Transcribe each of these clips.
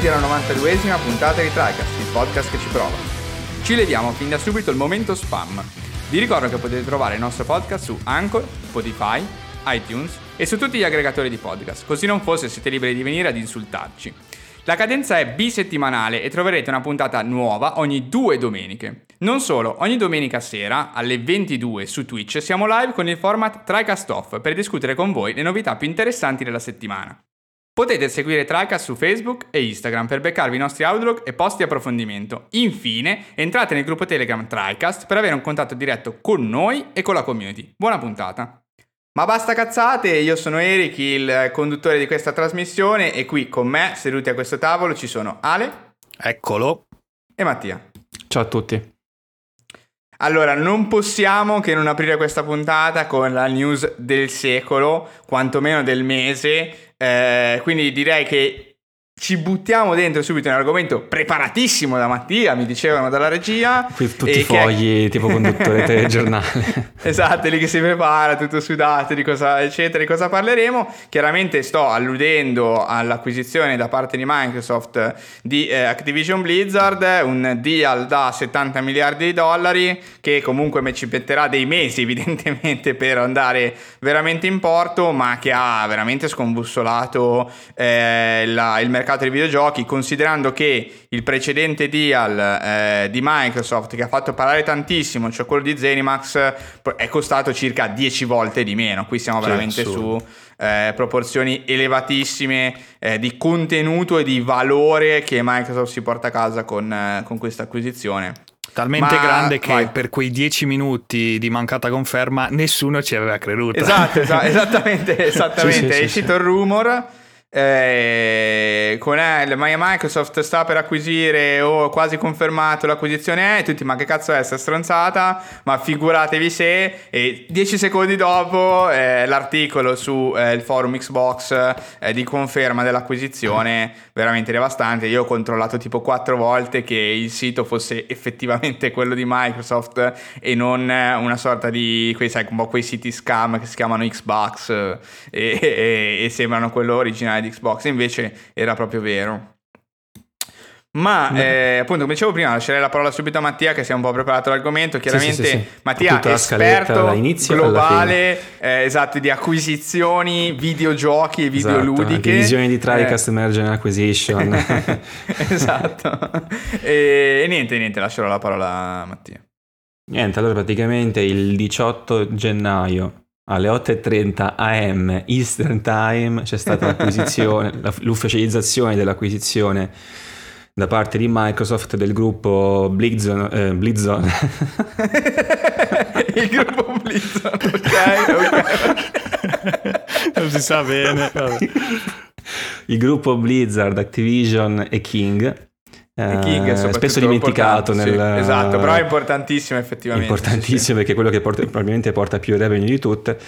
Benvenuti alla 92esima puntata di TriCast, il podcast che ci prova. Ci leviamo fin da subito il momento spam. Vi ricordo che potete trovare il nostro podcast su Anchor, Spotify, iTunes e su tutti gli aggregatori di podcast, così non fosse siete liberi di venire ad insultarci. La cadenza è bisettimanale e troverete una puntata nuova ogni due domeniche. Non solo, ogni domenica sera alle 22 su Twitch siamo live con il format TriCast Off per discutere con voi le novità più interessanti della settimana. Potete seguire TriCast su Facebook e Instagram per beccarvi i nostri outlook e post di approfondimento. Infine, entrate nel gruppo Telegram TriCast per avere un contatto diretto con noi e con la community. Buona puntata! Ma basta cazzate, io sono Eric, il conduttore di questa trasmissione e qui con me, seduti a questo tavolo, ci sono Ale. Eccolo. E Mattia. Ciao a tutti. Allora, non possiamo che non aprire questa puntata con la news del secolo, quantomeno del mese, eh, quindi direi che ci buttiamo dentro subito in un argomento preparatissimo da Mattia, mi dicevano dalla regia. Qui tutti i fogli, che... tipo conduttore telegiornale. esatto, lì che si prepara, tutto sudato, di cosa, eccetera, di cosa parleremo. Chiaramente sto alludendo all'acquisizione da parte di Microsoft di eh, Activision Blizzard, un deal da 70 miliardi di dollari che comunque ci metterà dei mesi evidentemente per andare veramente in porto, ma che ha veramente sconbussolato eh, la, il mercato mercato dei videogiochi, considerando che il precedente deal eh, di Microsoft che ha fatto parlare tantissimo, cioè quello di Zenimax, è costato circa 10 volte di meno. Qui siamo veramente su eh, proporzioni elevatissime eh, di contenuto e di valore che Microsoft si porta a casa con, eh, con questa acquisizione. Talmente Ma, grande che vai. per quei 10 minuti di mancata conferma nessuno ci aveva creduto. Esatto, esatto esattamente, esattamente. sì, sì, è uscito sì, il rumor eh, con L, ma Microsoft sta per acquisire o quasi confermato l'acquisizione e tutti ma che cazzo è questa stronzata? Ma figuratevi se e 10 secondi dopo eh, l'articolo sul eh, forum Xbox eh, di conferma dell'acquisizione veramente devastante. Io ho controllato tipo 4 volte che il sito fosse effettivamente quello di Microsoft e non una sorta di quei, sai, un po' quei siti scam che si chiamano Xbox e, e, e sembrano quello originale di Xbox, invece era proprio vero. Ma eh, appunto, come dicevo prima, lascerei la parola subito a Mattia che si è un po' preparato l'argomento. Chiaramente, sì, sì, sì, Mattia è esperto globale eh, esatto, di acquisizioni, videogiochi e esatto, videoludiche. Divisioni di TriCast eh. Merger Acquisition. esatto. E, e, niente, niente, lascerò la parola a Mattia. Niente, allora praticamente il 18 gennaio alle 8.30 am Eastern Time c'è stata l'acquisizione, l'ufficializzazione dell'acquisizione da parte di Microsoft del gruppo Blizzon, eh, Blizzon. il gruppo Blizzon, ok, ok. non si sa bene. Il gruppo Blizzard, Activision e King eh, King spesso dimenticato nel... Sì, esatto, però è importantissimo effettivamente. Importantissimo sì, perché è quello che porta, probabilmente porta più revenue di tutte.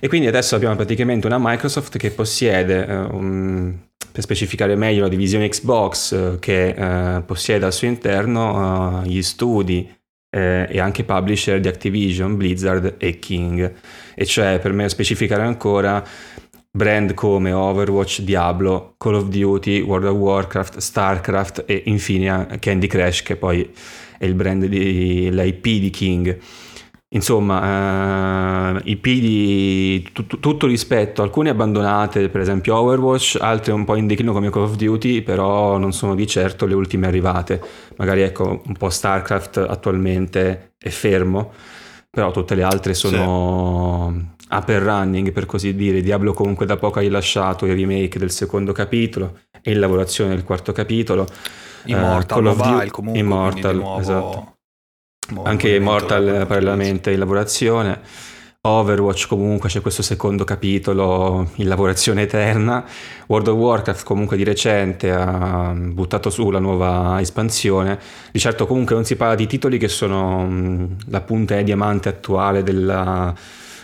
E quindi adesso abbiamo praticamente una Microsoft che possiede, eh, un, per specificare meglio, la divisione Xbox eh, che eh, possiede al suo interno gli studi eh, e anche publisher di Activision, Blizzard e King. E cioè, per me specificare ancora, brand come Overwatch, Diablo, Call of Duty, World of Warcraft, Starcraft e infine Candy Crush che poi è il brand di l'IP di King. Insomma, uh, IP di t- tutto rispetto, alcune abbandonate, per esempio Overwatch, altre un po' in declino come Call of Duty, però non sono di certo le ultime arrivate. Magari ecco, un po' StarCraft attualmente è fermo, però tutte le altre sono sì. Upper running per così dire. Diablo comunque da poco ha rilasciato il remake del secondo capitolo e in lavorazione del quarto capitolo. Immortal, uh, Mobile comunque. Immortal, nuovo... esatto. Anche Immortal parallelamente in lavorazione. Overwatch comunque c'è questo secondo capitolo in lavorazione eterna. World of Warcraft comunque di recente ha buttato su la nuova espansione. Di certo comunque non si parla di titoli che sono la punta e diamante attuale della,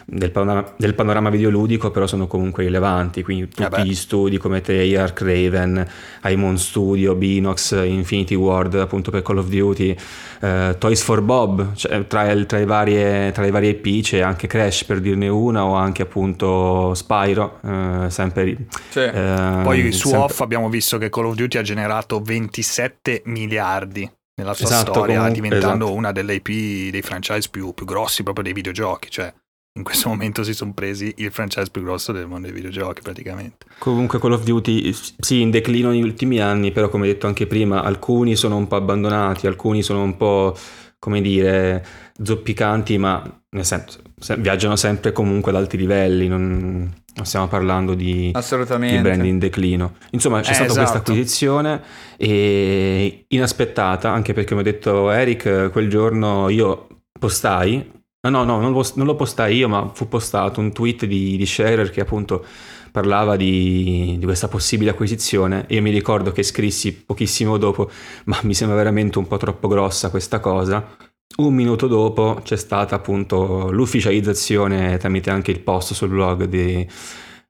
del, panorama, del panorama videoludico, però sono comunque rilevanti, quindi tutti eh gli studi come Treyarch, Raven, Aimon Studio, Binox, Infinity Ward appunto per Call of Duty, eh, Toys for Bob, cioè, tra, il, tra, varie, tra, le varie IP c'è anche Crash per dirne una o anche appunto Spyro, eh, sempre... Cioè, eh, poi su sempre... off abbiamo visto che Call of Duty ha generato 27 miliardi nella sua esatto, storia, comunque, diventando esatto. una delle IP dei franchise più, più grossi proprio dei videogiochi, cioè in questo momento si sono presi il franchise più grosso del mondo dei videogiochi praticamente. Comunque Call of Duty sì in declino negli ultimi anni, però come detto anche prima, alcuni sono un po' abbandonati, alcuni sono un po' come dire zoppicanti, ma nel senso viaggiano sempre comunque ad alti livelli, non, non stiamo parlando di, di, brand in declino. Insomma, c'è eh, stata esatto. questa acquisizione e inaspettata, anche perché come ha detto Eric, quel giorno io postai No, no, no, non lo, non lo, postai io, ma fu postato un tweet di, di Scherer che appunto parlava di, di, questa possibile acquisizione. Io mi ricordo che scrissi pochissimo dopo, ma mi sembra veramente un po' troppo grossa questa cosa. Un minuto dopo c'è stata appunto l'ufficializzazione tramite anche il post sul blog di,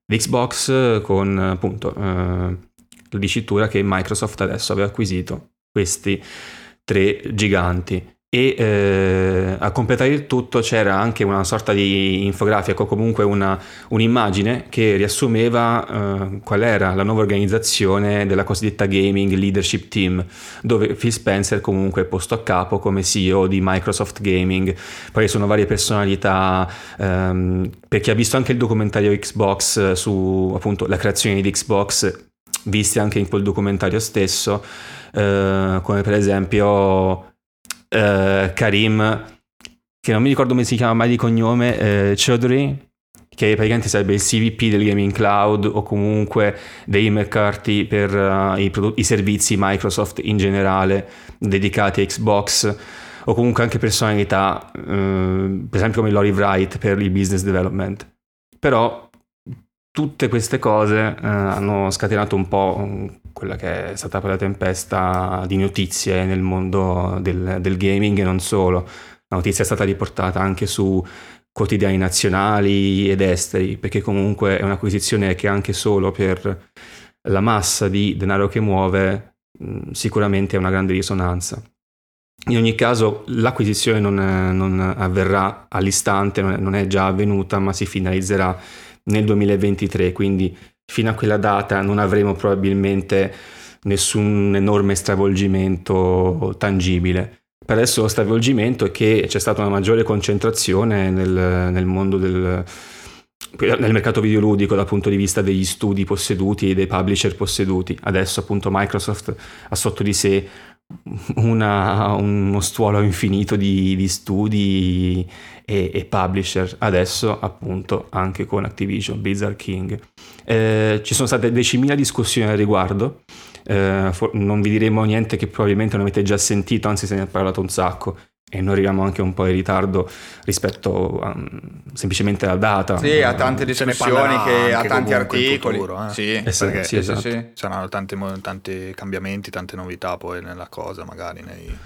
di Xbox con appunto eh, la dicitura che Microsoft adesso aveva acquisito questi tre giganti e eh, a completare il tutto c'era anche una sorta di infografica o comunque una, un'immagine che riassumeva eh, qual era la nuova organizzazione della cosiddetta Gaming Leadership Team, dove Phil Spencer comunque è posto a capo come CEO di Microsoft Gaming. Poi sono varie personalità, ehm, per chi ha visto anche il documentario Xbox su appunto la creazione di Xbox, viste anche in quel documentario stesso, eh, come per esempio uh, Karim, che non mi ricordo come si chiama mai di cognome, uh, Chaudhry, che praticamente sarebbe il CVP del Gaming Cloud o comunque dei McCarthy per uh, i, prodotti, i, servizi Microsoft in generale dedicati a Xbox o comunque anche personalità, uh, per esempio come Lori Wright per il business development. Però tutte queste cose uh, hanno scatenato un po' quella che è stata poi la tempesta di notizie nel mondo del, del gaming e non solo. La notizia è stata riportata anche su quotidiani nazionali ed esteri, perché comunque è un'acquisizione che anche solo per la massa di denaro che muove sicuramente ha una grande risonanza. In ogni caso l'acquisizione non, non avverrà all'istante, non è già avvenuta, ma si finalizzerà nel 2023, quindi fino a quella data non avremo probabilmente nessun enorme stravolgimento tangibile. Per adesso lo stravolgimento è che c'è stata una maggiore concentrazione nel, nel mondo del, nel mercato videoludico dal punto di vista degli studi posseduti e dei publisher posseduti. Adesso appunto Microsoft ha sotto di sé una, uno stuolo infinito di, di studi e, e, publisher, adesso appunto anche con Activision, Blizzard King. Eh, ci sono state decimila discussioni al riguardo, eh, for- non vi diremo niente che probabilmente non avete già sentito, anzi se ne è parlato un sacco e noi arriviamo anche un po' in ritardo rispetto a, um, semplicemente alla data. Sì, a tante discussioni, che, a tanti articoli. Futuro, eh. Sì, eh sì, perché, sì, esatto. sì, saranno tanti, tanti, cambiamenti, tante novità poi nella cosa, magari nei,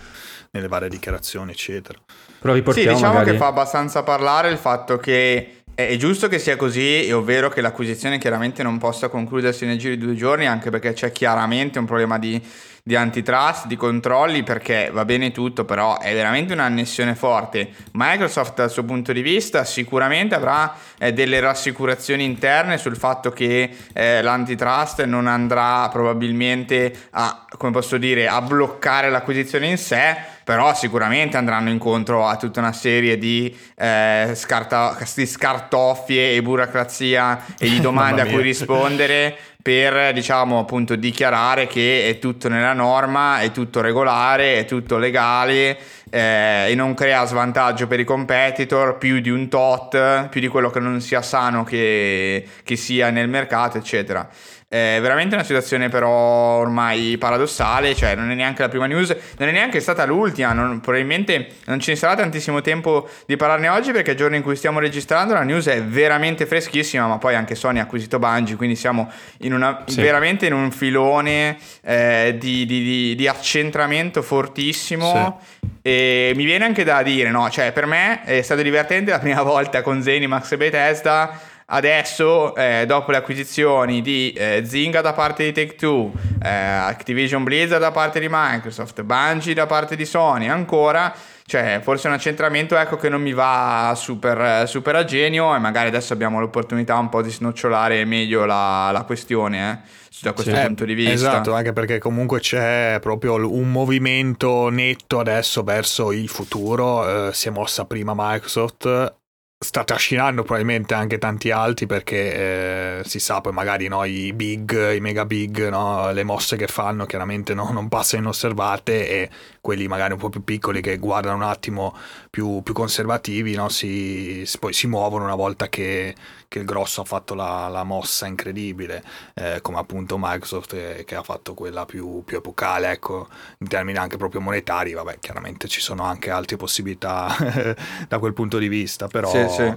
nelle varie dichiarazioni, eccetera. Però vi portiamo sì, diciamo magari... che fa abbastanza parlare il fatto che è giusto che sia così, ovvero che l'acquisizione chiaramente non possa concludersi nel giro di due giorni, anche perché c'è chiaramente un problema di di antitrust, di controlli, perché va bene tutto, però è veramente un'annessione forte. Microsoft dal suo punto di vista sicuramente avrà eh, delle rassicurazioni interne sul fatto che eh, l'antitrust non andrà probabilmente a, come posso dire, a bloccare l'acquisizione in sé, però sicuramente andranno incontro a tutta una serie di, eh, scarta- di scartoffie e burocrazia e di domande a cui rispondere per diciamo appunto dichiarare che è tutto nella norma, è tutto regolare, è tutto legale eh, e non crea svantaggio per i competitor più di un tot, più di quello che non sia sano che, che sia nel mercato, eccetera. È veramente una situazione però ormai paradossale, cioè non è neanche la prima news, non è neanche stata l'ultima, non, probabilmente non ce ne sarà tantissimo tempo di parlarne oggi perché il giorno in cui stiamo registrando la news è veramente freschissima, ma poi anche Sony ha acquisito Bungie, quindi siamo in una, sì. veramente in un filone eh, di, di, di, di, accentramento fortissimo. Sì. E, mi viene anche da dire, no, cioè per me è stato divertente la prima volta con Zenimax e Bethesda Adesso, eh, dopo le acquisizioni di eh, Zynga da parte di Take-Two, eh, Activision Blizzard da parte di Microsoft, Bungie da parte di Sony, ancora, cioè forse un accentramento ecco, che non mi va super, super, a genio e magari adesso abbiamo l'opportunità un po' di snocciolare meglio la, la questione. Eh da questo sì, punto di vista. Esatto, anche perché comunque c'è proprio un movimento netto adesso verso il futuro. Eh, si è mossa prima Microsoft, sta trascinando probabilmente anche tanti altri perché eh, si sa poi magari no, i big, i mega big, no, le mosse che fanno chiaramente no, non passano inosservate e quelli magari un po' più piccoli che guardano un attimo più, più conservativi si, poi si muovono una volta che, che il grosso ha fatto la, la mossa incredibile eh, come appunto Microsoft che, che ha fatto quella più, più, epocale ecco in termini anche proprio monetari vabbè chiaramente ci sono anche altre possibilità da quel punto di vista però sì sì.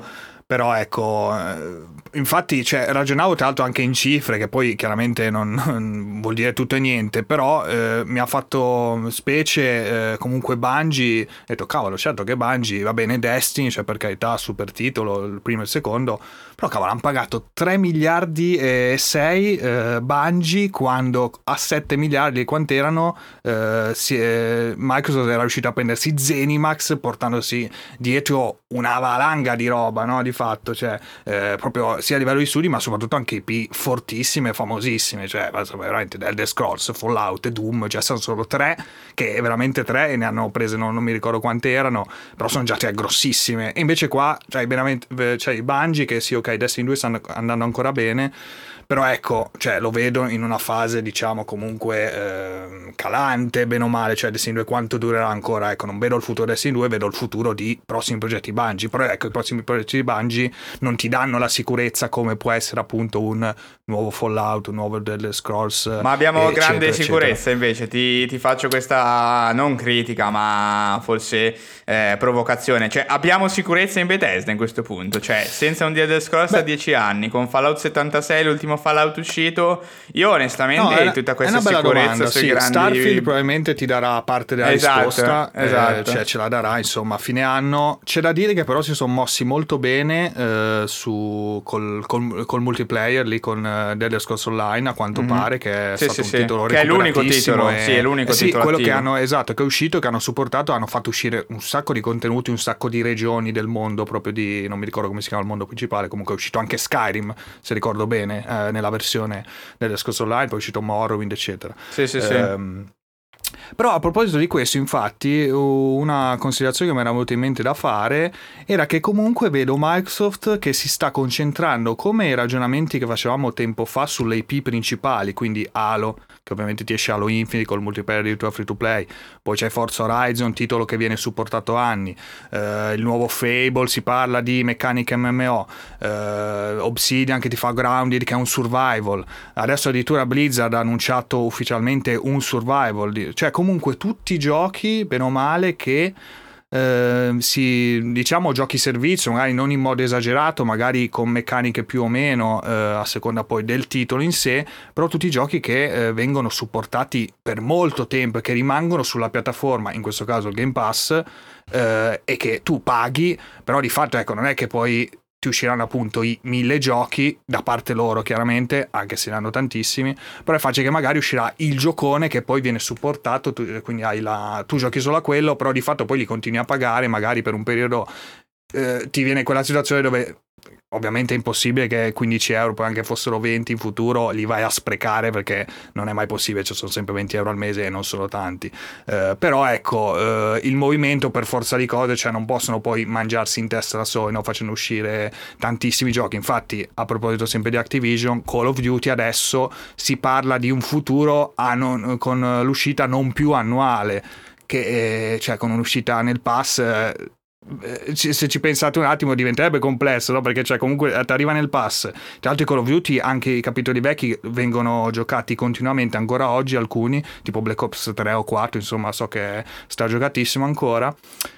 Però ecco, eh, infatti cioè, ragionavo tra l'altro anche in cifre, che poi chiaramente non, non vuol dire tutto e niente, però eh, mi ha fatto specie eh, comunque Bungie, ho detto cavolo, certo che Bungie, va bene Destiny, cioè per carità, super titolo, il primo e il secondo, però cavolo, hanno pagato 3 miliardi e 6 eh, Bungie quando a 7 miliardi quant'erano eh, si, eh, Microsoft era riuscito a prendersi Zenimax portandosi dietro una valanga di roba, no? Di fatto, cioè, eh, proprio sia a livello di studi, ma soprattutto anche IP fortissime famosissime, cioè, veramente Elder Scrolls, Fallout Doom, cioè sono solo tre, che veramente tre, e ne hanno prese, non, non mi ricordo quante erano, però sono già tre grossissime. E invece qua, cioè, cioè i Bungie, che sì, ok, Destiny 2 stanno andando ancora bene, però ecco, cioè, lo vedo in una fase, diciamo, comunque eh, calante, bene o male, cioè Destiny 2 quanto durerà ancora, ecco, non vedo il futuro di Destiny 2, vedo il futuro di prossimi progetti Bungie, però ecco, i prossimi progetti Bungie non ti danno la sicurezza come può essere appunto un nuovo Fallout, un nuovo Elder Scrolls. Ma abbiamo eccetera, grande sicurezza eccetera. invece, ti, ti, faccio questa non critica, ma forse eh, provocazione, cioè abbiamo sicurezza in Bethesda in questo punto, cioè senza un The Elder Scrolls Beh. a 10 anni, con Fallout 76 l'ultimo Fallout uscito. Io onestamente no, tutta questa sicurezza domanda, sui sì, grandi... Starfield probabilmente ti darà parte della esatto, risposta, eh, esatto. Eh, cioè ce la darà insomma a fine anno. C'è da dire che però si sono mossi molto bene eh, su, col, col, col, multiplayer lì con uh, Dead Scrolls Online a quanto mm-hmm. pare che è sì, stato sì, un titolo che è l'unico titolo, e, sì, è l'unico eh, sì, titolo quello attivo. che hanno esatto, che è uscito che hanno supportato, hanno fatto uscire un sacco di contenuti, un sacco di regioni del mondo proprio di non mi ricordo come si chiama il mondo principale, comunque è uscito anche Skyrim, se ricordo bene, eh, nella versione versione del discorso online, poi è uscito Morrowind, eccetera. Sì, sì, sì. Però a proposito di questo, infatti, una considerazione che mi era venuta in mente da fare era che comunque vedo Microsoft che si sta concentrando come i ragionamenti che facevamo tempo fa sulle IP principali, quindi Halo, che ovviamente ti esce Halo Infinite col multiplayer di free to play, poi c'è Forza Horizon, titolo che viene supportato anni, eh, il nuovo Fable, si parla di meccaniche MMO, eh, Obsidian che ti fa Grounded che è un survival, adesso addirittura Blizzard ha annunciato ufficialmente un survival, cioè comunque tutti i giochi, bene o male, che eh, si, diciamo giochi servizio, magari non in modo esagerato, magari con meccaniche più o meno eh, a seconda poi del titolo in sé, però tutti i giochi che eh, vengono supportati per molto tempo e che rimangono sulla piattaforma, in questo caso il Game Pass, eh, e che tu paghi, però di fatto ecco, non è che poi ti usciranno appunto i mille giochi da parte loro chiaramente anche se ne hanno tantissimi però è facile che magari uscirà il giocone che poi viene supportato tu, quindi hai la, tu giochi solo a quello però di fatto poi li continui a pagare magari per un periodo eh, ti viene quella situazione dove Ovviamente è impossibile che 15 euro, poi anche fossero 20 in futuro, li vai a sprecare perché non è mai possibile, ci sono sempre 20 euro al mese e non sono tanti. Eh, però ecco, eh, il movimento per forza di cose, cioè non possono poi mangiarsi in testa da soli, no? facendo uscire tantissimi giochi. Infatti, a proposito sempre di Activision, Call of Duty adesso si parla di un futuro non, con l'uscita non più annuale. Che, eh, cioè con un'uscita nel pass eh, se ci pensate un attimo diventerebbe complesso no? perché cioè, comunque ti arriva nel pass tra l'altro Call of Duty anche i capitoli vecchi vengono giocati continuamente ancora oggi alcuni tipo Black Ops 3 o 4 insomma so che sta giocatissimo ancora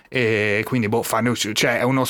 e quindi boh fanno cioè è uno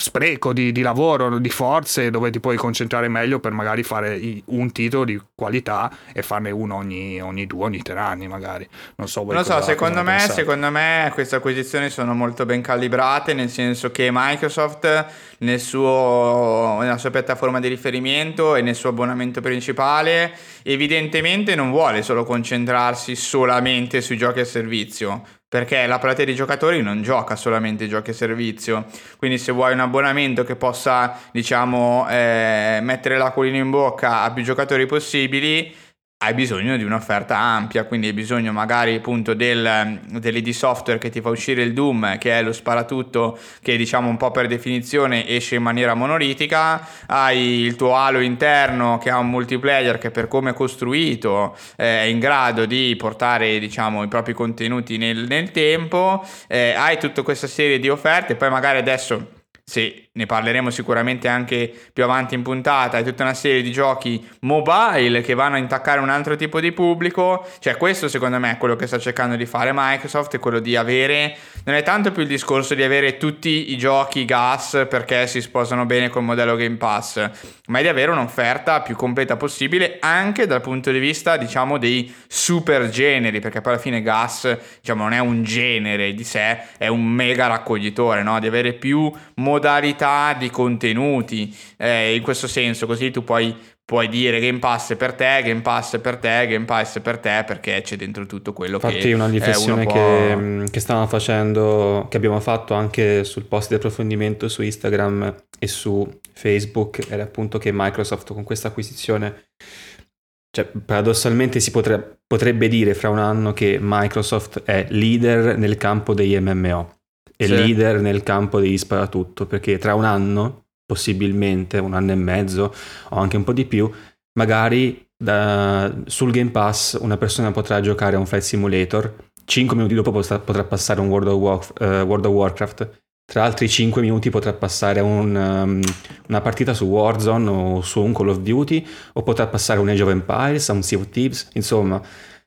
spreco di, di, lavoro, di forze, dove ti puoi concentrare meglio per magari fare un titolo di qualità e farne uno ogni, ogni due, ogni tre anni magari. Non so, non so secondo, me, secondo me queste acquisizioni sono molto ben calibrate, nel senso che Microsoft nel suo, nella sua piattaforma di riferimento e nel suo abbonamento principale evidentemente non vuole solo concentrarsi solamente sui giochi a servizio perché la platea di giocatori non gioca solamente giochi a servizio, quindi se vuoi un abbonamento che possa, diciamo, eh, mettere l'acquolino in bocca a più giocatori possibili, hai bisogno di un'offerta ampia, quindi hai bisogno magari appunto del, dell'ID software che ti fa uscire il Doom, che è lo sparatutto che diciamo un po' per definizione esce in maniera monolitica, hai il tuo Halo interno che ha un multiplayer che per come è costruito eh, è in grado di portare diciamo i propri contenuti nel, nel tempo, eh, hai tutta questa serie di offerte, poi magari adesso sì, ne parleremo sicuramente anche più avanti in puntata, è tutta una serie di giochi mobile che vanno a intaccare un altro tipo di pubblico, cioè questo secondo me è quello che sta cercando di fare Microsoft, è quello di avere, non è tanto più il discorso di avere tutti i giochi gas perché si sposano bene col modello Game Pass, ma è di avere un'offerta più completa possibile anche dal punto di vista diciamo dei super generi, perché poi alla fine gas diciamo non è un genere di sé, è un mega raccoglitore, no? di avere più modalità modalità di contenuti eh, in questo senso così tu puoi, puoi dire Game Pass per te, Game Pass per te, Game Pass per te perché c'è dentro tutto quello Infatti che una riflessione può... che, mm, che stavamo facendo che abbiamo fatto anche sul post di approfondimento su Instagram e su Facebook era appunto che Microsoft con questa acquisizione cioè, paradossalmente si potrebbe, potrebbe dire fra un anno che Microsoft è leader nel campo degli MMO è sì. leader nel campo degli sparatutto, perché tra un anno, possibilmente un anno e mezzo o anche un po' di più, magari da, sul Game Pass una persona potrà giocare a un Flight Simulator, 5 minuti dopo potrà passare a un World of, War, uh, World of Warcraft, tra altri 5 minuti potrà passare a un, um, una partita su Warzone o su un Call of Duty, o potrà passare a un Age of Empires, a un Sea of Thieves, insomma,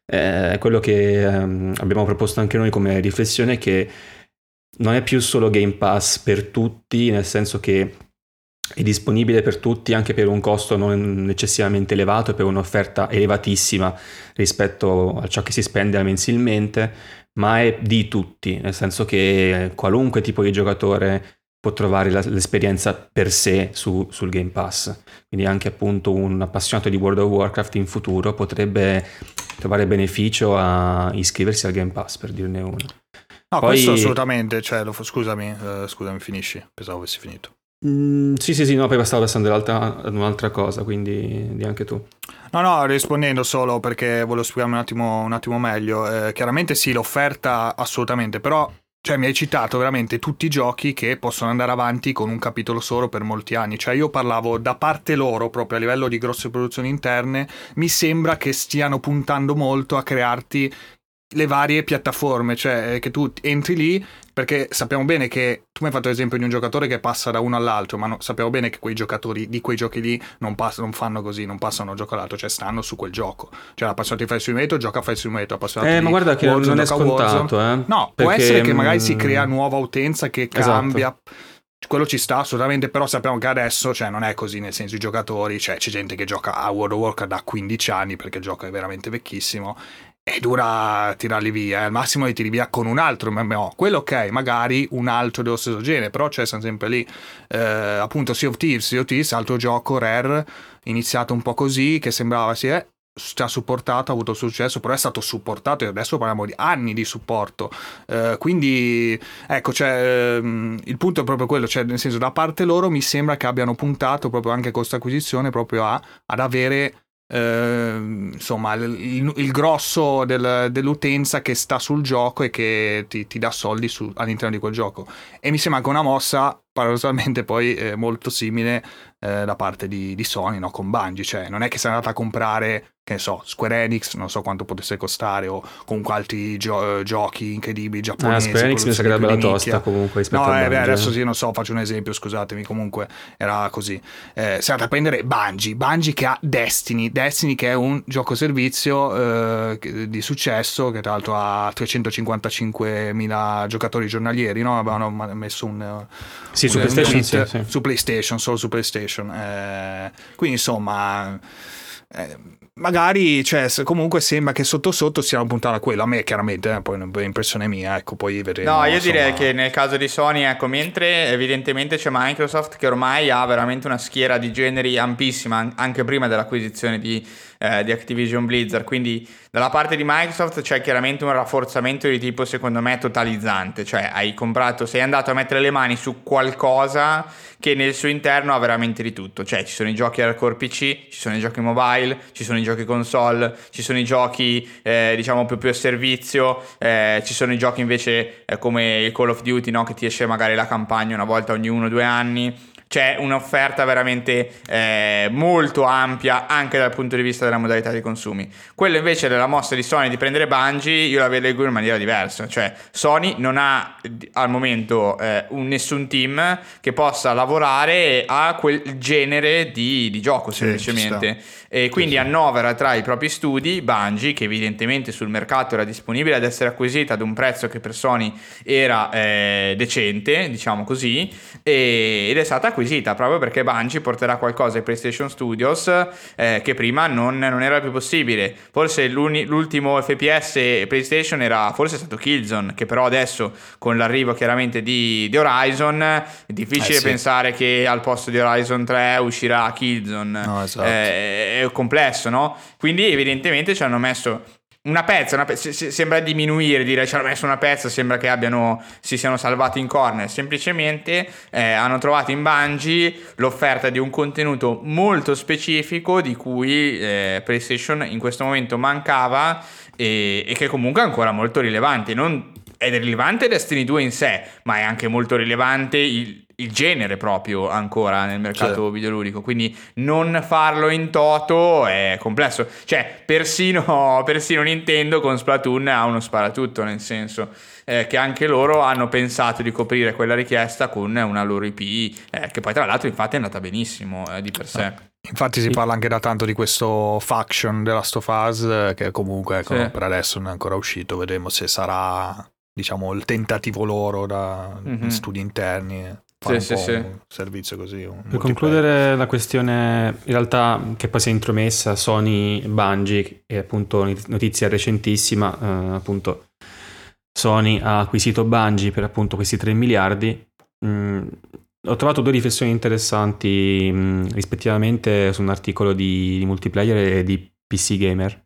eh, quello che um, abbiamo proposto anche noi come riflessione è che non è più solo Game Pass per tutti, nel senso che è disponibile per tutti anche per un costo non eccessivamente elevato e per un'offerta elevatissima rispetto a ciò che si spende mensilmente, ma è di tutti, nel senso che qualunque tipo di giocatore può trovare la, l'esperienza per sé su, sul Game Pass. Quindi anche appunto un appassionato di World of Warcraft in futuro potrebbe trovare beneficio a iscriversi al Game Pass, per dirne uno. No, Poi... questo assolutamente, cioè, lo, scusami, uh, scusami, finisci, pensavo avessi finito. Mm, sì, sì, sì, no, poi stavo pensando ad un'altra cosa, quindi di anche tu. No, no, rispondendo solo perché volevo spiegarmi un attimo, un attimo meglio. Eh, chiaramente sì, l'offerta assolutamente, però cioè, mi hai citato veramente tutti i giochi che possono andare avanti con un capitolo solo per molti anni. Cioè, io parlavo da parte loro, proprio a livello di grosse produzioni interne, mi sembra che stiano puntando molto a crearti le varie piattaforme, cioè eh, che tu entri lì perché sappiamo bene che tu mi hai fatto l'esempio di un giocatore che passa da uno all'altro, ma no, sappiamo bene che quei giocatori di quei giochi lì non, pass- non fanno così, non passano da un gioco all'altro, cioè stanno su quel gioco. Cioè l'appassionato di Fire Simulator gioca a Fire Simulator, Eh, ma guarda che Warzone, non è scontato, eh. No, perché, può essere che magari si crea mm, nuova utenza che esatto. cambia. Esatto quello ci sta assolutamente, però sappiamo che adesso cioè, non è così, nel senso i giocatori, cioè, c'è gente che gioca a World of Warcraft da 15 anni perché il gioco è veramente vecchissimo è dura tirarli via, eh. al massimo li tiri via con un altro MMO, quello ok, magari un altro dello stesso genere, però c'è sempre lì, eh, appunto Sea of Thieves, Sea of Thieves, altro gioco rare, iniziato un po' così, che sembrava sì, eh, ci ha supportato, ha avuto successo, però è stato supportato e adesso parliamo di anni di supporto. Uh, quindi, ecco, cioè, um, il punto è proprio quello, cioè, nel senso, da parte loro mi sembra che abbiano puntato proprio anche con questa acquisizione proprio a, ad avere Uh, insomma il, il grosso del, dell'utenza che sta sul gioco e che ti, ti dà soldi su, all'interno di quel gioco e mi sembra anche una mossa paradossalmente poi eh, molto simile eh, da parte di, di Sony no? con Bungie cioè non è che sei andata a comprare che ne so, Square Enix, non so quanto potesse costare, o comunque altri gio- eh, giochi incredibili giapponesi. Ah, Square Enix mi sa che era bella tosta comunque rispetto no, eh, beh, adesso sì, non so, faccio un esempio, scusatemi, comunque era così. Eh, si è andata a prendere Bungie, Bungie che ha Destiny, Destiny che è un gioco servizio eh, di successo, che tra l'altro ha 355.000 giocatori giornalieri, no? Avevano messo un... Sì, un su PlayStation, sì, sì. su PlayStation, solo su PlayStation. Eh, quindi insomma... Eh, magari, cioè, comunque sembra che sotto sotto stiano puntando a quello. A me, chiaramente, eh, poi è impressione mia, ecco, poi vedremo. No, io insomma... direi che nel caso di Sony, ecco, mentre evidentemente c'è Microsoft che ormai ha veramente una schiera di generi ampissima, anche prima dell'acquisizione di, eh, di Activision Blizzard, quindi dalla parte di Microsoft c'è chiaramente un rafforzamento di tipo, secondo me, totalizzante, cioè hai comprato, sei andato a mettere le mani su qualcosa che nel suo interno ha veramente di tutto, cioè ci sono i giochi hardcore PC, ci sono i giochi mobile, ci sono i giochi console, ci sono i giochi eh, diciamo più, più a servizio, eh, ci sono i giochi invece eh, come il Call of Duty no? che ti esce magari la campagna una volta ogni uno o due anni c'è un'offerta veramente eh, molto ampia anche dal punto di vista della modalità di consumi. Quello invece della mossa di Sony di prendere Bungie io la vedo in maniera diversa, cioè Sony non ha al momento eh, un, nessun team che possa lavorare a quel genere di, di gioco semplicemente e quindi annovera tra i propri studi Bungie che evidentemente sul mercato era disponibile ad essere acquisita ad un prezzo che per Sony era eh, decente, diciamo così, e, ed è stata acquisita acquisita proprio perché Bungie porterà qualcosa ai PlayStation Studios eh, che prima non, non, era più possibile. Forse l'ultimo FPS PlayStation era forse stato Killzone, che però adesso con l'arrivo chiaramente di, di Horizon è difficile eh sì. pensare che al posto di Horizon 3 uscirà Killzone. No, esatto. eh, complesso, no? Quindi evidentemente ci hanno messo una pezza, una pezza sembra diminuire, dire ci hanno messo una pezza, sembra che abbiano, si siano salvati in corner, semplicemente eh, hanno trovato in Bungie l'offerta di un contenuto molto specifico di cui eh, PlayStation in questo momento mancava e, e che comunque è ancora molto rilevante. Non, è rilevante Destiny 2 in sé, ma è anche molto rilevante il, il genere proprio ancora nel mercato certo. videoludico. Quindi non farlo in toto è complesso. Cioè, persino, persino Nintendo con Splatoon ha uno sparatutto, nel senso eh, che anche loro hanno pensato di coprire quella richiesta con una loro IP, eh, che poi tra l'altro infatti è andata benissimo eh, di per sé. Ah. Infatti si parla anche da tanto di questo faction della Last of Us che comunque ecco, sì. per adesso non è ancora uscito, vedremo se sarà diciamo il tentativo loro da mm-hmm. studi interni fare sì, un sì, sì. servizio così. per concludere la questione, in realtà che poi si è intromessa Sony Bungie, è appunto notizia recentissima, eh, appunto Sony ha acquisito Bungie per appunto questi 3 miliardi. Mm, ho trovato due riflessioni interessanti mh, mm, rispettivamente su un articolo di, di multiplayer e di PC Gamer.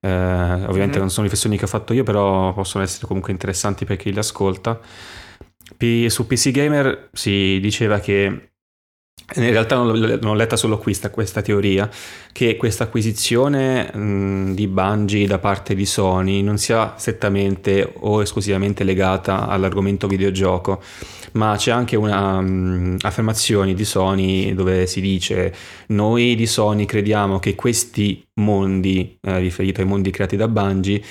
Eh, ovviamente mm-hmm. non sono riflessioni che ho fatto io, però possono essere comunque interessanti per chi li ascolta. P- su PC Gamer si diceva che in realtà non l'ho letta solo questa, questa teoria, che questa acquisizione di Bungie da parte di Sony non sia strettamente o esclusivamente legata all'argomento videogioco, ma c'è anche una um, affermazione di Sony dove si dice noi di Sony crediamo che questi mondi, eh, riferito ai mondi creati da Bungie,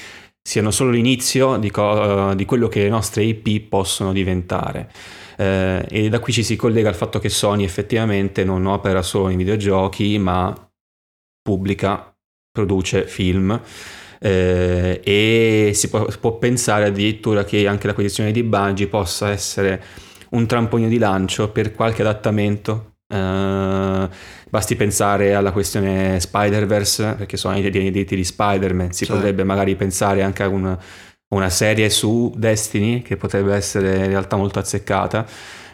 siano solo l'inizio di, co- uh, di quello che le nostre IP possono diventare. Eh, e da qui ci si collega al fatto che Sony effettivamente non opera solo nei videogiochi, ma pubblica, produce film. Eh, e si può, può, pensare addirittura che anche l'acquisizione di Bungie possa essere un trampolino di lancio per qualche adattamento. Eh, basti pensare alla questione Spider-Verse, perché sono i diritti di Spider-Man, si certo. potrebbe magari pensare anche a un una serie su Destiny che potrebbe essere in realtà molto azzeccata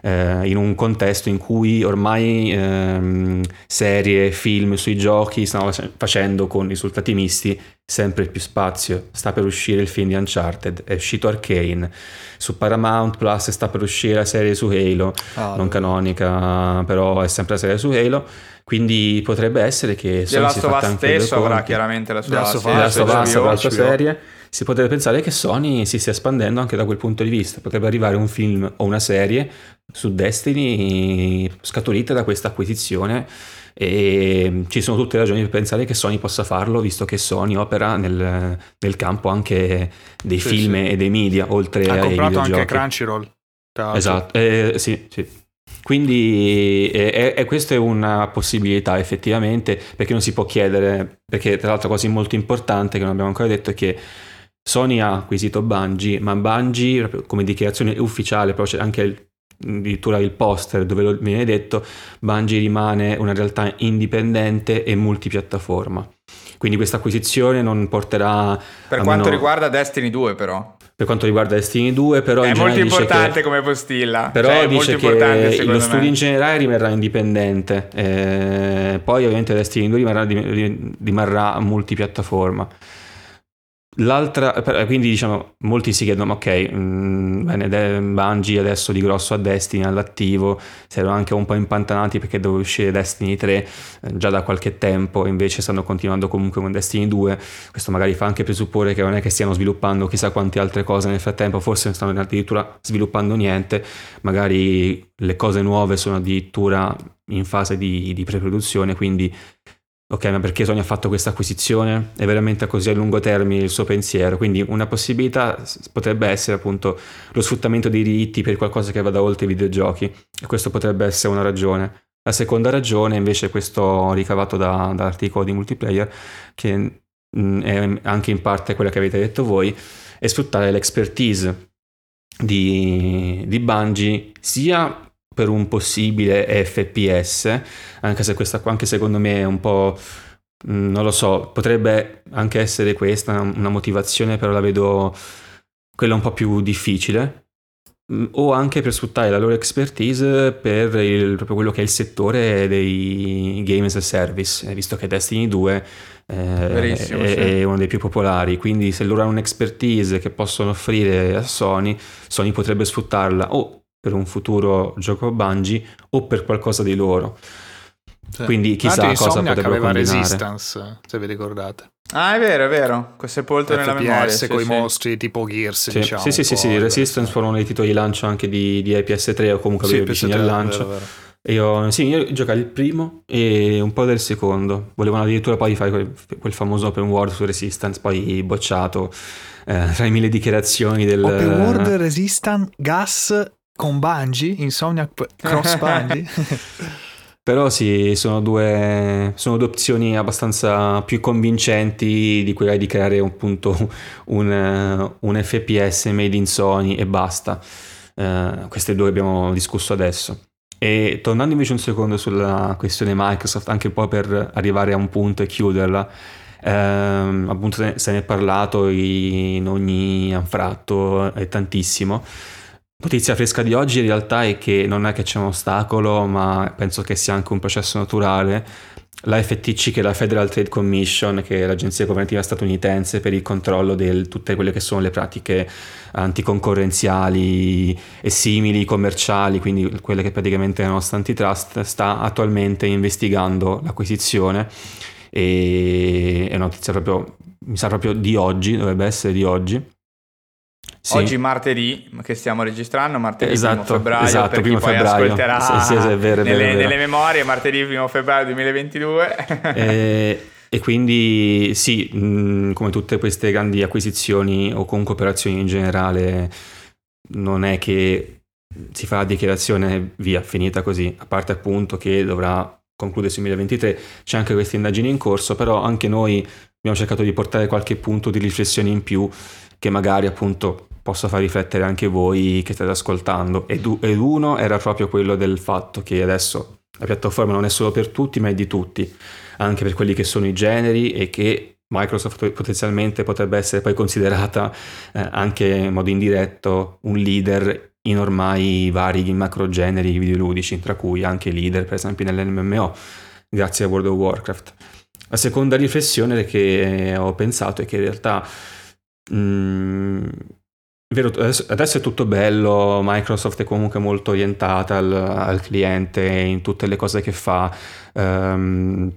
eh, in un contesto in cui ormai ehm, serie, film sui giochi stanno facendo con risultati misti sempre più spazio. Sta per uscire il film di Uncharted, è uscito Arcane, su Paramount Plus sta per uscire la serie su Halo, ah, non canonica, però è sempre la serie su Halo. Quindi potrebbe essere che Sony si fatta anche stesso avrà chiaramente la sua, la sua, la sua, la sua serie si potrebbe pensare che Sony si stia espandendo anche da quel punto di vista. Potrebbe arrivare un film o una serie su Destiny scaturita da questa acquisizione e ci sono tutte le ragioni per pensare che Sony possa farlo visto che Sony opera nel, nel campo anche dei sì, film sì. e dei media oltre ha ai comprato anche Crunchyroll esatto eh, sì, sì. Quindi eh, eh, questa è una possibilità effettivamente perché non si può chiedere perché tra l'altro cosa molto importante che non abbiamo ancora detto è che Sony ha acquisito Bungie, ma Bungie, come dichiarazione ufficiale, però c'è anche addirittura il poster dove viene detto Bungie rimane una realtà indipendente e multipiattaforma. Quindi questa acquisizione non porterà... Per quanto meno... riguarda Destiny 2 però. Per quanto riguarda Destiny 2 però... È molto importante che... come postilla. Però cioè, dice che lo studio in generale rimarrà indipendente. Eh, poi ovviamente Destiny 2 rimarrà, rimarrà multipiattaforma. L'altra, quindi diciamo, molti si chiedono, ok, mh, mm, bene, Bungie adesso di grosso a Destiny all'attivo, si erano anche un po' impantanati perché doveva uscire Destiny 3 eh, già da qualche tempo, invece stanno continuando comunque con Destiny 2, questo magari fa anche presupporre che non è che stiano sviluppando chissà quante altre cose nel frattempo, forse non stanno addirittura sviluppando niente, magari le cose nuove sono addirittura in fase di, di pre-produzione, quindi ok, ma perché Sony ha fatto questa acquisizione? È veramente così a lungo termine il suo pensiero? Quindi una possibilità potrebbe essere appunto lo sfruttamento dei diritti per qualcosa che vada oltre i videogiochi e questo potrebbe essere una ragione. La seconda ragione invece è questo ricavato da, dall'articolo di multiplayer, che mm, è anche in parte quella che avete detto voi, è sfruttare l'expertise di, di Bungie sia per un possibile FPS, anche se questa qua anche secondo me è un po'... Mm, non lo so, potrebbe anche essere questa una motivazione, però la vedo quella un po' più difficile. Mm, o anche per sfruttare la loro expertise per il, proprio quello che è il settore dei games as a service, eh, visto che Destiny 2 eh, è, sì. è, uno dei più popolari. Quindi, se loro hanno un'expertise che possono offrire a Sony, Sony potrebbe sfruttarla o per un futuro gioco Bungie o per qualcosa di loro. Sì. Quindi chissà cosa Insomniac potrebbero aveva combinare. Resistance, se vi ricordate. Ah, è vero, è vero, è sepolto nella memoria. con sì, i mostri tipo Gears, sì. diciamo. Sì, sì, sì, sì, Resistance furono i titoli di lancio anche di, di PS3 o comunque sì, vicini al lancio. Vero, vero. Io, sì, io giocai il primo e un po' del secondo. Volevano addirittura poi fare quel, quel famoso open world su Resistance, poi bocciato eh, tra le mille dichiarazioni del... Open world, Resistance, Gas con Bungie, Insomniac Cross Bungie. Però sì, sono due, sono due, opzioni abbastanza più convincenti di quella di creare appunto un, un FPS made in Sony e basta. Uh, queste due abbiamo discusso adesso. E tornando invece un secondo sulla questione Microsoft, anche un po' per arrivare a un punto e chiuderla, ehm, appunto se ne è parlato in ogni anfratto e tantissimo. Notizia fresca di oggi in realtà è che non è che c'è un ostacolo, ma penso che sia anche un processo naturale. La FTC, che è la Federal Trade Commission, che è l'agenzia governativa statunitense per il controllo di tutte quelle che sono le pratiche anticoncorrenziali e simili commerciali, quindi quelle che praticamente è la nostra antitrust, sta attualmente investigando l'acquisizione e è una notizia proprio, mi sa proprio di oggi, dovrebbe essere di oggi sì. Oggi martedì, che stiamo registrando, martedì esatto, 1 febbraio, esatto, per primo chi poi febbraio. ascolterà sì, sì, vero, nelle, vero, nelle, memorie, martedì 1 febbraio 2022. e, e quindi sì, mh, come tutte queste grandi acquisizioni o comunque operazioni in generale, non è che si fa la dichiarazione via, finita così, a parte appunto che dovrà concludersi il 2023, c'è anche queste indagini in corso, però anche noi abbiamo cercato di portare qualche punto di riflessione in più che magari appunto possa far riflettere anche voi che state ascoltando. Ed, ed uno era proprio quello del fatto che adesso la piattaforma non è solo per tutti, ma è di tutti, anche per quelli che sono i generi e che Microsoft potenzialmente potrebbe essere poi considerata eh, anche in modo indiretto un leader in ormai vari macro generi videoludici, tra cui anche leader per esempio nell'MMO, grazie a World of Warcraft. La seconda riflessione che ho pensato è che in realtà mh, mm, Vero, adesso è tutto bello, Microsoft è comunque molto orientata al, al cliente in tutte le cose che fa, um,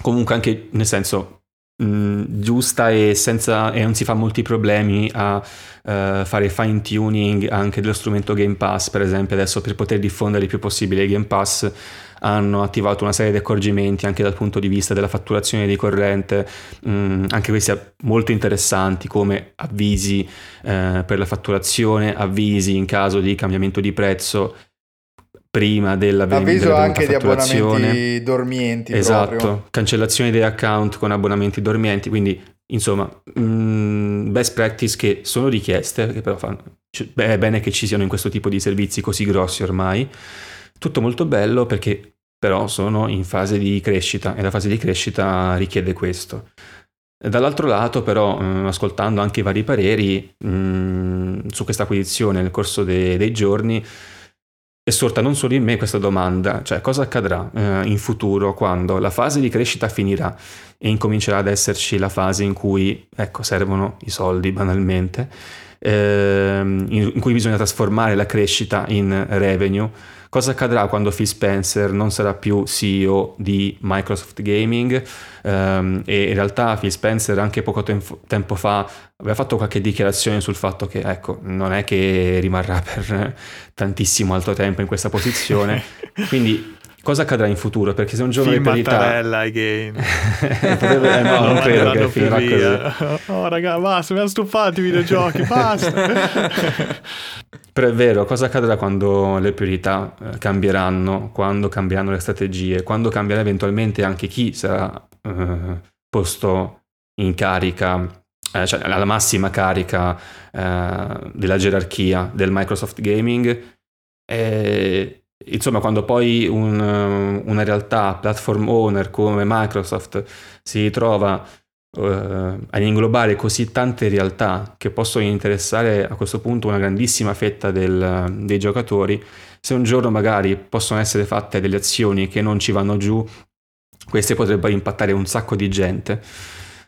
comunque anche nel senso mh, giusta e, senza, e non si fa molti problemi a uh, fare fine tuning anche dello strumento Game Pass, per esempio adesso per poter diffondere il più possibile il Game Pass hanno attivato una serie di accorgimenti anche dal punto di vista della fatturazione di corrente, mh, anche questi molto interessanti come avvisi eh, per la fatturazione, avvisi in caso di cambiamento di prezzo prima dell'avvenimento avviso anche di abbonamenti dormienti esatto. Proprio. cancellazione dei account con abbonamenti dormienti quindi insomma mh, best practice che sono richieste che però fanno, beh, è bene che ci siano in questo tipo di servizi così grossi ormai. Tutto molto bello perché però sono in fase di crescita e la fase di crescita richiede questo. Dall'altro lato, però, mh, ascoltando anche i vari pareri mh, su questa acquisizione nel corso de- dei giorni, è sorta non solo in me questa domanda, cioè cosa accadrà eh, in futuro quando la fase di crescita finirà e incomincerà ad esserci la fase in cui ecco, servono i soldi banalmente, eh, in, in cui bisogna trasformare la crescita in revenue Cosa accadrà quando Phil Spencer non sarà più CEO di Microsoft Gaming? Um, e in realtà Phil Spencer anche poco tempo, tempo fa aveva fatto qualche dichiarazione sul fatto che ecco, non è che rimarrà per tantissimo altro tempo in questa posizione. Quindi cosa accadrà in futuro? Perché se un giorno Film di Mattarella again. Potrebbe, eh, no, non credo che finirà così. Oh raga, basta, mi hanno stufato i videogiochi, basta. Però è vero, cosa accadrà quando le priorità eh, cambieranno, quando cambieranno le strategie, quando cambierà eventualmente anche chi sarà eh, posto in carica, eh, cioè alla massima carica eh, della gerarchia del Microsoft Gaming. E, insomma, quando poi un, una realtà platform owner come Microsoft si ritrova uh, ad inglobare così tante realtà che possono interessare a questo punto una grandissima fetta del, dei giocatori, se un giorno magari possono essere fatte delle azioni che non ci vanno giù, queste potrebbero impattare un sacco di gente.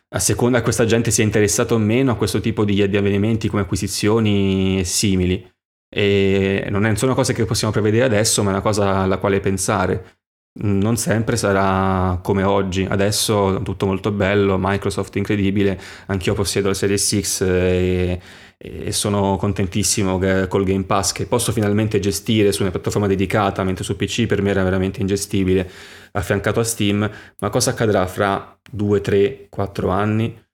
A seconda che questa gente sia interessata o meno a questo tipo di, di avvenimenti come acquisizioni simili. E non sono cose che possiamo prevedere adesso, ma è una cosa alla quale pensare non sempre sarà come oggi. Adesso tutto molto bello, Microsoft incredibile, anch'io possiedo la Series X e, e sono contentissimo col Game Pass che posso finalmente gestire su una piattaforma dedicata, mentre su PC per me era veramente ingestibile, affiancato a Steam. Ma cosa accadrà fra 2, 3, 4 anni?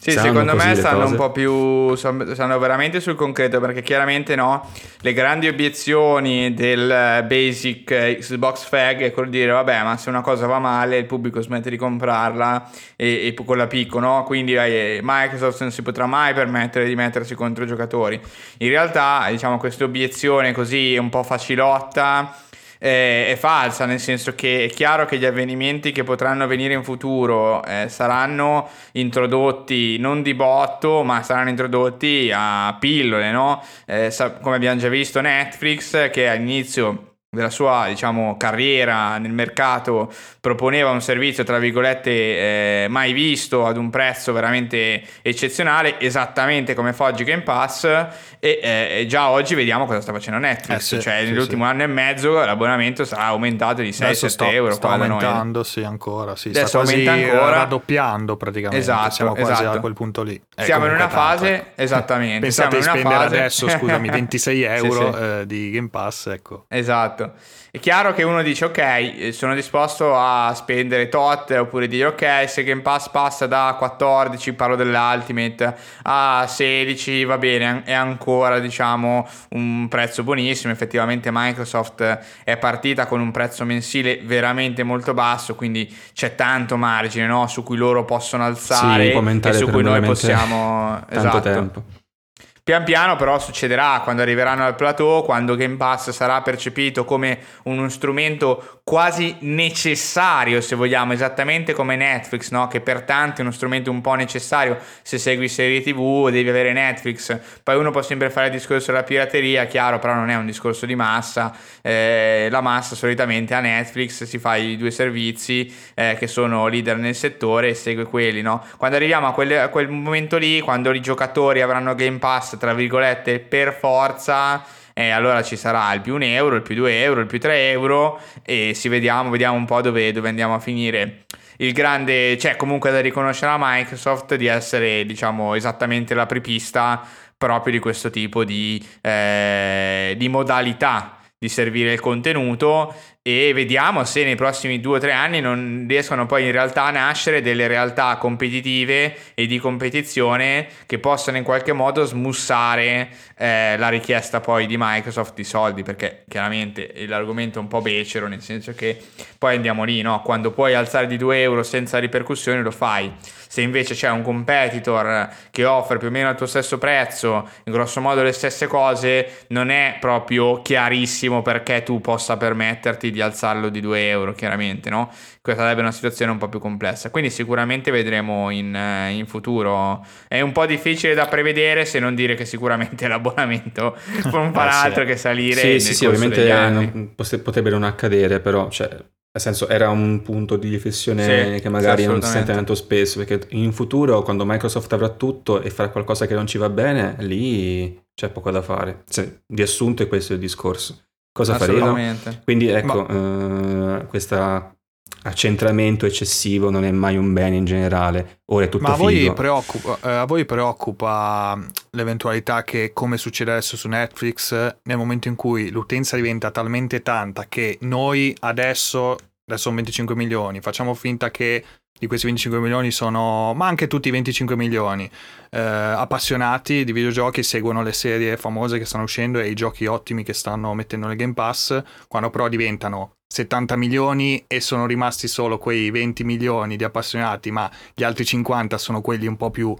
Sì, secondo me stanno cose. un po' più. stanno veramente sul concreto perché chiaramente no. Le grandi obiezioni del basic Xbox Fag è quello di dire: vabbè, ma se una cosa va male, il pubblico smette di comprarla e, e con la picco, no? Quindi eh, Microsoft non si potrà mai permettere di mettersi contro i giocatori. In realtà, diciamo, questa obiezione così un po' facilotta eh, è falsa, nel senso che è chiaro che gli avvenimenti che potranno venire in futuro eh, saranno introdotti non di botto, ma saranno introdotti a pillole, no? Eh, come abbiamo già visto Netflix che all'inizio della sua diciamo, carriera nel mercato proponeva un servizio tra virgolette eh, mai visto ad un prezzo veramente eccezionale esattamente come fa oggi Game Pass e eh, già oggi vediamo cosa sta facendo Netflix eh sì, cioè sì, nell'ultimo sì. anno e mezzo l'abbonamento sarà aumentato di 6-7 euro sta aumentando sì ancora sì, adesso aumenta ancora raddoppiando praticamente esatto, siamo quasi esatto. a quel punto lì È siamo in una tanto. fase esattamente pensate di spendere fase... adesso scusami 26 euro eh, di Game Pass ecco esatto Esatto. È chiaro che uno dice ok, sono disposto a spendere tot oppure dire ok, se Game Pass passa da 14, parlo dell'Ultimate, a 16 va bene, è ancora diciamo un prezzo buonissimo, effettivamente Microsoft è partita con un prezzo mensile veramente molto basso, quindi c'è tanto margine no? su cui loro possono alzare sì, e su cui noi possiamo... Tanto esatto. tempo. Pian piano però succederà quando arriveranno al plateau, quando Game Pass sarà percepito come uno strumento quasi necessario, se vogliamo, esattamente come Netflix, no? che per tanti è uno strumento un po' necessario se segui serie TV, devi avere Netflix. Poi uno può sempre fare il discorso della pirateria, chiaro, però non è un discorso di massa. Eh, la massa solitamente a Netflix si fa i due servizi eh, che sono leader nel settore e segue quelli. No? Quando arriviamo a quel, a quel momento lì, quando i giocatori avranno Game Pass tra virgolette, per forza, eh, allora ci sarà il più un euro, il più due euro, il più tre euro e si vediamo, vediamo un po' dove, dove andiamo a finire. il grande, cioè comunque da riconoscere a Microsoft di essere diciamo esattamente la prepista proprio di questo tipo di, eh, di modalità di servire il contenuto e vediamo se nei prossimi due o tre anni non riescono poi in realtà a nascere delle realtà competitive e di competizione che possano in qualche modo smussare eh, la richiesta poi di Microsoft di soldi perché chiaramente l'argomento è un po' becero nel senso che poi andiamo lì no? quando puoi alzare di 2 euro senza ripercussioni lo fai se invece c'è un competitor che offre più o meno al tuo stesso prezzo, in grosso modo le stesse cose, non è proprio chiarissimo perché tu possa permetterti di alzarlo di 2 euro, chiaramente, no? Questa sarebbe una situazione un po' più complessa. Quindi sicuramente vedremo in, eh, in futuro. È un po' difficile da prevedere, se non dire che sicuramente l'abbonamento non farà altro che salire. Sì, sì, sì, ovviamente non, potrebbe non accadere, però cioè, nel senso, era un punto di riflessione sì, che magari non si sente tanto spesso, perché in futuro, quando Microsoft avrà tutto e farà qualcosa che non ci va bene, lì c'è poco da fare. Cioè, di assunto è questo il discorso. Cosa faremo? Quindi ecco, Ma... uh, questa accentramento eccessivo non è mai un bene in generale. Ora è tutto Ma a voi, preoccupa, eh, a voi preoccupa l'eventualità che, come succede adesso su Netflix, nel momento in cui l'utenza diventa talmente tanta che noi adesso, adesso sono 25 milioni, facciamo finta che di questi 25 milioni sono, ma anche tutti i 25 milioni, eh, appassionati di videogiochi, seguono le serie famose che stanno uscendo e i giochi ottimi che stanno mettendo nel Game Pass, quando però diventano 70 milioni e sono rimasti solo quei 20 milioni di appassionati, ma gli altri 50 sono quelli un po' più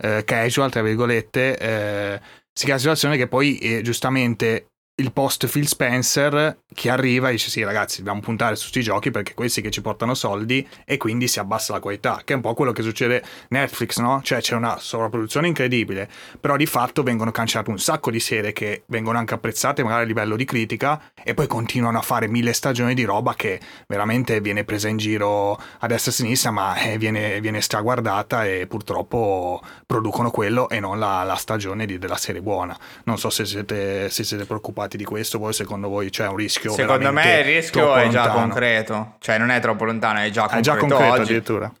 eh, casual, tra virgolette, eh, si crea la situazione che poi eh, giustamente il post Phil Spencer che arriva e dice sì ragazzi dobbiamo puntare su questi giochi perché questi che ci portano soldi e quindi si abbassa la qualità che è un po' quello che succede Netflix no? cioè c'è una sovrapproduzione incredibile però di fatto vengono cancellate un sacco di serie che vengono anche apprezzate magari a livello di critica e poi continuano a fare mille stagioni di roba che veramente viene presa in giro a destra e a sinistra ma eh, viene, viene straguardata e purtroppo producono quello e non la, la stagione di, della serie buona non so se siete, se siete preoccupati preoccupati di questo? Poi secondo voi c'è un rischio? Secondo me il rischio è già concreto, cioè non è troppo lontano, è già concreto, è già concreto oggi. addirittura.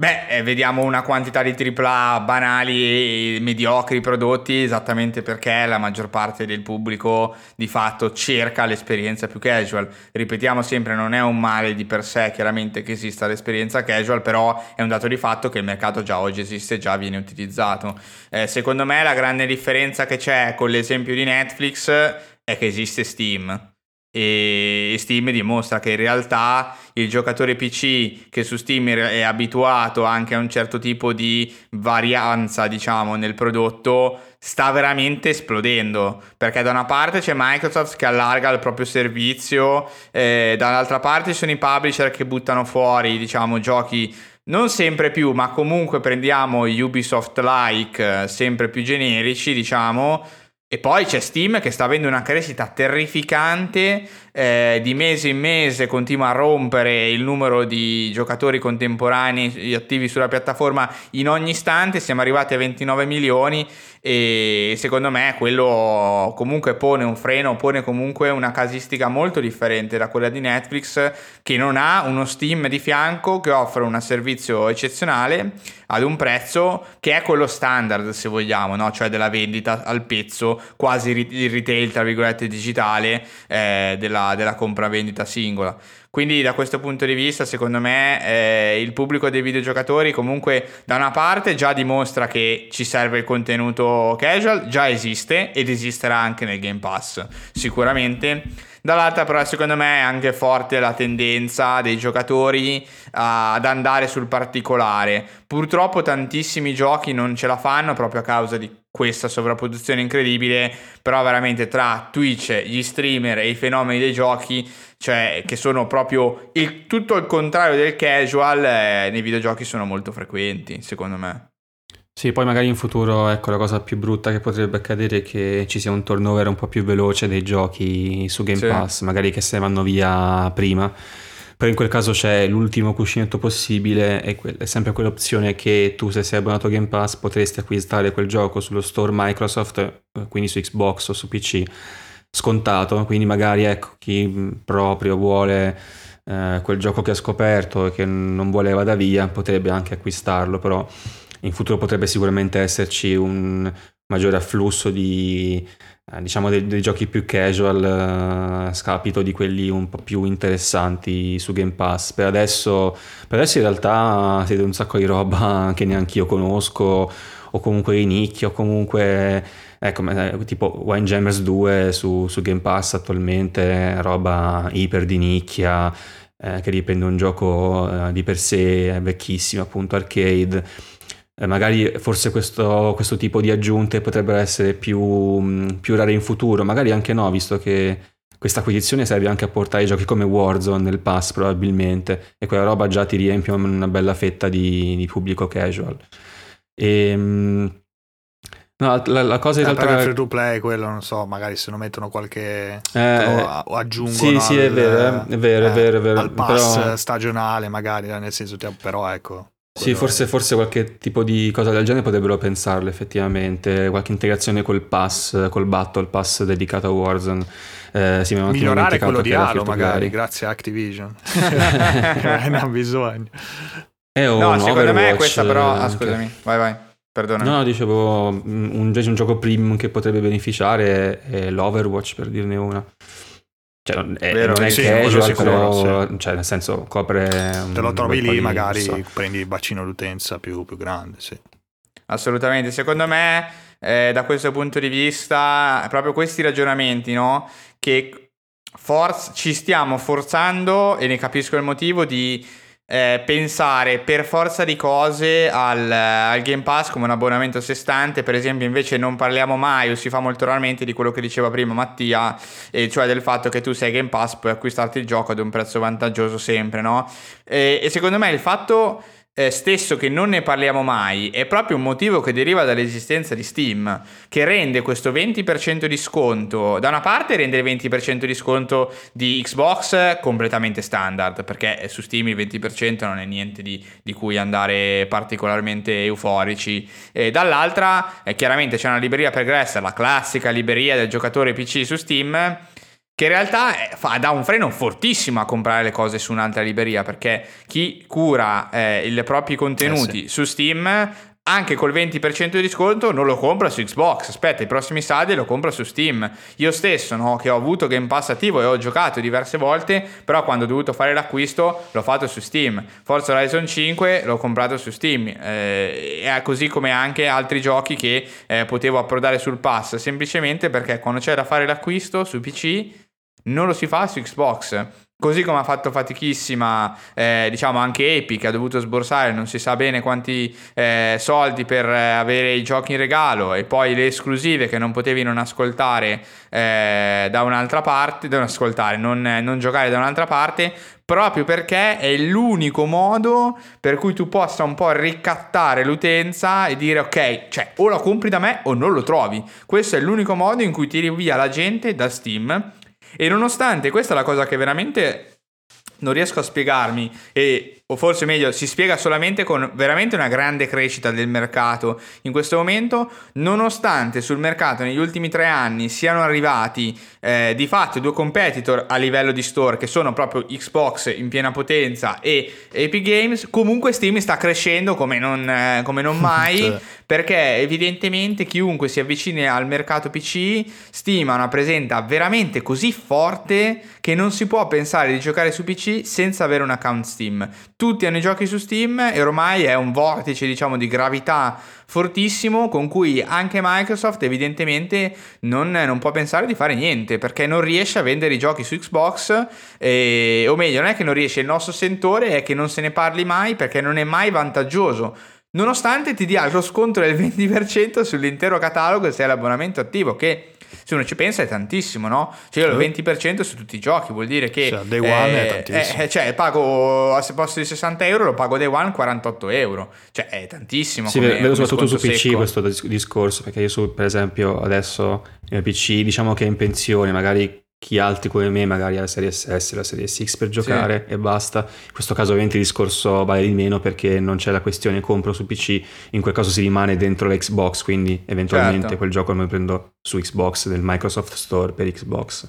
Beh, eh, vediamo una quantità di AAA banali e mediocri prodotti esattamente perché la maggior parte del pubblico di fatto cerca l'esperienza più casual. Ripetiamo sempre, non è un male di per sé chiaramente che esista l'esperienza casual, però è un dato di fatto che il mercato già oggi esiste, già viene utilizzato. Eh, secondo me la grande differenza che c'è con l'esempio di Netflix è che esiste Steam. E Steam dimostra che in realtà il giocatore PC che su Steam è abituato anche a un certo tipo di varianza diciamo nel prodotto sta veramente esplodendo. Perché da una parte c'è Microsoft che allarga il proprio servizio eh, dall'altra parte ci sono i publisher che buttano fuori diciamo giochi non sempre più ma comunque prendiamo Ubisoft like sempre più generici diciamo e poi c'è Steam che sta avendo una crescita terrificante, eh, di mese in mese continua a rompere il numero di giocatori contemporanei attivi sulla piattaforma in ogni istante, siamo arrivati a 29 milioni e secondo me quello comunque pone un freno, pone comunque una casistica molto differente da quella di Netflix che non ha uno Steam di fianco che offre un servizio eccezionale ad un prezzo che è quello standard se vogliamo, no? cioè della vendita al pezzo, quasi il retail tra virgolette digitale eh, della, della compravendita singola. Quindi da questo punto di vista, secondo me, eh, il pubblico dei videogiocatori comunque da una parte già dimostra che ci serve il contenuto casual, già esiste ed esisterà anche nel Game Pass, sicuramente. Dall'altra però secondo me è anche forte la tendenza dei giocatori ad andare sul particolare. Purtroppo tantissimi giochi non ce la fanno proprio a causa di questa sovrapproduzione incredibile, però veramente tra Twitch, gli streamer e i fenomeni dei giochi, cioè che sono proprio il, tutto il contrario del casual, eh, nei videogiochi sono molto frequenti, secondo me. Sì, poi magari in futuro, ecco, la cosa più brutta che potrebbe accadere è che ci sia un turnover un po' più veloce dei giochi su Game sì. Pass, magari che se ne vanno via prima però in quel caso c'è l'ultimo cuscinetto possibile e è sempre quell'opzione che tu se sei abbonato a Game Pass potresti acquistare quel gioco sullo store Microsoft, eh, quindi su Xbox o su PC, scontato, quindi magari ecco chi proprio vuole eh, quel gioco che ha scoperto e che non voleva da via, potrebbe anche acquistarlo, però in futuro potrebbe sicuramente esserci un maggiore afflusso di, diciamo dei, dei, giochi più casual a uh, scapito di quelli un po' più interessanti su Game Pass. Per adesso, per adesso in realtà siete un sacco di roba che neanche io conosco o comunque di nicchia o comunque ecco, eh, tipo Wine Jammers 2 su, su, Game Pass attualmente, roba iper di nicchia eh, che riprende un gioco eh, di per sé vecchissimo, appunto arcade. Eh, magari forse questo, questo, tipo di aggiunte potrebbero essere più, mm, più rare in futuro, magari anche no, visto che questa acquisizione serve anche a portare giochi come Warzone nel pass probabilmente e quella roba già ti riempie una bella fetta di, di pubblico casual. E, ehm, no, la, la, cosa in eh, realtà... Il free to play quello, non so, magari se non mettono qualche... Eh, o aggiungono Sì, sì, è vero, è vero, è vero, è vero. Al pass però... stagionale magari, nel senso, però ecco... Sì, forse, forse, qualche tipo di cosa del genere potrebbero pensarlo effettivamente, qualche integrazione col pass, col battle pass dedicato a Warzone. Eh, sì, Migliorare quello di Halo magari, grazie a Activision. ne ha bisogno. no, secondo me questa però... Ah, scusami, vai vai. Perdona. No, dicevo, un, un gioco premium che potrebbe beneficiare è l'Overwatch, per dirne una. Cioè, non è, Vero, non è sì, casual, sicuro, però, sì. cioè, nel senso, copre... Te lo trovi lì, magari so. prendi il bacino d'utenza più, più grande, sì. Assolutamente. Secondo me, eh, da questo punto di vista, proprio questi ragionamenti, no? Che forz- ci stiamo forzando, e ne capisco il motivo, di eh, pensare per forza di cose al, al, Game Pass come un abbonamento a sé stante, per esempio invece non parliamo mai o si fa molto raramente di quello che diceva prima Mattia, e cioè del fatto che tu sei Game Pass puoi acquistarti il gioco ad un prezzo vantaggioso sempre, no? e, e secondo me il fatto eh, stesso che non ne parliamo mai è proprio un motivo che deriva dall'esistenza di Steam, che rende questo 20% di sconto, da una parte rende il 20% di sconto di Xbox completamente standard, perché su Steam il 20% non è niente di, di cui andare particolarmente euforici, e dall'altra eh, chiaramente c'è una libreria pregressa, la classica libreria del giocatore PC su Steam, che in realtà eh, fa, dà un freno fortissimo a comprare le cose su un'altra libreria perché chi cura eh, i propri contenuti eh sì. su Steam anche col 20% di sconto non lo compra su Xbox, aspetta i prossimi saldi lo compra su Steam. Io stesso no, che ho avuto Game Pass attivo e ho giocato diverse volte, però quando ho dovuto fare l'acquisto l'ho fatto su Steam. Forza Horizon 5 l'ho comprato su Steam, eh, così come anche altri giochi che eh, potevo approdare sul pass, semplicemente perché quando c'è da fare l'acquisto su PC non lo si fa su Xbox. Così come ha fatto fatichissima, eh, diciamo, anche Epic, ha dovuto sborsare non si sa bene quanti eh, soldi per eh, avere i giochi in regalo e poi le esclusive che non potevi non ascoltare eh, da un'altra parte, non ascoltare, non, non giocare da un'altra parte, proprio perché è l'unico modo per cui tu possa un po' ricattare l'utenza e dire ok, cioè o lo compri da me o non lo trovi. Questo è l'unico modo in cui tiri via la gente da Steam e nonostante questa è la cosa che veramente non riesco a spiegarmi e o forse meglio, si spiega solamente con veramente una grande crescita del mercato in questo momento, nonostante sul mercato negli ultimi tre anni siano arrivati eh, di fatto due competitor a livello di store che sono proprio Xbox in piena potenza e Epic Games, comunque Steam sta crescendo come non, eh, come non mai. Cioè. Perché evidentemente chiunque si avvicini al mercato PC stima una presenza veramente così forte che non si può pensare di giocare su PC senza avere un account Steam tutti hanno i giochi su Steam e ormai è un vortice diciamo di gravità fortissimo con cui anche Microsoft evidentemente non, non, può pensare di fare niente perché non riesce a vendere i giochi su Xbox e, o meglio non è che non riesce il nostro sentore è che non se ne parli mai perché non è mai vantaggioso. Nonostante ti dia lo sconto del 20% sull'intero catalogo se hai l'abbonamento attivo che se uno ci pensa è tantissimo, no? Cioè io ho il 20% su tutti i giochi, vuol dire che... Cioè, day one eh, è tantissimo. Eh, cioè pago, a posto di 60 euro lo pago day one 48 euro, cioè è tantissimo. Sì, vedo soprattutto su PC secco. questo discorso, perché io su, per esempio adesso il PC diciamo che è in pensione, magari chi altri come me magari ha la serie SS, la serie X per giocare sì. e basta. In questo caso ovviamente il discorso vale di meno perché non c'è la questione compro su PC, in quel caso si rimane dentro l'Xbox, quindi eventualmente certo. quel gioco lo prendo su Xbox del Microsoft Store per Xbox.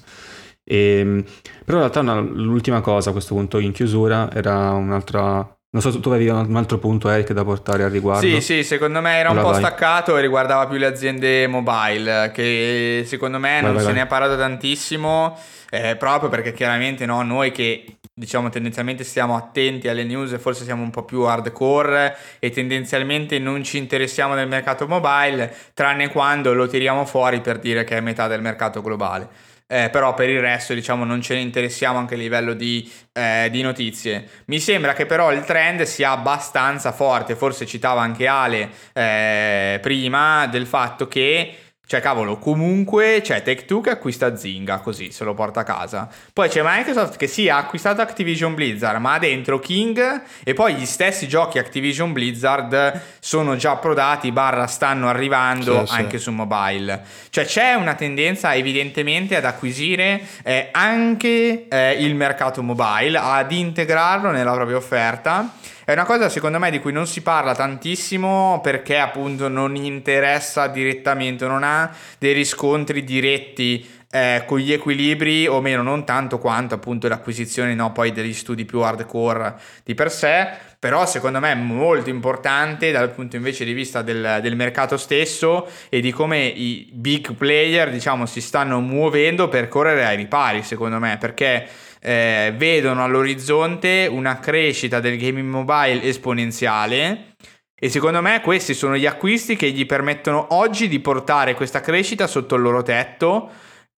E, ehm, però in realtà una, l'ultima cosa a questo punto in chiusura era un'altra non so, tu avevi un altro punto, Eric, da portare al riguardo? Sì, sì, secondo me era un allora po' vai. staccato e riguardava più le aziende mobile, che secondo me vai, non vai, se ne è parlato tantissimo, eh, proprio perché chiaramente no, noi che diciamo tendenzialmente stiamo attenti alle news e forse siamo un po' più hardcore e tendenzialmente non ci interessiamo del mercato mobile, tranne quando lo tiriamo fuori per dire che è metà del mercato globale eh, però per il resto diciamo non ce ne interessiamo anche a livello di, eh, di, notizie. Mi sembra che però il trend sia abbastanza forte, forse citava anche Ale eh, prima del fatto che cioè, cavolo, comunque c'è Take-Two che acquista Zynga, così se lo porta a casa. Poi c'è Microsoft che sì, ha acquistato Activision Blizzard, ma ha dentro King e poi gli stessi giochi Activision Blizzard sono già prodati, barra stanno arrivando sì, anche sì. su mobile. Cioè c'è una tendenza evidentemente ad acquisire eh, anche eh, il mercato mobile, ad integrarlo nella propria offerta è una cosa secondo me di cui non si parla tantissimo perché appunto non interessa direttamente, non ha dei riscontri diretti eh, con gli equilibri, o meno non tanto quanto appunto l'acquisizione no, poi degli studi più hardcore di per sé, però secondo me è molto importante dal punto invece di vista del, del mercato stesso e di come i big player diciamo si stanno muovendo per correre ai ripari secondo me. Perché eh, vedono all'orizzonte una crescita del gaming mobile esponenziale e secondo me questi sono gli acquisti che gli permettono oggi di portare questa crescita sotto il loro tetto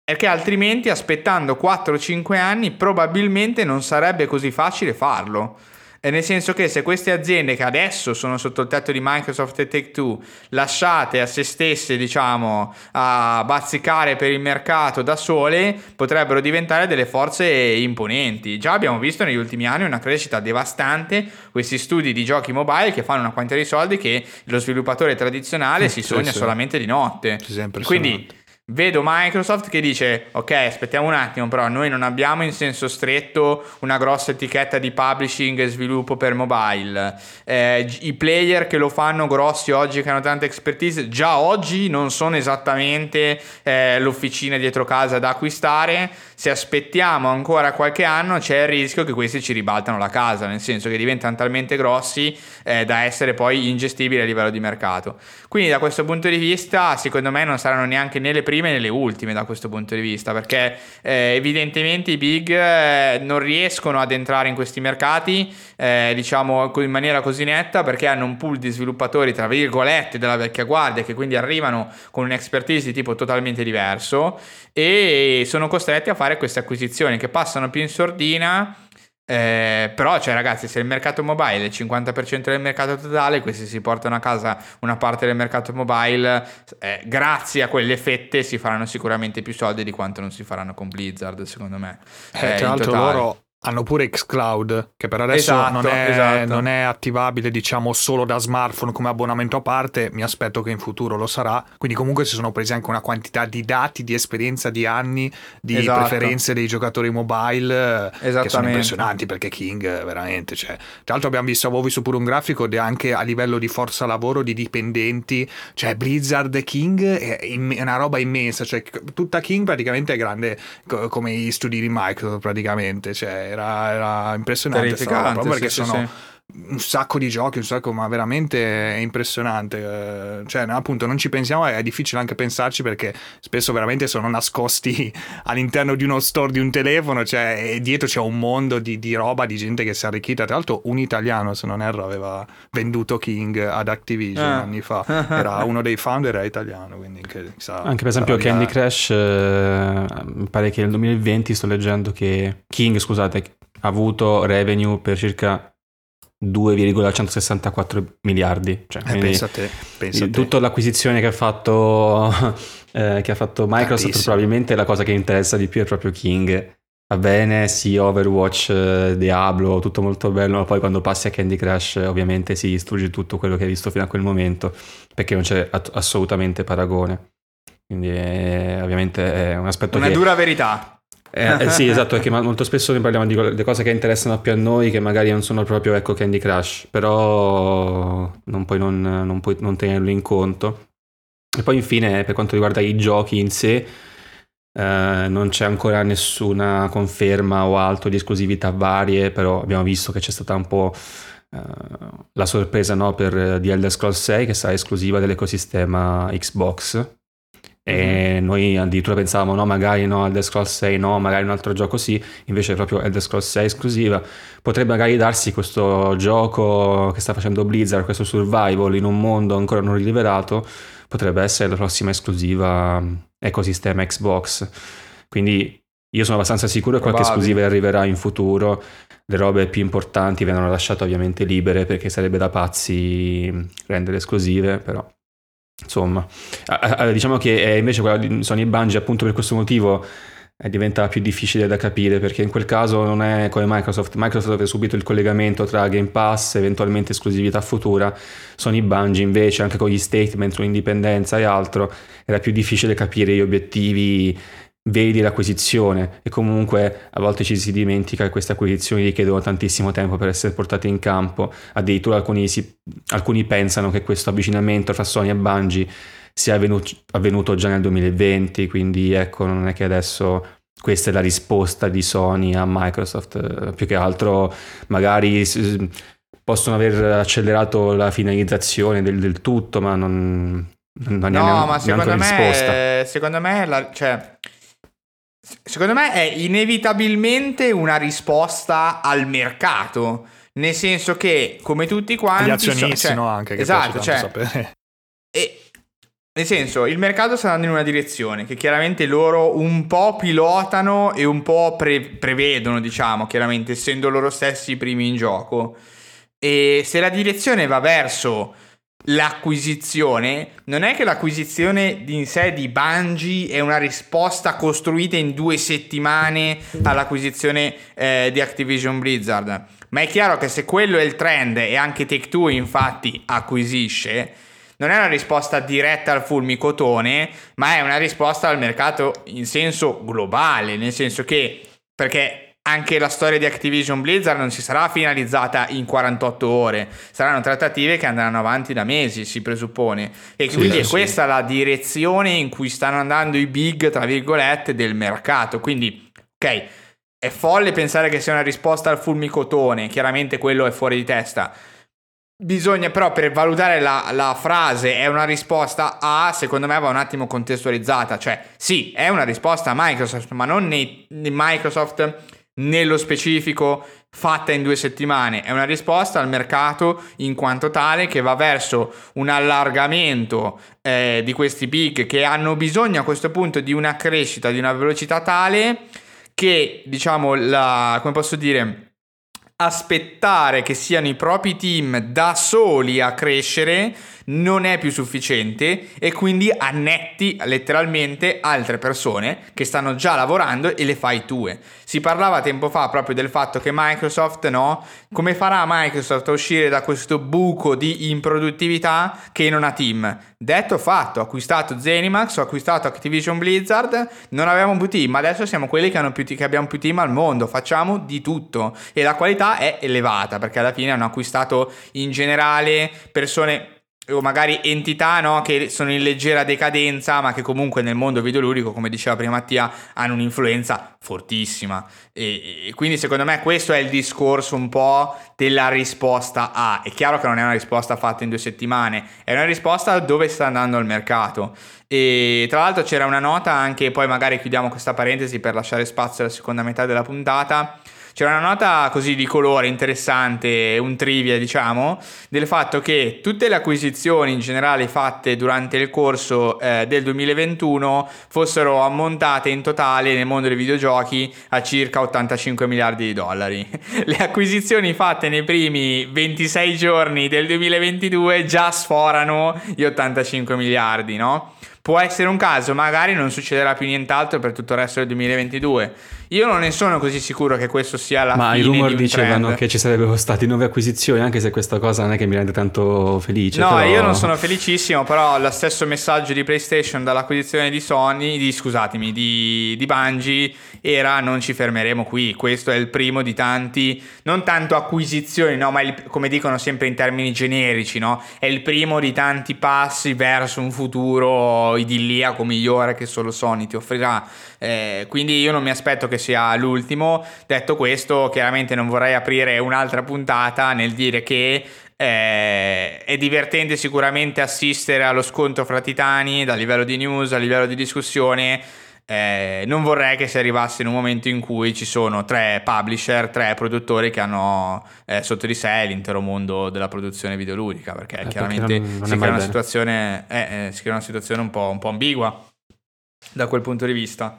perché altrimenti aspettando 4-5 anni probabilmente non sarebbe così facile farlo. E nel senso che se queste aziende che adesso sono sotto il tetto di Microsoft e Take-Two, lasciate a se stesse, diciamo, a bazzicare per il mercato da sole, potrebbero diventare delle forze imponenti. Già abbiamo visto negli ultimi anni una crescita devastante, questi studi di giochi mobile che fanno una quantità di soldi che lo sviluppatore tradizionale si sogna sì. solamente di notte. Quindi Vedo Microsoft che dice: Ok, aspettiamo un attimo, però noi non abbiamo in senso stretto una grossa etichetta di publishing e sviluppo per mobile. Eh, I player che lo fanno grossi oggi, che hanno tanta expertise, già oggi non sono esattamente eh, l'officina dietro casa da acquistare. Se aspettiamo ancora qualche anno, c'è il rischio che questi ci ribaltano la casa, nel senso che diventano talmente grossi eh, da essere poi ingestibili a livello di mercato. Quindi, da questo punto di vista, secondo me non saranno neanche né le prime prime né le ultime da questo punto di vista, perché eh, evidentemente i big eh, non riescono ad entrare in questi mercati, eh, diciamo in maniera così netta, perché hanno un pool di sviluppatori, tra virgolette, della vecchia guardia, che quindi arrivano con un'expertise di tipo totalmente diverso e sono costretti a fare queste acquisizioni che passano più in sordina eh, però, cioè, ragazzi, se il mercato mobile è il 50% del mercato totale, questi si portano a casa una parte del mercato mobile, eh, grazie a quelle fette si faranno sicuramente più soldi di quanto non si faranno con Blizzard, secondo me. Eh, tra l'altro loro hanno pure xCloud, che per adesso esatto, non, è, esatto. non, è, attivabile, diciamo, solo da smartphone come abbonamento a parte. Mi aspetto che in futuro lo sarà. Quindi, comunque, si sono presi anche una quantità di dati, di esperienza, di anni, di esatto. preferenze dei giocatori mobile che sono impressionanti perché King, veramente. Cioè, tra l'altro, abbiamo visto, avevo visto pure un grafico di anche a livello di forza lavoro, di dipendenti. Cioè, Blizzard King è, una roba immensa. Cioè, tutta King praticamente è grande come gli studi di Microsoft, praticamente. Cioè, era, era impressionante. Proprio perché sì, sono un sacco di giochi, un sacco, ma veramente è impressionante. Eh, cioè, appunto, non ci pensiamo, è difficile anche pensarci perché spesso veramente sono nascosti all'interno di uno store di un telefono, cioè, e dietro c'è un mondo di, di roba, di gente che si è arricchita. Tra l'altro, un italiano, se non erro, aveva venduto King ad Activision ah. anni fa. Era uno dei founder, era italiano. Quindi chissà, anche per esempio, Candy Crush, eh, mi pare che nel 2020 sto leggendo che King, scusate, ha avuto revenue per circa 2,164 miliardi. Cioè, eh, pensa a te, pensa tutta l'acquisizione che ha fatto, eh, che ha fatto Microsoft Tantissimo. probabilmente la cosa che interessa di più è proprio King. Va bene, sì, Overwatch, eh, Diablo, tutto molto bello, ma poi quando passi a Candy Crush ovviamente si distrugge tutto quello che hai visto fino a quel momento, perché non c'è assolutamente paragone. Quindi è, ovviamente è un aspetto Una che... dura verità. Eh, eh, sì, esatto, perché molto spesso ne parliamo di cose che interessano più a noi che magari non sono proprio ecco, Candy Crush, però non puoi non, non, puoi non tenerlo in conto. E poi infine, per quanto riguarda i giochi in sé, eh, non c'è ancora nessuna conferma o altro di esclusività varie, però abbiamo visto che c'è stata un po' eh, la sorpresa no, per The Elder Scrolls 6 che sarà esclusiva dell'ecosistema Xbox e mm-hmm. noi addirittura pensavamo no magari no Elder Scrolls 6 no magari un altro gioco sì invece proprio Elder Scrolls 6 esclusiva. Potrebbe magari darsi questo gioco che sta facendo Blizzard questo survival in un mondo ancora non rivelato potrebbe essere la prossima esclusiva ecosistema Xbox. Quindi io sono abbastanza sicuro che qualche esclusiva arriverà in futuro. Le robe più importanti vengono lasciate ovviamente libere perché sarebbe da pazzi rendere esclusive però Insomma, diciamo che invece quella di Sony Bungie appunto per questo motivo diventa più difficile da capire perché in quel caso non è come Microsoft. Microsoft aveva subito il collegamento tra Game Pass, eventualmente esclusività futura. Sony Bungie invece anche con gli statement sull'indipendenza e altro era più difficile capire gli obiettivi vedi l'acquisizione e comunque a volte ci si dimentica che queste acquisizioni richiedono tantissimo tempo per essere portate in campo, addirittura alcuni, si, alcuni pensano che questo avvicinamento tra Sony e Bungie sia avvenuto, avvenuto già nel 2020, quindi ecco non è che adesso questa è la risposta di Sony a Microsoft, più che altro magari possono aver accelerato la finalizzazione del, del tutto, ma non, non no, ma secondo me, risposta. secondo me la, cioè, Secondo me è inevitabilmente una risposta al mercato. Nel senso che, come tutti quanti... Gli azionisti, so, cioè, no? Anche che esatto, cioè, sapere. E, nel senso, il mercato sta andando in una direzione che chiaramente loro un po' pilotano e un po' pre- prevedono, diciamo, chiaramente, essendo loro stessi i primi in gioco. E se la direzione va verso l'acquisizione, non è che l'acquisizione in sé di Bungie è una risposta costruita in due settimane all'acquisizione eh, di Activision Blizzard, ma è chiaro che se quello è il trend e anche Take Two infatti acquisisce, non è una risposta diretta al fulmicotone, ma è una risposta al mercato in senso globale, nel senso che perché anche la storia di Activision Blizzard non si sarà finalizzata in 48 ore, saranno trattative che andranno avanti da mesi, si presuppone. E quindi sì, è questa la direzione in cui stanno andando i big, tra virgolette, del mercato. Quindi, ok, è folle pensare che sia una risposta al fulmicotone, chiaramente quello è fuori di testa. Bisogna però per valutare la, la, frase è una risposta a, secondo me va un attimo contestualizzata, cioè sì, è una risposta a Microsoft, ma non nei, nei Microsoft nello specifico fatta in due settimane, è una risposta al mercato in quanto tale che va verso un allargamento eh, di questi big che hanno bisogno a questo punto di una crescita, di una velocità tale che diciamo la, come posso dire, aspettare che siano i propri team da soli a crescere non è più sufficiente e quindi annetti letteralmente altre persone che stanno già lavorando e le fai tue. Si parlava tempo fa proprio del fatto che Microsoft, no? Come farà Microsoft a uscire da questo buco di improduttività che non ha team? Detto fatto, ho acquistato Zenimax, ho acquistato Activision Blizzard, non avevamo più team, ma adesso siamo quelli che, più, che abbiamo più team al mondo, facciamo di tutto e la qualità è elevata perché alla fine hanno acquistato in generale persone o magari entità no, che sono in leggera decadenza, ma che comunque nel mondo videoludico, come diceva prima Mattia, hanno un'influenza fortissima. E, e, quindi secondo me questo è il discorso un po' della risposta A. È chiaro che non è una risposta fatta in due settimane, è una risposta dove sta andando il mercato. E tra l'altro c'era una nota anche, poi magari chiudiamo questa parentesi per lasciare spazio alla seconda metà della puntata c'era una nota così di colore interessante, un trivia diciamo, del fatto che tutte le acquisizioni in generale fatte durante il corso eh, del 2021 fossero ammontate in totale nel mondo dei videogiochi a circa 85 miliardi di dollari. Le acquisizioni fatte nei primi 26 giorni del 2022 già sforano gli 85 miliardi, no? Può essere un caso, magari non succederà più nient'altro per tutto il resto del 2022 io non ne sono così sicuro che questo sia la Ma fine i rumor dicevano trend. che ci sarebbero stati nuove acquisizioni, anche se questa cosa non è che mi rende tanto felice. No, però... io non sono felicissimo, però lo stesso messaggio di PlayStation dall'acquisizione di Sony, di, scusatemi, di, di Bungie, era non ci fermeremo qui. Questo è il primo di tanti, non tanto acquisizioni, no, ma il, come dicono sempre in termini generici, no? È il primo di tanti passi verso un futuro idilliaco migliore che solo Sony ti offrirà. Eh, quindi io non mi aspetto che sia l'ultimo. Detto questo, chiaramente non vorrei aprire un'altra puntata nel dire che eh, è divertente sicuramente assistere allo scontro fra titani dal livello di news, a livello di discussione. Eh, non vorrei che si arrivasse in un momento in cui ci sono tre publisher, tre produttori che hanno eh, sotto di sé l'intero mondo della produzione videoludica, perché eh, chiaramente perché non, non si, crea una situazione, eh, eh, si, crea una situazione, un po', un po' ambigua da quel punto di vista.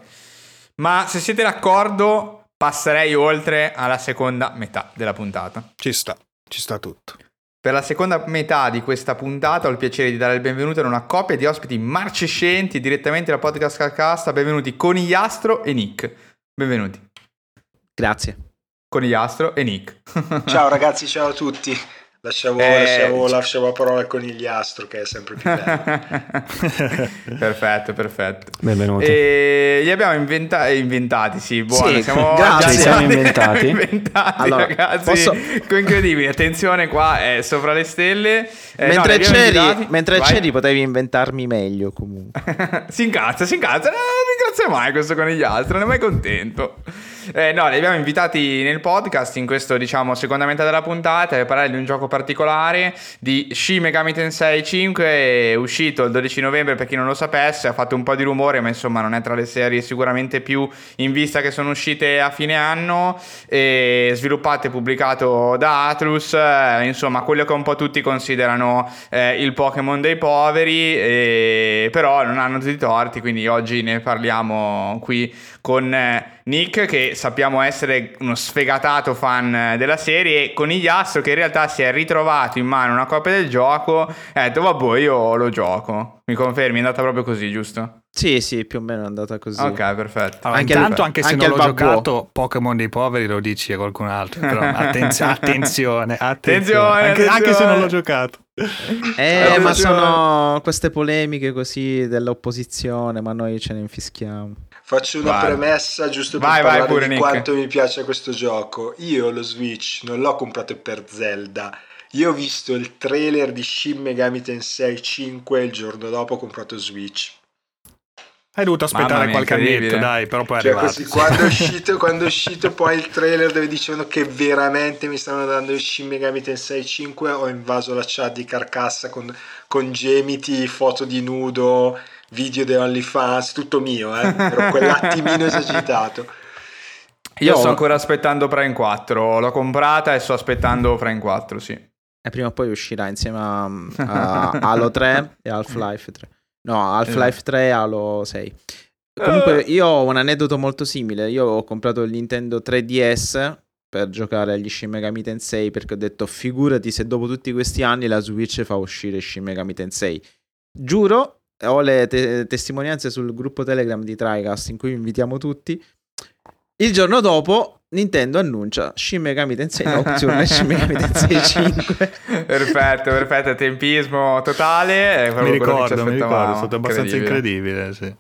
Ma se siete d'accordo, passerei oltre alla seconda metà della puntata. Ci sta, ci sta tutto. Per la seconda metà di questa puntata ho il piacere di dare il benvenuto a una coppia di ospiti marcescenti direttamente dal podcast Calcasta. Benvenuti Conigliastro e Nick. Benvenuti. Grazie. Conigliastro e Nick. ciao ragazzi, ciao a tutti. Lasciamo, eh, lasciamo, lasciamo, la parola al conigliastro che è sempre più bello. perfetto, perfetto. Benvenuti. E li abbiamo inventa- inventati, sì, buono. Sì, siamo, grazie. Ci siamo inventati. inventati allora, ragazzi. Posso... Incredibile, attenzione qua, è sopra le stelle. Eh, mentre no, c'eri, mentre c'eri potevi inventarmi meglio comunque. si incazza, si incazza. Non ringrazio mai questo conigliastro, non è mai contento. Eh, no, li abbiamo invitati nel podcast in questo, diciamo, seconda metà della puntata per parlare di un gioco particolare di Shin Megami Tensei 5, è uscito il 12 novembre per chi non lo sapesse, ha fatto un po' di rumore, ma insomma non è tra le serie sicuramente più in vista che sono uscite a fine anno, e sviluppato e pubblicato da Atlus, eh, insomma, quello che un po' tutti considerano eh, il Pokémon dei poveri, però non hanno tutti i torti, quindi oggi ne parliamo qui con eh, Nick che sappiamo essere uno sfegatato fan della serie e con Igliastro che in realtà si è ritrovato in mano una copia del gioco e ha detto vabbè io lo gioco. Mi confermi, è andata proprio così, giusto? Sì, sì, più o meno è andata così. Ok, perfetto. Allora, anche intanto, il, anche se anche non l'ho giocato, Pokémon dei poveri lo dici a qualcun altro. Però attenzio- attenzione, attenzione, attenzione, anche, anche, se non l'ho giocato. Eh, ma sono queste polemiche così dell'opposizione, ma noi ce ne infischiamo. Faccio una vai. premessa giusto per vai, parlare vai pure, di Nick. quanto mi piace questo gioco. Io lo Switch non l'ho comprato per Zelda. Io ho visto il trailer di Shin Megami Tensei 5 il giorno dopo ho comprato Switch. Hai dovuto aspettare mia, qualche annetto, dai, però poi è cioè, così, quando, è uscito, quando è uscito poi il trailer dove dicevano che veramente mi stavano dando il Shin Megami Tensei 5, ho invaso la chat di Carcassa con, con gemiti, foto di nudo, video di OnlyFans, tutto mio, eh? Ero quell'attimino esagitato. Io sto ancora aspettando Prime 4, l'ho comprata e sto aspettando Prime 4, sì. E prima o poi uscirà insieme a, a Halo 3 e Half-Life 3. No, Half-Life 3 e Halo 6. Comunque io ho un aneddoto molto simile. Io ho comprato il Nintendo 3DS per giocare agli Shin Megami Tensei perché ho detto figurati se dopo tutti questi anni la Switch fa uscire Shin Megami Tensei. Giuro, ho le te- testimonianze sul gruppo Telegram di TriCast in cui invitiamo tutti. Il giorno dopo Nintendo annuncia Shin Megami Tensei Nocturne e Shin Megami Tensei 5. perfetto, perfetto, tempismo totale. Mi ricordo, mi ricordo, è stato abbastanza incredibile, sì.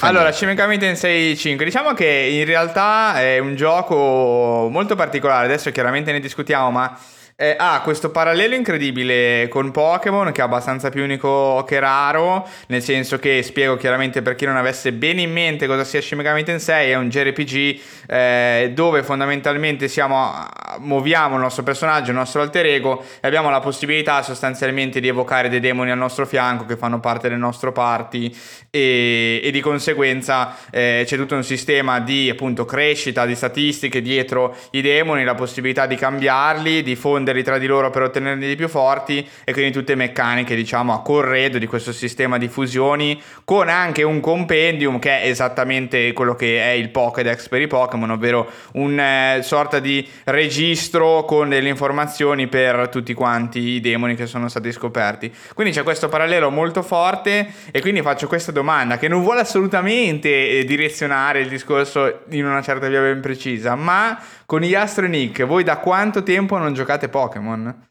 allora, Shin Megami Tensei 5, diciamo che in realtà è un gioco molto particolare, adesso chiaramente ne discutiamo, ma eh, ha questo parallelo incredibile con Pokémon che è abbastanza più unico che raro, nel senso che spiego chiaramente per chi non avesse bene in mente cosa sia Shin Megami Tensei, è un JRPG eh, dove fondamentalmente siamo, muoviamo il nostro personaggio, il nostro alter ego e abbiamo la possibilità sostanzialmente di evocare dei demoni al nostro fianco che fanno parte del nostro party e, e di conseguenza eh, c'è tutto un sistema di appunto crescita, di statistiche dietro i demoni, la possibilità di cambiarli, di fondere fonderli tra di loro per ottenerli di più forti e quindi tutte meccaniche diciamo a corredo di questo sistema di fusioni con anche un compendium che è esattamente quello che è il Pokédex per i Pokémon ovvero un eh, sorta di registro con delle informazioni per tutti quanti i demoni che sono stati scoperti. Quindi c'è questo parallelo molto forte e quindi faccio questa domanda che non vuole assolutamente eh, direzionare il discorso in una certa via ben precisa ma con gli Astro Nick, voi da quanto tempo non giocate Pokémon?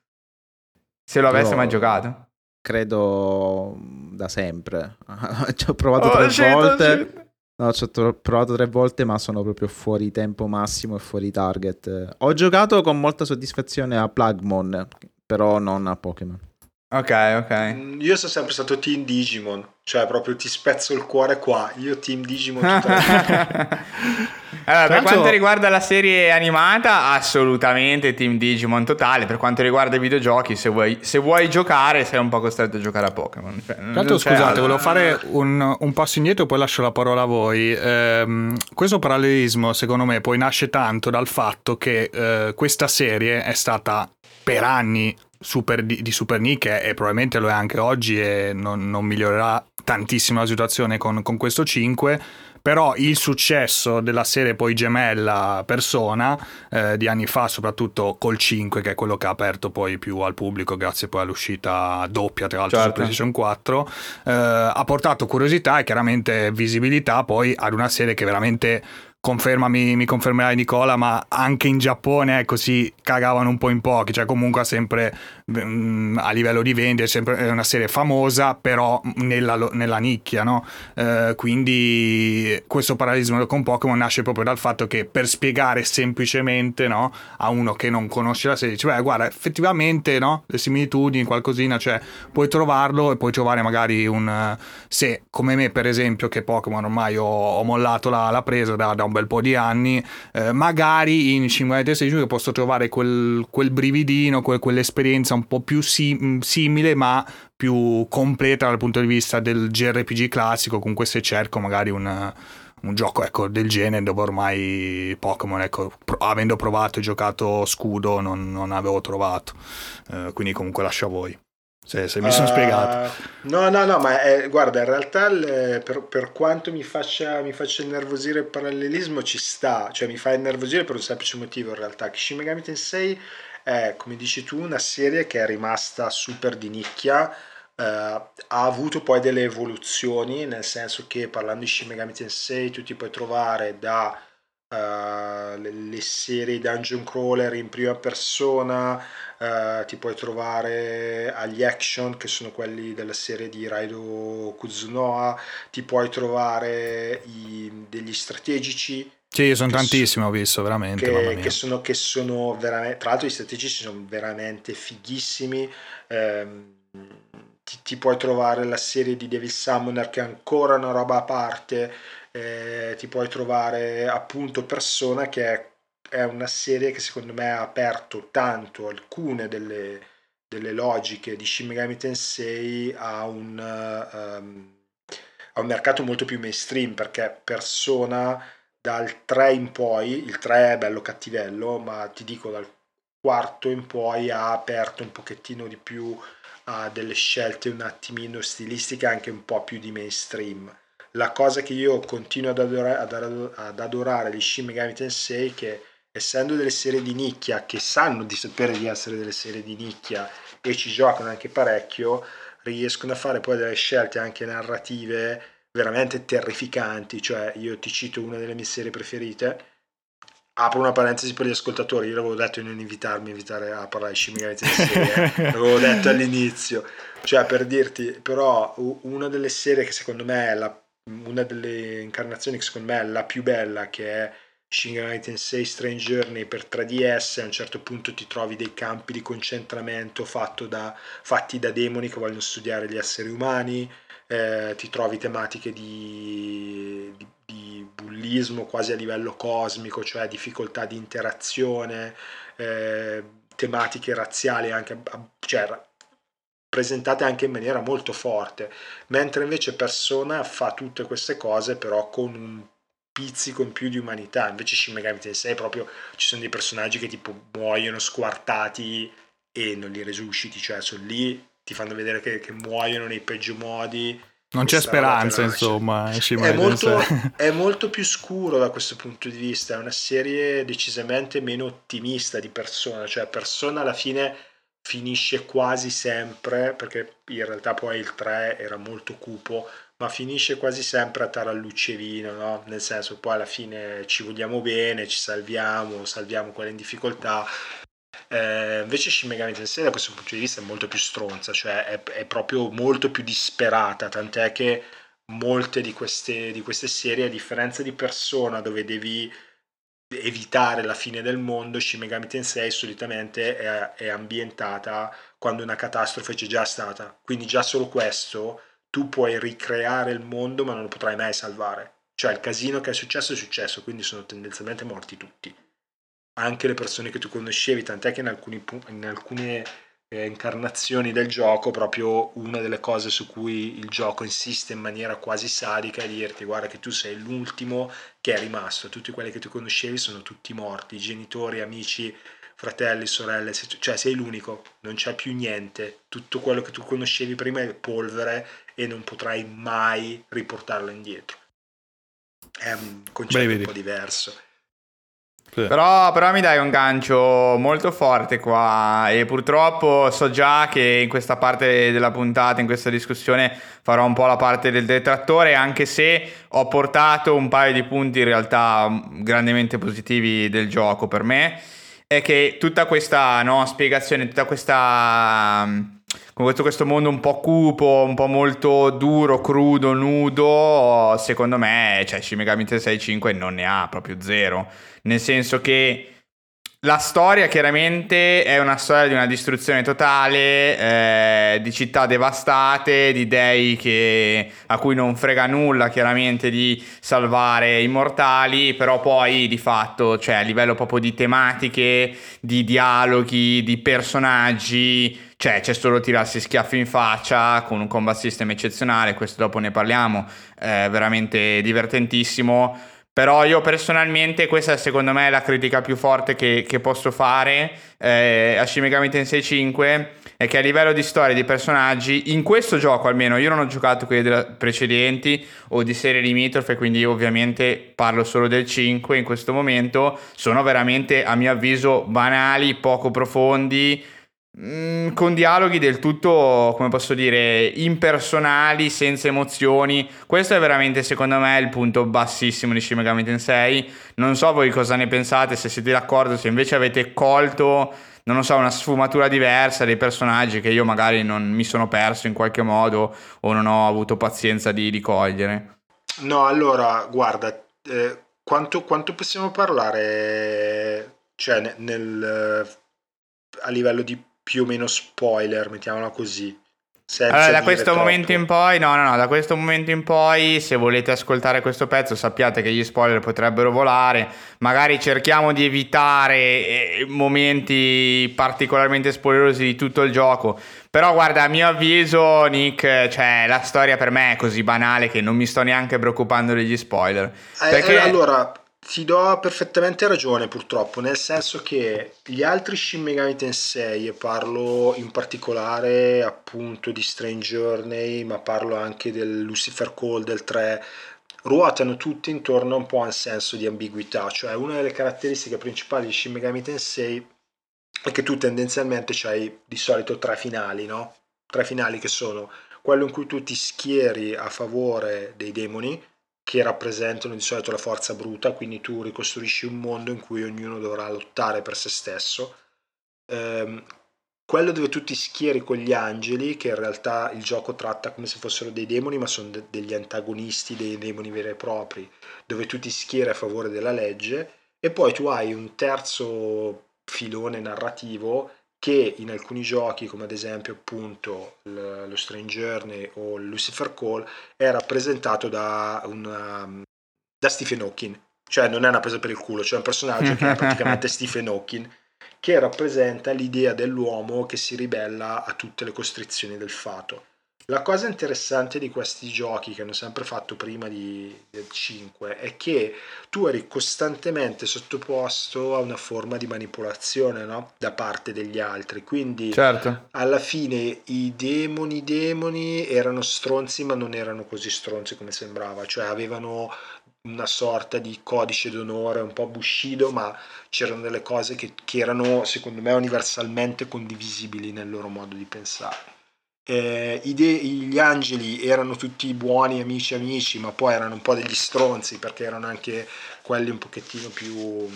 Se lo avesse Io mai giocato? Credo da sempre. ci ho provato oh, tre shit, volte. No, ci ho provato tre volte, ma sono proprio fuori tempo massimo e fuori target. Ho giocato con molta soddisfazione a Plugmon, però non a Pokémon. Ok, ok. Mm, io sono sempre stato team Digimon, cioè proprio ti spezzo il cuore qua. Io team Digimon Allora, per quanto riguarda la serie animata, assolutamente Team Digimon totale. Per quanto riguarda i videogiochi, se vuoi, se vuoi giocare, sei un po' costretto a giocare a Pokémon. Cioè, Tanto scusate, altro. volevo fare un, un, passo indietro, poi lascio la parola a voi. Eh, questo parallelismo, secondo me, poi nasce tanto dal fatto che eh, questa serie è stata per anni super di, di, super nicchia e probabilmente lo è anche oggi e non, non migliorerà tantissimo la situazione con, con questo 5 però il successo della serie poi gemella Persona eh, di anni fa, soprattutto col 5, che è quello che ha aperto poi più al pubblico grazie poi all'uscita doppia tra l'altro certo. su PlayStation 4, eh, ha portato curiosità e chiaramente visibilità poi ad una serie che veramente confermami, mi confermerai Nicola, ma anche in Giappone ecco, si cagavano un po' in pochi, cioè comunque sempre mm, a livello di vendite sempre, è una serie famosa, però nella, nella nicchia, no? eh, quindi questo parallelismo con Pokémon nasce proprio dal fatto che per spiegare semplicemente no, a uno che non conosce la serie, dice, beh guarda, effettivamente no, le similitudini, qualcosina, cioè puoi trovarlo e puoi trovare magari un... se come me per esempio che Pokémon ormai ho, ho mollato la, la presa da, da un un bel po' di anni, eh, magari in Simulator 6 posso trovare quel, quel brividino, quel, quell'esperienza un po' più sim- simile ma più completa dal punto di vista del JRPG classico, comunque se cerco magari un un gioco ecco, del genere dove ormai Pokémon, ecco, pro- avendo provato e giocato Scudo, non, non avevo trovato. Uh, quindi comunque lascio a voi. Se, se mi uh, sono spiegato. No, no, no, ma è, guarda, in realtà il, per, per, quanto mi faccia, mi faccia innervosire il parallelismo ci sta, cioè mi fa innervosire per un semplice motivo in realtà, che Shin Megami Tensei è, come dici tu, una serie che è rimasta super di nicchia, eh, ha avuto poi delle evoluzioni, nel senso che parlando di Shin Megami Tensei tu ti puoi trovare da uh, le, le, serie dungeon crawler in prima persona, uh, ti puoi trovare agli action che sono quelli della serie di Raido Kuzunoa, ti puoi trovare i, degli strategici. Sì, sono tantissimi, ho visto veramente. Che, che, sono, che sono veramente, tra l'altro, i strategici sono veramente fighissimi. Um, ti, ti, puoi trovare la serie di Devil Summoner che è ancora una roba a parte eh, ti puoi trovare appunto Persona che è, è, una serie che secondo me ha aperto tanto alcune delle, delle logiche di Shin Megami Tensei a un, um, a un mercato molto più mainstream perché Persona dal 3 in poi, il 3 è bello cattivello, ma ti dico dal quarto in poi ha aperto un pochettino di più a delle scelte un attimino stilistiche anche un po' più di mainstream la cosa che io continuo ad adorare, ad adorare di Shin Megami Tensei che essendo delle serie di nicchia che sanno di sapere di essere delle serie di nicchia e ci giocano anche parecchio riescono a fare poi delle scelte anche narrative veramente terrificanti. Cioè io ti cito una delle mie serie preferite. Apro una parentesi per gli ascoltatori io l'avevo detto di non invitarmi invitare a parlare di Shin Tensei eh. l'avevo detto all'inizio. Cioè per dirti però una delle serie che secondo me è la una delle incarnazioni che secondo me è la più bella che è Shin Megami Tensei Strange Journey per 3DS a un certo punto ti trovi dei campi di concentramento da, fatti da demoni che vogliono studiare gli esseri umani eh, ti trovi tematiche di, di, di, bullismo quasi a livello cosmico cioè difficoltà di interazione eh, tematiche razziali anche cioè, presentate anche in maniera molto forte, mentre invece Persona fa tutte queste cose però con un pizzico in più di umanità, invece Shin Megami Tensei proprio ci sono dei personaggi che tipo muoiono squartati e non li resusciti, cioè sono lì, ti fanno vedere che, che muoiono nei peggio modi. Non c'è speranza, insomma. È molto, è molto, più scuro da questo punto di vista. È una serie decisamente meno ottimista di persona. Cioè, persona alla fine finisce quasi sempre, perché in realtà poi il 3 era molto cupo, ma finisce quasi sempre a tarallucce no? Nel senso, poi alla fine ci vogliamo bene, ci salviamo, salviamo quelle in difficoltà. Eh, invece Shin Megami Tensei da questo punto di vista è molto più stronza, cioè è, è proprio molto più disperata, tant'è che molte di queste, di queste serie, a differenza di Persona, dove devi evitare la fine del mondo, Shin Megami Tensei solitamente è, è ambientata quando una catastrofe c'è già stata. Quindi già solo questo tu puoi ricreare il mondo ma non lo potrai mai salvare. Cioè il casino che è successo è successo, quindi sono tendenzialmente morti tutti. Anche le persone che tu conoscevi, tant'è che in, alcuni, in alcune eh, incarnazioni del gioco, proprio una delle cose su cui il gioco insiste in maniera quasi sadica è dirti guarda che tu sei l'ultimo che è rimasto, tutti quelli che tu conoscevi sono tutti morti, genitori, amici, fratelli, sorelle, cioè sei l'unico, non c'è più niente, tutto quello che tu conoscevi prima è polvere e non potrai mai riportarlo indietro. È un concetto Beh, un po' diverso. Sì. Però, però, mi dai un gancio molto forte qua e purtroppo so già che in questa parte della puntata, in questa discussione, farò un po' la parte del detrattore, anche se ho portato un paio di punti in realtà grandemente positivi del gioco per me. È che tutta questa no, spiegazione, tutta questa con questo, mondo un po' cupo, un po' molto duro, crudo, nudo, secondo me, cioè Shin Megami Tensei 5 non ne ha proprio zero. Nel senso che la storia chiaramente è una storia di una distruzione totale, eh, di città devastate, di dei che, a cui non frega nulla chiaramente di salvare i mortali, però poi di fatto, cioè a livello proprio di tematiche, di dialoghi, di personaggi, cioè c'è solo tirarsi schiaffi in faccia con un combat system eccezionale, questo dopo ne parliamo, è veramente divertentissimo. Però io personalmente, questa secondo me è la critica più forte che, che posso fare eh, a Shin Megami Tensei 5 è che a livello di storia di personaggi, in questo gioco almeno, io non ho giocato quelli precedenti o di serie limitrofe, quindi ovviamente parlo solo del 5 in questo momento, sono veramente a mio avviso banali, poco profondi, Mm, con dialoghi del tutto, come posso dire, impersonali, senza emozioni. Questo è veramente, secondo me, il punto bassissimo di Shin Megami Tensei. Non so voi cosa ne pensate, se siete d'accordo, se invece avete colto, non lo so, una sfumatura diversa dei personaggi che io magari non mi sono perso in qualche modo o non ho avuto pazienza di, di cogliere. No, allora, guarda, eh, quanto, quanto possiamo parlare, cioè, nel, a livello di più o meno spoiler, mettiamola così. Allora, da questo troppo. momento in poi, no, no, no, da questo momento in poi, se volete ascoltare questo pezzo, sappiate che gli spoiler potrebbero volare. Magari cerchiamo di evitare eh, momenti particolarmente spoilerosi di tutto il gioco. Però, guarda, a mio avviso, Nick, cioè, la storia per me è così banale che non mi sto neanche preoccupando degli spoiler. Eh, perché... Eh, allora, ti do perfettamente ragione purtroppo, nel senso che gli altri Shin Megami Tensei, e parlo in particolare appunto di Strange Journey, ma parlo anche del Lucifer Call del 3, ruotano tutti intorno un po' a un senso di ambiguità, cioè una delle caratteristiche principali di Shin Megami Tensei è che tu tendenzialmente hai di solito tre finali, no? Tre finali che sono quello in cui tu ti schieri a favore dei demoni, che rappresentano di solito la forza bruta, quindi tu ricostruisci un mondo in cui ognuno dovrà lottare per se stesso. Ehm, quello dove tu ti schieri con gli angeli, che in realtà il gioco tratta come se fossero dei demoni, ma sono de- degli antagonisti dei demoni veri e propri, dove tu ti schieri a favore della legge, e poi tu hai un terzo filone narrativo che in alcuni giochi, come ad esempio appunto lo Strange Journey o Lucifer Call, è rappresentato da, una, da Stephen Hawking. Cioè non è una presa per il culo, c'è un personaggio che è praticamente Stephen Hawking, che rappresenta l'idea dell'uomo che si ribella a tutte le costrizioni del fato. La cosa interessante di questi giochi che hanno sempre fatto prima di, del 5 è che tu eri costantemente sottoposto a una forma di manipolazione no? da parte degli altri. Quindi certo. alla fine i demoni, demoni erano stronzi, ma non erano così stronzi come sembrava, cioè avevano una sorta di codice d'onore un po' bushido, ma c'erano delle cose che, che erano secondo me universalmente condivisibili nel loro modo di pensare eh, de- gli angeli erano tutti buoni amici amici, ma poi erano un po' degli stronzi perché erano anche quelli un pochettino più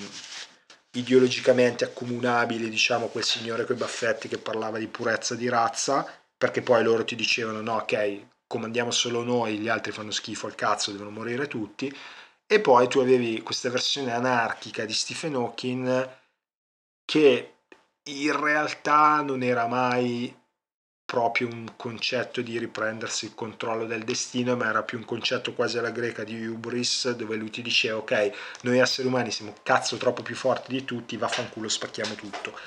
ideologicamente accomunabili, diciamo, quel signore con i baffetti che parlava di purezza di razza, perché poi loro ti dicevano no, ok, comandiamo solo noi, gli altri fanno schifo al cazzo, devono morire tutti. E poi tu avevi questa versione anarchica di Stephen Hawking che in realtà non era mai proprio un concetto di riprendersi il controllo del destino, ma era più un concetto quasi alla greca di Ubris, dove lui ti diceva ok, noi esseri umani siamo cazzo troppo più forti di tutti, vaffanculo, spacchiamo tutto.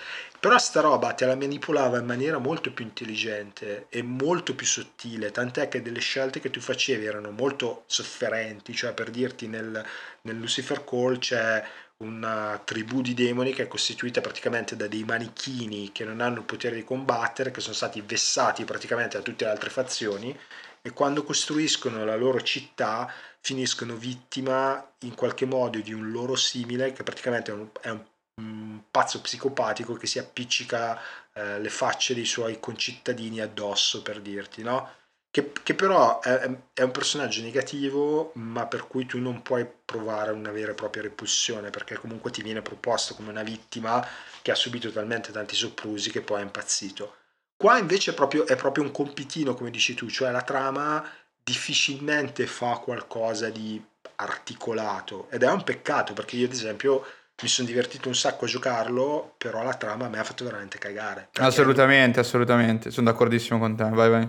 Però sta roba te la manipolava in maniera molto più intelligente e molto più sottile, tant'è che delle scelte che tu facevi erano molto sofferenti, cioè per dirti nel, nel Lucifer Call c'è una tribù di demoni che è costituita praticamente da dei manichini che non hanno il potere di combattere, che sono stati vessati praticamente da tutte le altre fazioni e quando costruiscono la loro città finiscono vittima in qualche modo di un loro simile che praticamente è un, è un, un pazzo psicopatico che si appiccica eh, le facce dei suoi concittadini addosso per dirti, no? Che, che però è, è, un personaggio negativo, ma per cui tu non puoi provare una vera e propria repulsione, perché comunque ti viene proposto come una vittima che ha subito talmente tanti soprusi che poi è impazzito. Qua invece è proprio, è proprio un compitino, come dici tu, cioè la trama difficilmente fa qualcosa di articolato ed è un peccato perché io ad esempio mi sono divertito un sacco a giocarlo, però la trama me ha fatto veramente cagare. Assolutamente, assolutamente, sono d'accordissimo con te, vai vai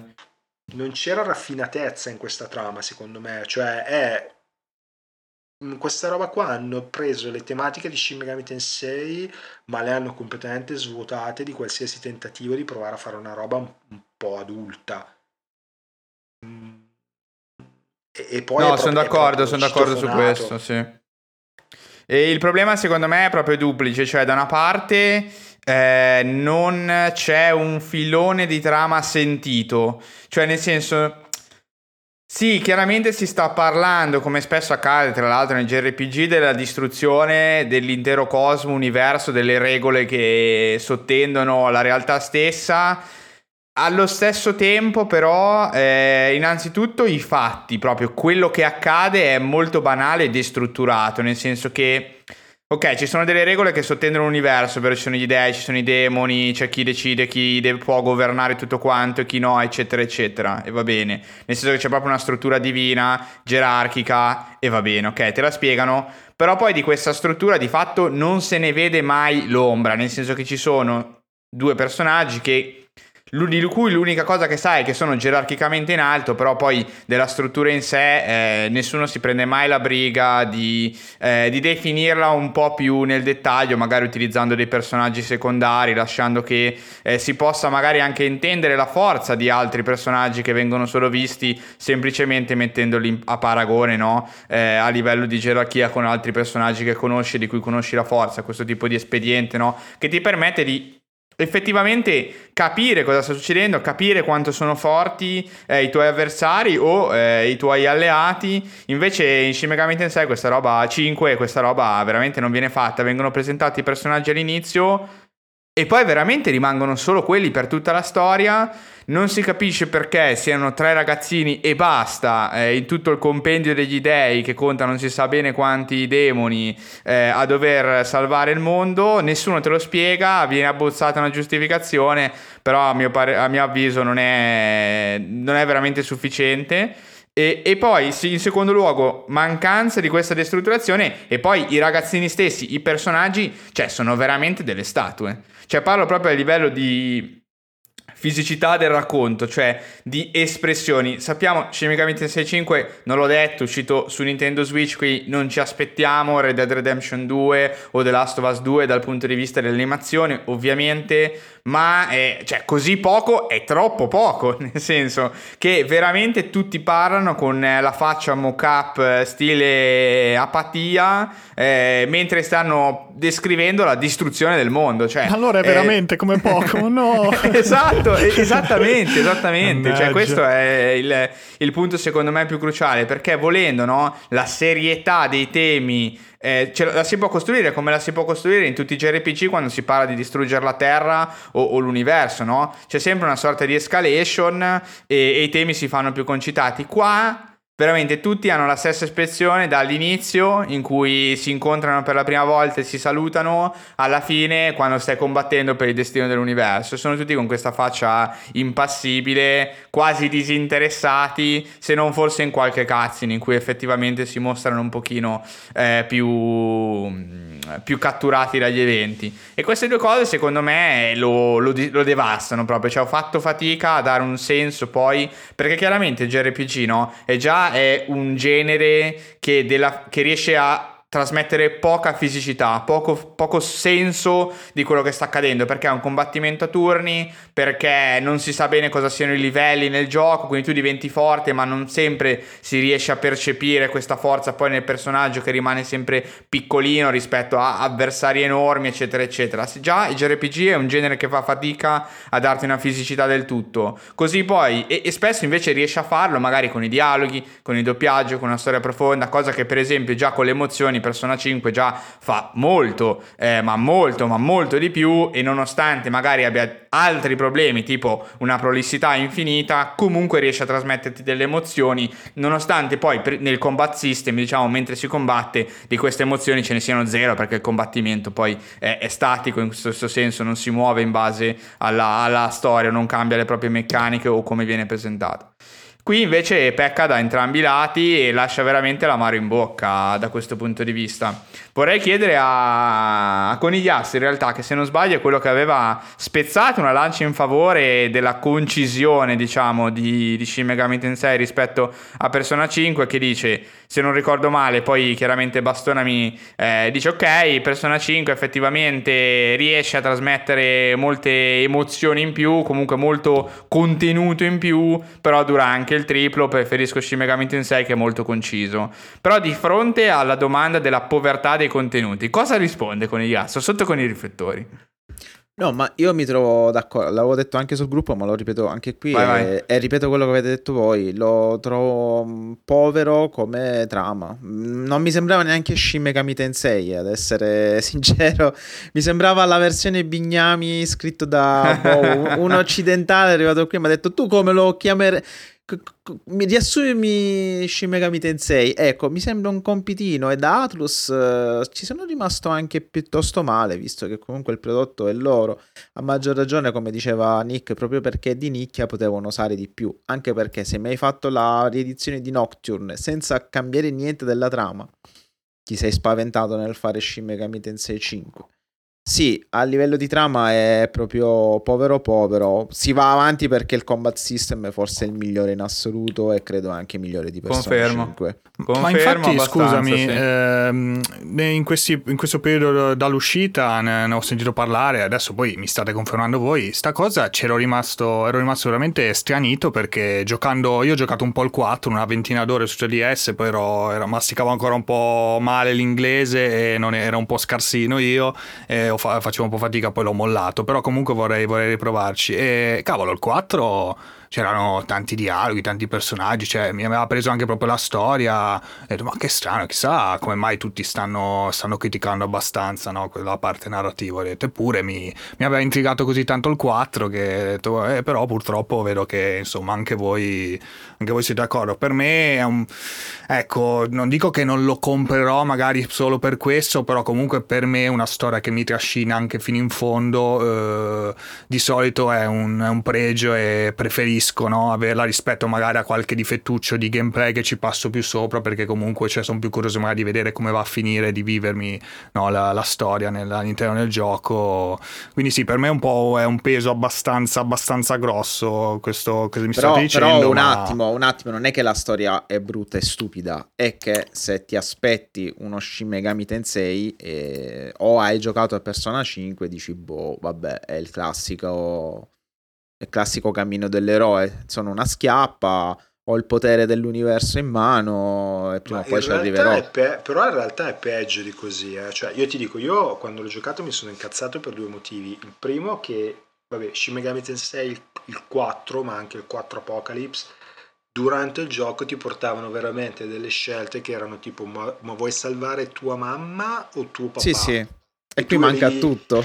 non c'era raffinatezza in questa trama, secondo me, cioè è in questa roba qua hanno preso le tematiche di Shin Megami Tensei ma le hanno completamente svuotate di qualsiasi tentativo di provare a fare una roba un, po' adulta. E, e poi no sono d'accordo sono d'accordo su questo sì. E il problema secondo me è proprio duplice cioè da una parte eh, non c'è un filone di trama sentito. Cioè, nel senso. Sì, chiaramente si sta parlando, come spesso accade tra l'altro nei JRPG, della distruzione dell'intero cosmo, universo, delle regole che sottendono la realtà stessa. Allo stesso tempo, però, eh, innanzitutto i fatti, proprio quello che accade è molto banale e destrutturato, nel senso che Ok, ci sono delle regole che sottendono l'universo, ovvero ci sono gli dei, ci sono i demoni, c'è chi decide chi deve, può governare tutto quanto e chi no, eccetera, eccetera. E va bene. Nel senso che c'è proprio una struttura divina, gerarchica, e va bene, ok, te la spiegano. Però poi di questa struttura di fatto non se ne vede mai l'ombra, nel senso che ci sono due personaggi che di cui l'unica cosa che sai è che sono gerarchicamente in alto, però poi della struttura in sé eh, nessuno si prende mai la briga di, eh, di, definirla un po' più nel dettaglio, magari utilizzando dei personaggi secondari, lasciando che eh, si possa magari anche intendere la forza di altri personaggi che vengono solo visti semplicemente mettendoli a paragone, no? Eh, a livello di gerarchia con altri personaggi che conosci, di cui conosci la forza, questo tipo di espediente, no? Che ti permette di effettivamente capire cosa sta succedendo, capire quanto sono forti eh, i tuoi avversari o eh, i tuoi alleati. Invece in Shin Megami Tensei questa roba 5, questa roba veramente non viene fatta, vengono presentati i personaggi all'inizio e poi veramente rimangono solo quelli per tutta la storia non si capisce perché siano tre ragazzini e basta eh, in tutto il compendio degli dei che conta non si sa bene quanti demoni eh, a dover salvare il mondo. Nessuno te lo spiega, viene abbozzata una giustificazione, però a mio, pare- a mio avviso non è, non è veramente sufficiente. E, e, poi, in secondo luogo, mancanza di questa destrutturazione e poi i ragazzini stessi, i personaggi, cioè, sono veramente delle statue. Cioè, parlo proprio a livello di fisicità del racconto, cioè di espressioni. Sappiamo, Shin Megami Tensei 5, non l'ho detto, è uscito su Nintendo Switch, qui non ci aspettiamo Red Dead Redemption 2 o The Last of Us 2 dal punto di vista dell'animazione, ovviamente, ma è, cioè, così poco è troppo poco, nel senso che veramente tutti parlano con la faccia mock-up eh, stile apatia, eh, mentre stanno descrivendo la distruzione del mondo. Cioè, allora è veramente eh... come poco, no? esatto esatto, esattamente, esattamente. Cioè, questo è il, il, punto secondo me più cruciale, perché volendo no, la serietà dei temi eh, la si può costruire come la si può costruire in tutti i JRPG quando si parla di distruggere la Terra o, o l'universo, no? C'è sempre una sorta di escalation e, e, i temi si fanno più concitati. Qua veramente tutti hanno la stessa espressione dall'inizio in cui si incontrano per la prima volta e si salutano alla fine quando stai combattendo per il destino dell'universo. Sono tutti con questa faccia impassibile quasi disinteressati se non forse in qualche cutscene in cui effettivamente si mostrano un pochino eh, più, più, catturati dagli eventi. E queste due cose secondo me lo, lo, lo devastano proprio. Cioè ho fatto fatica a dare un senso poi perché chiaramente il JRPG no, è già è un genere che, della, che riesce a trasmettere poca fisicità, poco, poco, senso di quello che sta accadendo, perché è un combattimento a turni, perché non si sa bene cosa siano i livelli nel gioco, quindi tu diventi forte, ma non sempre si riesce a percepire questa forza poi nel personaggio che rimane sempre piccolino rispetto a avversari enormi, eccetera, eccetera. Già il JRPG è un genere che fa fatica a darti una fisicità del tutto. Così poi, e, e spesso invece riesce a farlo magari con i dialoghi, con il doppiaggio, con una storia profonda, cosa che per esempio già con le emozioni anni Persona 5 già fa molto, eh, ma molto, ma molto di più e nonostante magari abbia altri problemi tipo una prolissità infinita, comunque riesce a trasmetterti delle emozioni, nonostante poi nel combat system, diciamo, mentre si combatte, di queste emozioni ce ne siano zero perché il combattimento poi è, è statico in questo senso, non si muove in base alla, alla storia, non cambia le proprie meccaniche o come viene presentato. Qui invece pecca da entrambi i lati e lascia veramente l'amaro in bocca da questo punto di vista. Vorrei chiedere a, a Conigliassi in realtà che se non sbaglio è quello che aveva spezzato una lancia in favore della concisione diciamo di, di Shin Megami Tensei rispetto a Persona 5 che dice se non ricordo male poi chiaramente Bastonami eh, dice ok Persona 5 effettivamente riesce a trasmettere molte emozioni in più comunque molto contenuto in più però dura anche il triplo, preferisco Shin Megami Tensei che è molto conciso. Però di fronte alla domanda della povertà dei contenuti, cosa risponde con il Yasso sotto con i riflettori? No, ma io mi trovo d'accordo, l'avevo detto anche sul gruppo, ma lo ripeto anche qui vai, e, vai. e, ripeto quello che avete detto voi, lo trovo mm, povero come trama. Mm, non mi sembrava neanche Shin Megami Tensei, ad essere sincero, mi sembrava la versione Bignami scritto da boh, un occidentale arrivato qui mi ha detto tu come lo chiamerei mi riassumi Shin Megami Tensei ecco mi sembra un compitino e da Atlus uh, ci sono rimasto anche piuttosto male visto che comunque il prodotto è loro. A maggior ragione come diceva Nick proprio perché di nicchia potevano usare di più. Anche perché se mi hai fatto la riedizione di Nocturne senza cambiare niente della trama ti sei spaventato nel fare Shin Megami Tensei 5 sì, a livello di trama è proprio povero povero. Si va avanti perché il combat system è forse il migliore in assoluto e credo anche migliore di Persona Confermo. 5. Confermo Ma infatti, scusami, sì. ehm, in, questi, in, questo periodo dall'uscita ne, ne, ho sentito parlare, adesso poi mi state confermando voi, sta cosa c'ero rimasto, ero rimasto veramente stranito perché giocando, io ho giocato un po' il 4, una ventina d'ore su 3DS, poi ero, ero, masticavo ancora un po' male l'inglese e non era un po' scarsino io e fa- facevo un po' fatica, poi l'ho mollato, però comunque vorrei, vorrei riprovarci. E cavolo, il 4 c'erano tanti dialoghi, tanti personaggi, cioè mi aveva preso anche proprio la storia. Ho detto, ma che strano, chissà come mai tutti stanno, stanno criticando abbastanza no, quella parte narrativa. Ho detto, eppure mi, mi, aveva intrigato così tanto il 4 che ho detto, eh, però purtroppo vedo che insomma anche voi, anche voi siete d'accordo. Per me è un... Ecco, non dico che non lo comprerò magari solo per questo, però comunque per me è una storia che mi trascina anche fino in fondo. Eh, di solito è un, è un pregio e preferisco preferisco no? averla rispetto magari a qualche difettuccio di gameplay che ci passo più sopra perché comunque cioè, sono più curioso magari di vedere come va a finire, di vivermi no, la, la, storia nel, all'interno del gioco. Quindi sì, per me è un po' è un peso abbastanza, abbastanza grosso questo che mi però, state dicendo. Però un ma... attimo, un attimo, non è che la storia è brutta e stupida, è che se ti aspetti uno Shin Megami Tensei eh, o hai giocato a Persona 5 dici boh, vabbè, è il classico il classico cammino dell'eroe. Sono una schiappa, ho il potere dell'universo in mano e prima o poi ci arriverò. Pe- però in realtà è peggio di così. Eh. Cioè, io ti dico, io quando l'ho giocato mi sono incazzato per due motivi. Il primo che, vabbè, Shin Megami Tensei il, il 4, ma anche il 4 Apocalypse, durante il gioco ti portavano veramente delle scelte che erano tipo ma, ma vuoi salvare tua mamma o tuo papà? Sì, sì. E, e qui manca avevi... tutto.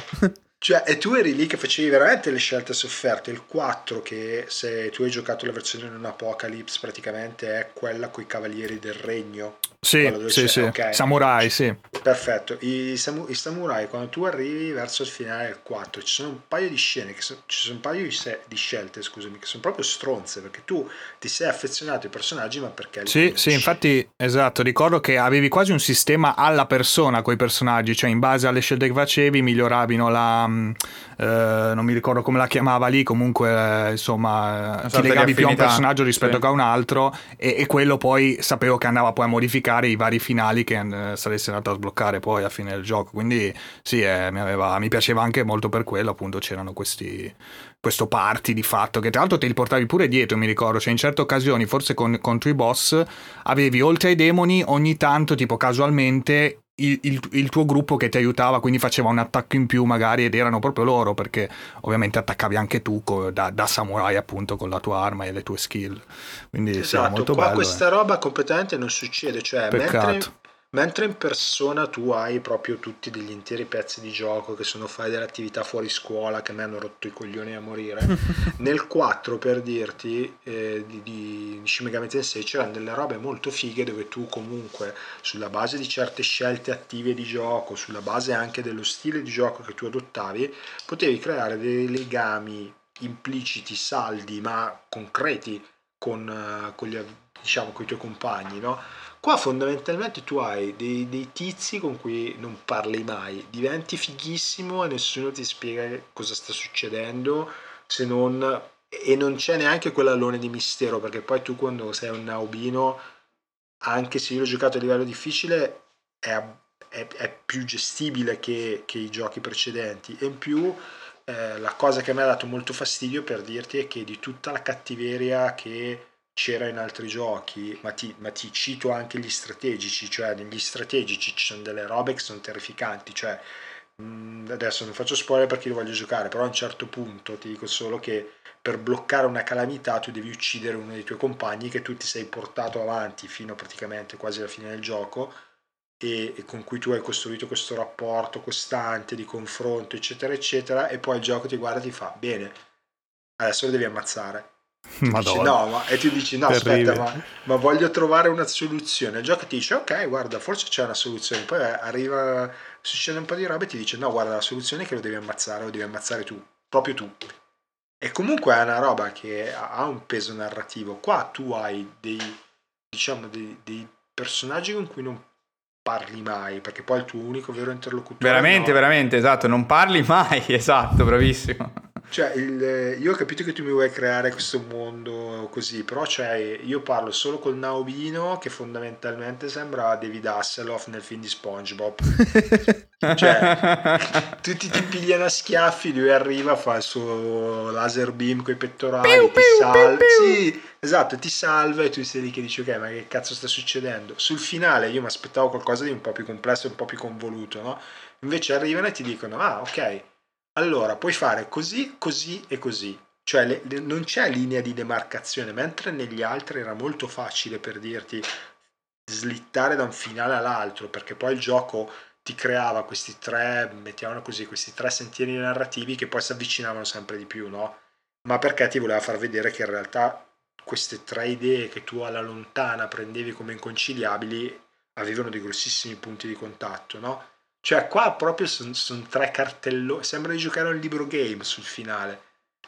Cioè, e tu eri lì che facevi veramente le scelte sofferte. Il 4, che se tu hai giocato la versione non Apocalypse, praticamente è quella con i Cavalieri del Regno. Sì, sì, sì. Okay. Samurai, sì. Perfetto. I, samu- I, samurai, quando tu arrivi verso il finale del 4, ci sono un paio di scene, so- ci sono un paio di, se- di, scelte, scusami, che sono proprio stronze, perché tu ti sei affezionato ai personaggi, ma perché... Li sì, sì, infatti, esatto, ricordo che avevi quasi un sistema alla persona con i personaggi, cioè in base alle scelte che facevi miglioravi la... Mm, eh, non mi ricordo come la chiamava lì, comunque, eh, insomma, ti legavi più a un personaggio rispetto sì. che a un altro e, e quello poi sapevo che andava poi a modificare i vari finali che eh, saresti andato a sbloccare poi alla fine del gioco. Quindi sì, eh, mi, aveva, mi, piaceva anche molto per quello, appunto c'erano questi, questo party di fatto che tra l'altro te li portavi pure dietro, mi ricordo, cioè in certe occasioni, forse con, contro i boss, avevi oltre ai demoni ogni tanto, tipo casualmente, il, il, il, tuo gruppo che ti aiutava, quindi faceva un attacco in più magari ed erano proprio loro perché ovviamente attaccavi anche tu co, da, da, samurai appunto con la tua arma e le tue skill. Quindi esatto, sì, molto qua bello. questa eh. roba completamente non succede, cioè Peccato. mentre Mentre in persona tu hai proprio tutti degli interi pezzi di gioco che sono fai delle attività fuori scuola che mi hanno rotto i coglioni a morire. Nel 4 per dirti eh, di, di Shin Megami Tensei c'erano delle robe molto fighe dove tu comunque sulla base di certe scelte attive di gioco, sulla base anche dello stile di gioco che tu adottavi, potevi creare dei legami impliciti, saldi ma concreti con, uh, con, gli, diciamo, con i tuoi compagni, no? Qua fondamentalmente tu hai dei, dei, tizi con cui non parli mai, diventi fighissimo e nessuno ti spiega cosa sta succedendo se non... e non c'è neanche quell'alone di mistero perché poi tu quando sei un naubino, anche se io l'ho giocato a livello difficile, è, è, è più gestibile che, che, i giochi precedenti. E in più... Eh, la cosa che mi ha dato molto fastidio per dirti è che di tutta la cattiveria che c'era in altri giochi, ma ti, ma ti, cito anche gli strategici, cioè negli strategici ci sono delle robe che sono terrificanti, cioè mh, adesso non faccio spoiler perché lo voglio giocare, però a un certo punto ti dico solo che per bloccare una calamità tu devi uccidere uno dei tuoi compagni che tu ti sei portato avanti fino praticamente quasi alla fine del gioco e, e con cui tu hai costruito questo rapporto costante di confronto eccetera eccetera e poi il gioco ti guarda e ti fa bene, adesso lo devi ammazzare Dici, no, ma, e ti dici no, Terribile. aspetta, ma, ma, voglio trovare una soluzione. Il gioco ti dice ok, guarda, forse c'è una soluzione. Poi arriva, succede un po' di roba e ti dice no, guarda, la soluzione è che lo devi ammazzare, lo devi ammazzare tu, proprio tu. E comunque è una roba che ha un peso narrativo. Qua tu hai dei, diciamo, dei, dei personaggi con cui non parli mai, perché poi è il tuo unico vero interlocutore. Veramente, no. veramente, esatto, non parli mai, esatto, bravissimo. Cioè, il, io ho capito che tu mi vuoi creare questo mondo così, però cioè, io parlo solo col Naubino che fondamentalmente sembra David Hasselhoff nel film di SpongeBob. cioè, tutti ti pigliano a schiaffi, lui arriva, fa il suo laser beam con i pettorali, piu, ti salva. Sì, esatto, ti salva e tu sei lì che dici ok, ma che cazzo sta succedendo? Sul finale io mi aspettavo qualcosa di un po' più complesso, un po' più convoluto, no? Invece arrivano e ti dicono, ah ok allora puoi fare così, così e così. Cioè le, le, non c'è linea di demarcazione, mentre negli altri era molto facile per dirti slittare da un finale all'altro, perché poi il gioco ti creava questi tre, mettiamolo così, questi tre sentieri narrativi che poi si avvicinavano sempre di più, no? Ma perché ti voleva far vedere che in realtà queste tre idee che tu alla lontana prendevi come inconciliabili avevano dei grossissimi punti di contatto, no? Cioè, qua proprio sono son tre cartelloni. Sembra di giocare a un libro game sul finale.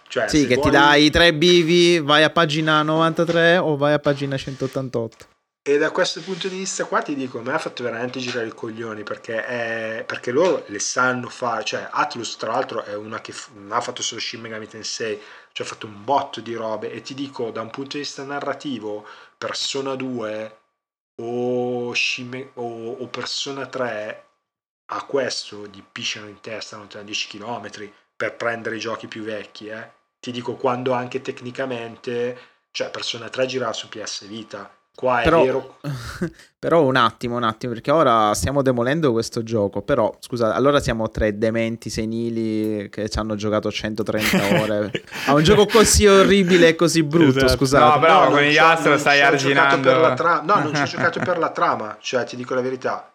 Cioè, sì, che vuoi... ti dai i tre bivi, vai a pagina 93 o vai a pagina 188. E da questo punto di vista qua ti dico, me ha fatto veramente girare i coglioni perché, è, perché loro le sanno fare, cioè Atlus tra l'altro è una che non ha fatto solo Shin Megami Tensei, cioè ha fatto un botto di robe e ti dico da un punto di vista narrativo Persona 2 o, Shin, o, o Persona 3 a questo gli pisciano in testa non 10 km per prendere i giochi più vecchi. Eh. Ti dico quando anche tecnicamente, cioè Persona 3 girava su PS Vita. Qua è però, vero. però un attimo, un attimo, perché ora stiamo demolendo questo gioco. Però, scusa, allora siamo tre dementi senili che ci hanno giocato 130 ore a un gioco così orribile e così brutto. Esatto. Scusate, no, però no, con gli astro stai arginando. Per la tra- no, non ci ho giocato per la trama, cioè ti dico la verità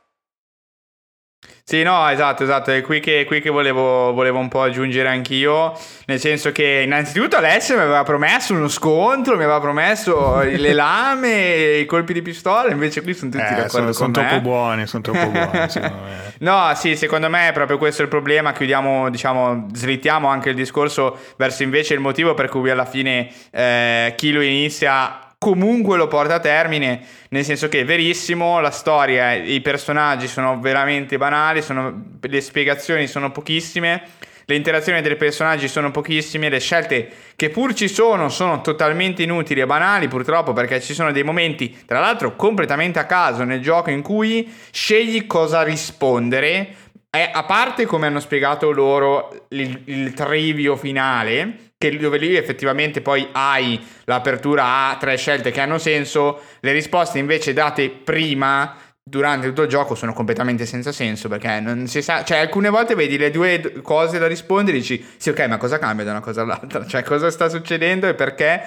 Sì, no, esatto, esatto, è qui che, qui che volevo, volevo, un po' aggiungere anch'io, nel senso che innanzitutto Alessio mi aveva promesso uno scontro, mi aveva promesso le lame, i colpi di pistola, invece qui sono tutti eh, d'accordo sono, sono troppo buoni, sono troppo buoni, secondo me. No, sì, secondo me è proprio questo il problema, chiudiamo, diciamo, slittiamo anche il discorso verso invece il motivo per cui alla fine eh, chi lo inizia comunque lo porta a termine, nel senso che è verissimo, la storia, i personaggi sono veramente banali, sono, le spiegazioni sono pochissime, le interazioni dei personaggi sono pochissime, le scelte che pur ci sono sono totalmente inutili e banali purtroppo perché ci sono dei momenti, tra l'altro completamente a caso nel gioco in cui scegli cosa rispondere, eh, a parte come hanno spiegato loro il, il trivio finale, che dove lì effettivamente poi hai l'apertura a tre scelte che hanno senso, le risposte invece date prima durante tutto il gioco sono completamente senza senso perché non si sa, cioè alcune volte vedi le due cose da rispondere e dici sì ok ma cosa cambia da una cosa all'altra, cioè cosa sta succedendo e perché?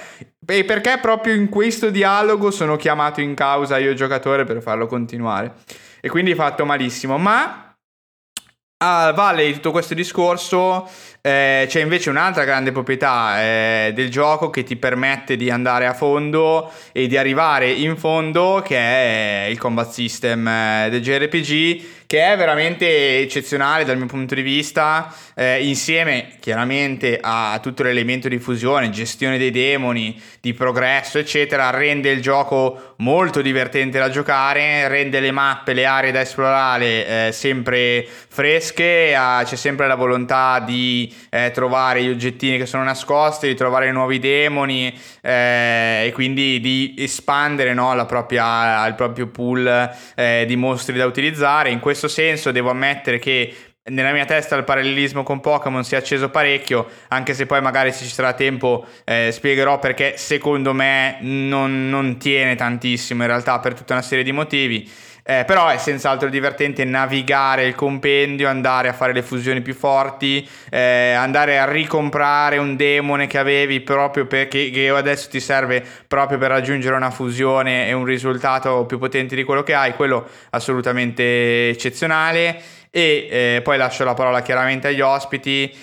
E perché proprio in questo dialogo sono chiamato in causa io giocatore per farlo continuare. E quindi fatto malissimo ma a valle di tutto questo discorso eh, c'è invece un'altra grande proprietà eh, del gioco che ti permette di andare a fondo e di arrivare in fondo, che è il combat system eh, del JRPG, che è veramente eccezionale dal mio punto di vista, eh, insieme chiaramente a tutto l'elemento di fusione, gestione dei demoni, di progresso, eccetera, rende il gioco molto divertente da giocare, rende le mappe, le aree da esplorare eh, sempre fresche, ah, c'è sempre la volontà di eh, trovare gli oggettini che sono nascosti, di trovare nuovi demoni eh, e quindi di espandere no, propria, il proprio pool eh, di mostri da utilizzare. In questo senso devo ammettere che nella mia testa il parallelismo con Pokémon si è acceso parecchio, anche se poi magari se ci sarà tempo eh, spiegherò perché secondo me non, non tiene tantissimo in realtà per tutta una serie di motivi. Eh, però è senz'altro divertente navigare il compendio, andare a fare le fusioni più forti, eh, andare a ricomprare un demone che avevi proprio perché che adesso ti serve proprio per raggiungere una fusione e un risultato più potente di quello che hai, quello assolutamente eccezionale. E eh, poi lascio la parola chiaramente agli ospiti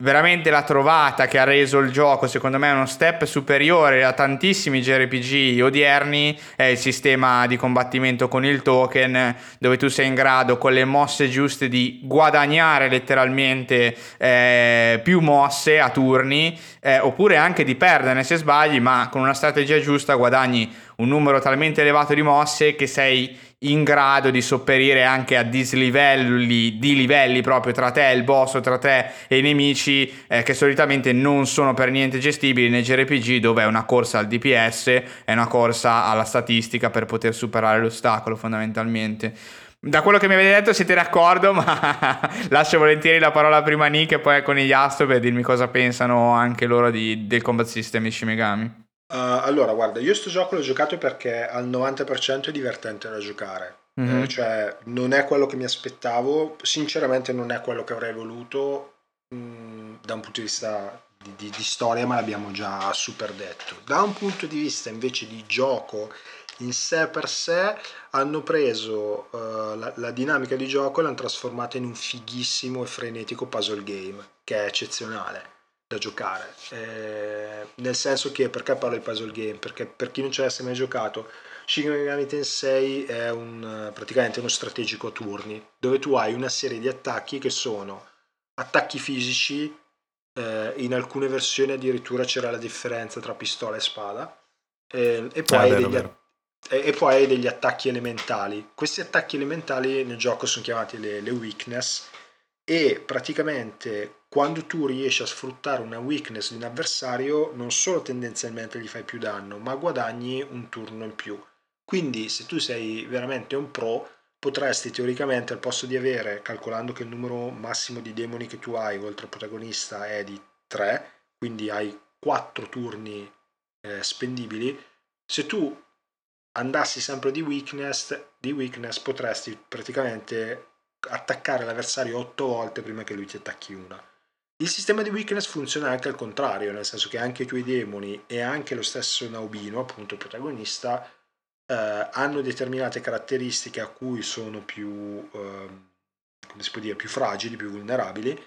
veramente la trovata che ha reso il gioco, secondo me, uno step superiore a tantissimi JRPG odierni è il sistema di combattimento con il token, dove tu sei in grado con le mosse giuste di guadagnare letteralmente eh, più mosse a turni, eh, oppure anche di perderne se sbagli, ma con una strategia giusta guadagni un numero talmente elevato di mosse che sei in grado di sopperire anche a dislivelli di livelli proprio tra te e il boss o tra te e i nemici eh, che solitamente non sono per niente gestibili nei JRPG dove è una corsa al DPS, è una corsa alla statistica per poter superare l'ostacolo fondamentalmente. Da quello che mi avete detto siete d'accordo, ma lascio volentieri la parola prima a Nick e poi con gli Astro per dirmi cosa pensano anche loro di, del combat system di Shimegami. Uh, allora, guarda, io sto gioco l'ho giocato perché al 90% è divertente da giocare. Mm-hmm. Eh, cioè, non è quello che mi aspettavo, sinceramente non è quello che avrei voluto mh, mm, da un punto di vista di, di, di, storia, ma l'abbiamo già super detto. Da un punto di vista invece di gioco in sé per sé, hanno preso uh, la, la dinamica di gioco e l'hanno trasformata in un fighissimo e frenetico puzzle game, che è eccezionale da giocare. Eh, nel senso che, perché parlo di puzzle game? Perché per chi non ci avesse mai giocato, Shin Megami Tensei è un, praticamente uno strategico a turni, dove tu hai una serie di attacchi che sono attacchi fisici, eh, in alcune versioni addirittura c'era la differenza tra pistola e spada, eh, e, poi ah, vero, degli, vero. e, poi hai degli attacchi elementali. Questi attacchi elementali nel gioco sono chiamati le, le weakness, e praticamente quando tu riesci a sfruttare una weakness di un avversario non solo tendenzialmente gli fai più danno ma guadagni un turno in più quindi se tu sei veramente un pro potresti teoricamente al posto di avere calcolando che il numero massimo di demoni che tu hai oltre al protagonista è di 3 quindi hai 4 turni eh, spendibili se tu andassi sempre di weakness, di weakness potresti praticamente attaccare l'avversario 8 volte prima che lui ti attacchi una. Il sistema di weakness funziona anche al contrario, nel senso che anche i tuoi demoni e anche lo stesso Naubino, appunto il protagonista, eh, hanno determinate caratteristiche a cui sono più, eh, come si può dire, più fragili, più vulnerabili.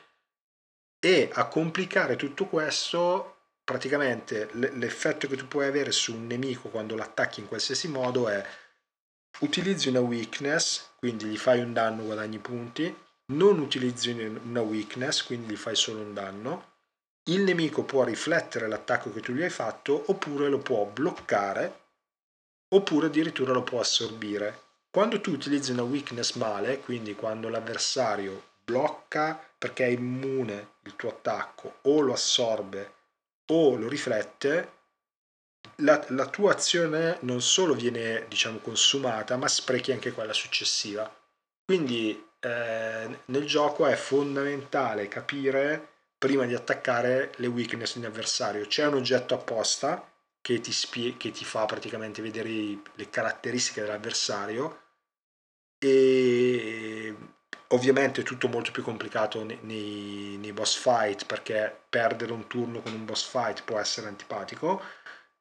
E a complicare tutto questo, praticamente l'effetto che tu puoi avere su un nemico quando l'attacchi in qualsiasi modo è utilizzi una weakness, quindi gli fai un danno, guadagni punti, non utilizzi una weakness, quindi gli fai solo un danno, il nemico può riflettere l'attacco che tu gli hai fatto oppure lo può bloccare oppure addirittura lo può assorbire. Quando tu utilizzi una weakness male, quindi quando l'avversario blocca perché è immune il tuo attacco o lo assorbe o lo riflette, la, la tua azione non solo viene diciamo consumata ma sprechi anche quella successiva. Quindi eh, nel gioco è fondamentale capire prima di attaccare le weakness di un avversario. C'è un oggetto apposta che ti, spie- che ti fa praticamente vedere le caratteristiche dell'avversario e ovviamente è tutto molto più complicato nei, nei, nei, boss fight perché perdere un turno con un boss fight può essere antipatico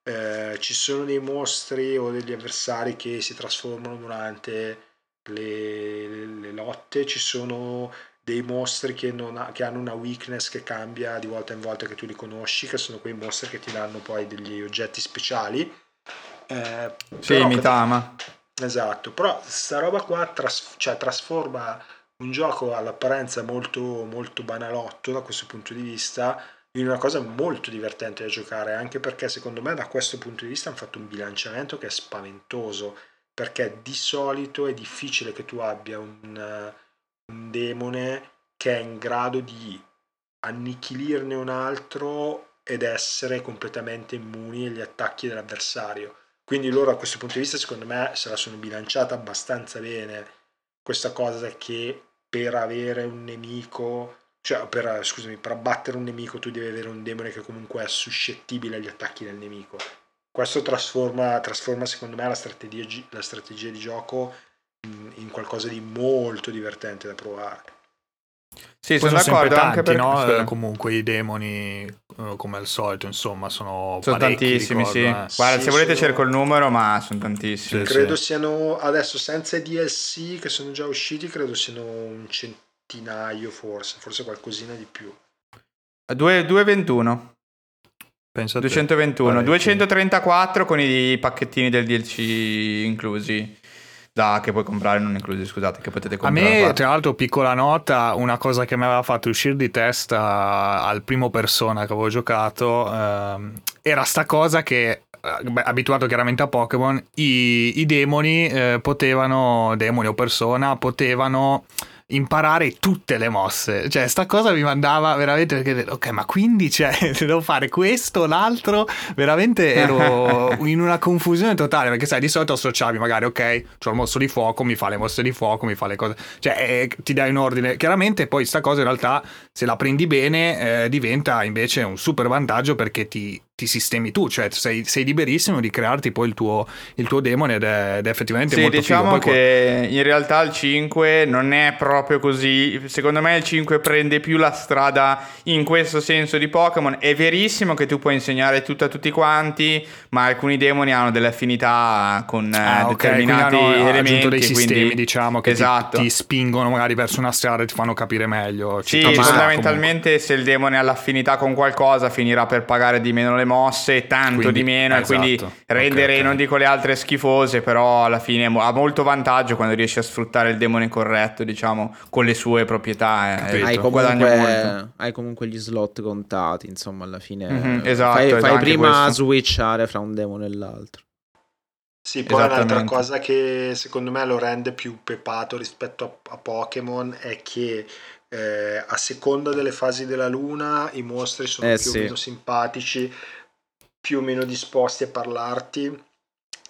eh, ci sono dei mostri o degli avversari che si trasformano durante le, le, lotte ci sono dei mostri che, ha, che, hanno una weakness che cambia di volta in volta che tu li conosci, che sono quei mostri che ti danno poi degli oggetti speciali. Eh, sì, Mitama. Esatto, però sta roba qua tras- cioè, trasforma un gioco all'apparenza molto, molto banalotto da questo punto di vista in una cosa molto divertente da giocare, anche perché secondo me da questo punto di vista hanno fatto un bilanciamento che è spaventoso, perché di solito è difficile che tu abbia un un demone che è in grado di annichilirne un altro ed essere completamente immuni agli attacchi dell'avversario. Quindi loro a questo punto di vista secondo me se la sono bilanciata abbastanza bene questa cosa che per avere un nemico, cioè per, scusami, per abbattere un nemico tu devi avere un demone che comunque è suscettibile agli attacchi del nemico. Questo trasforma, trasforma secondo me la strategia, la strategia di gioco in qualcosa di molto divertente da provare. Sì, sono, sono d'accordo tanti, anche perché no? Eh, comunque i demoni eh, come al solito, insomma, sono, sono tantissimi, ricordo, sì. Eh. Guarda, sì, se volete sono... cerco il numero, ma sono tantissimi. Sì, credo siano adesso senza i DLC che sono già usciti, credo siano un centinaio forse, forse qualcosina di più. 221. Penso 221, 234 con i pacchettini del DLC inclusi. Da, che puoi comprare non inclusi, scusate, che potete comprare. A me, tra l'altro, piccola nota, una cosa che mi aveva fatto uscire di testa al primo persona che avevo giocato ehm, era sta cosa che eh, Beh, abituato chiaramente a Pokémon, i, i demoni eh, potevano, demoni o persona, potevano imparare tutte le mosse. Cioè, sta cosa mi mandava veramente perché, ok, ma quindi cioè, devo fare questo, l'altro. Veramente ero in una confusione totale perché, sai, di solito associavi magari, ok, c'ho il mostro di fuoco, mi fa le mosse di fuoco, mi fa le cose. Cioè, eh, ti dai un ordine. Chiaramente, poi sta cosa in realtà, se la prendi bene, eh, diventa invece un super vantaggio perché ti, ti sistemi tu, cioè sei, sei, liberissimo di crearti poi il tuo, il tuo demone ed è, ed è effettivamente sì, molto diciamo figo. che in realtà il 5 non è proprio così, secondo me il 5 prende più la strada in questo senso di Pokémon, è verissimo che tu puoi insegnare tutto a tutti quanti, ma alcuni demoni hanno delle affinità con ah, determinati okay, hanno elementi, dei sistemi quindi... diciamo che esatto. ti, ti, spingono magari verso una strada e ti fanno capire meglio. Sì, fondamentalmente comunque. se il demone ha l'affinità con qualcosa finirà per pagare di meno le mosse, tanto quindi, di meno, esatto. e quindi rendere, okay, okay. non dico le altre schifose, però alla fine ha molto vantaggio quando riesci a sfruttare il demone corretto, diciamo, con le sue proprietà. Eh, hai, comunque, hai, comunque, gli slot contati, insomma, alla fine mm-hmm, esatto, fai, esatto, fai prima questo. switchare fra un demone e l'altro. Sì, poi un'altra cosa che secondo me lo rende più pepato rispetto a, a Pokémon è che eh, a seconda delle fasi della luna i mostri sono eh, più sì. o meno simpatici, più o meno disposti a parlarti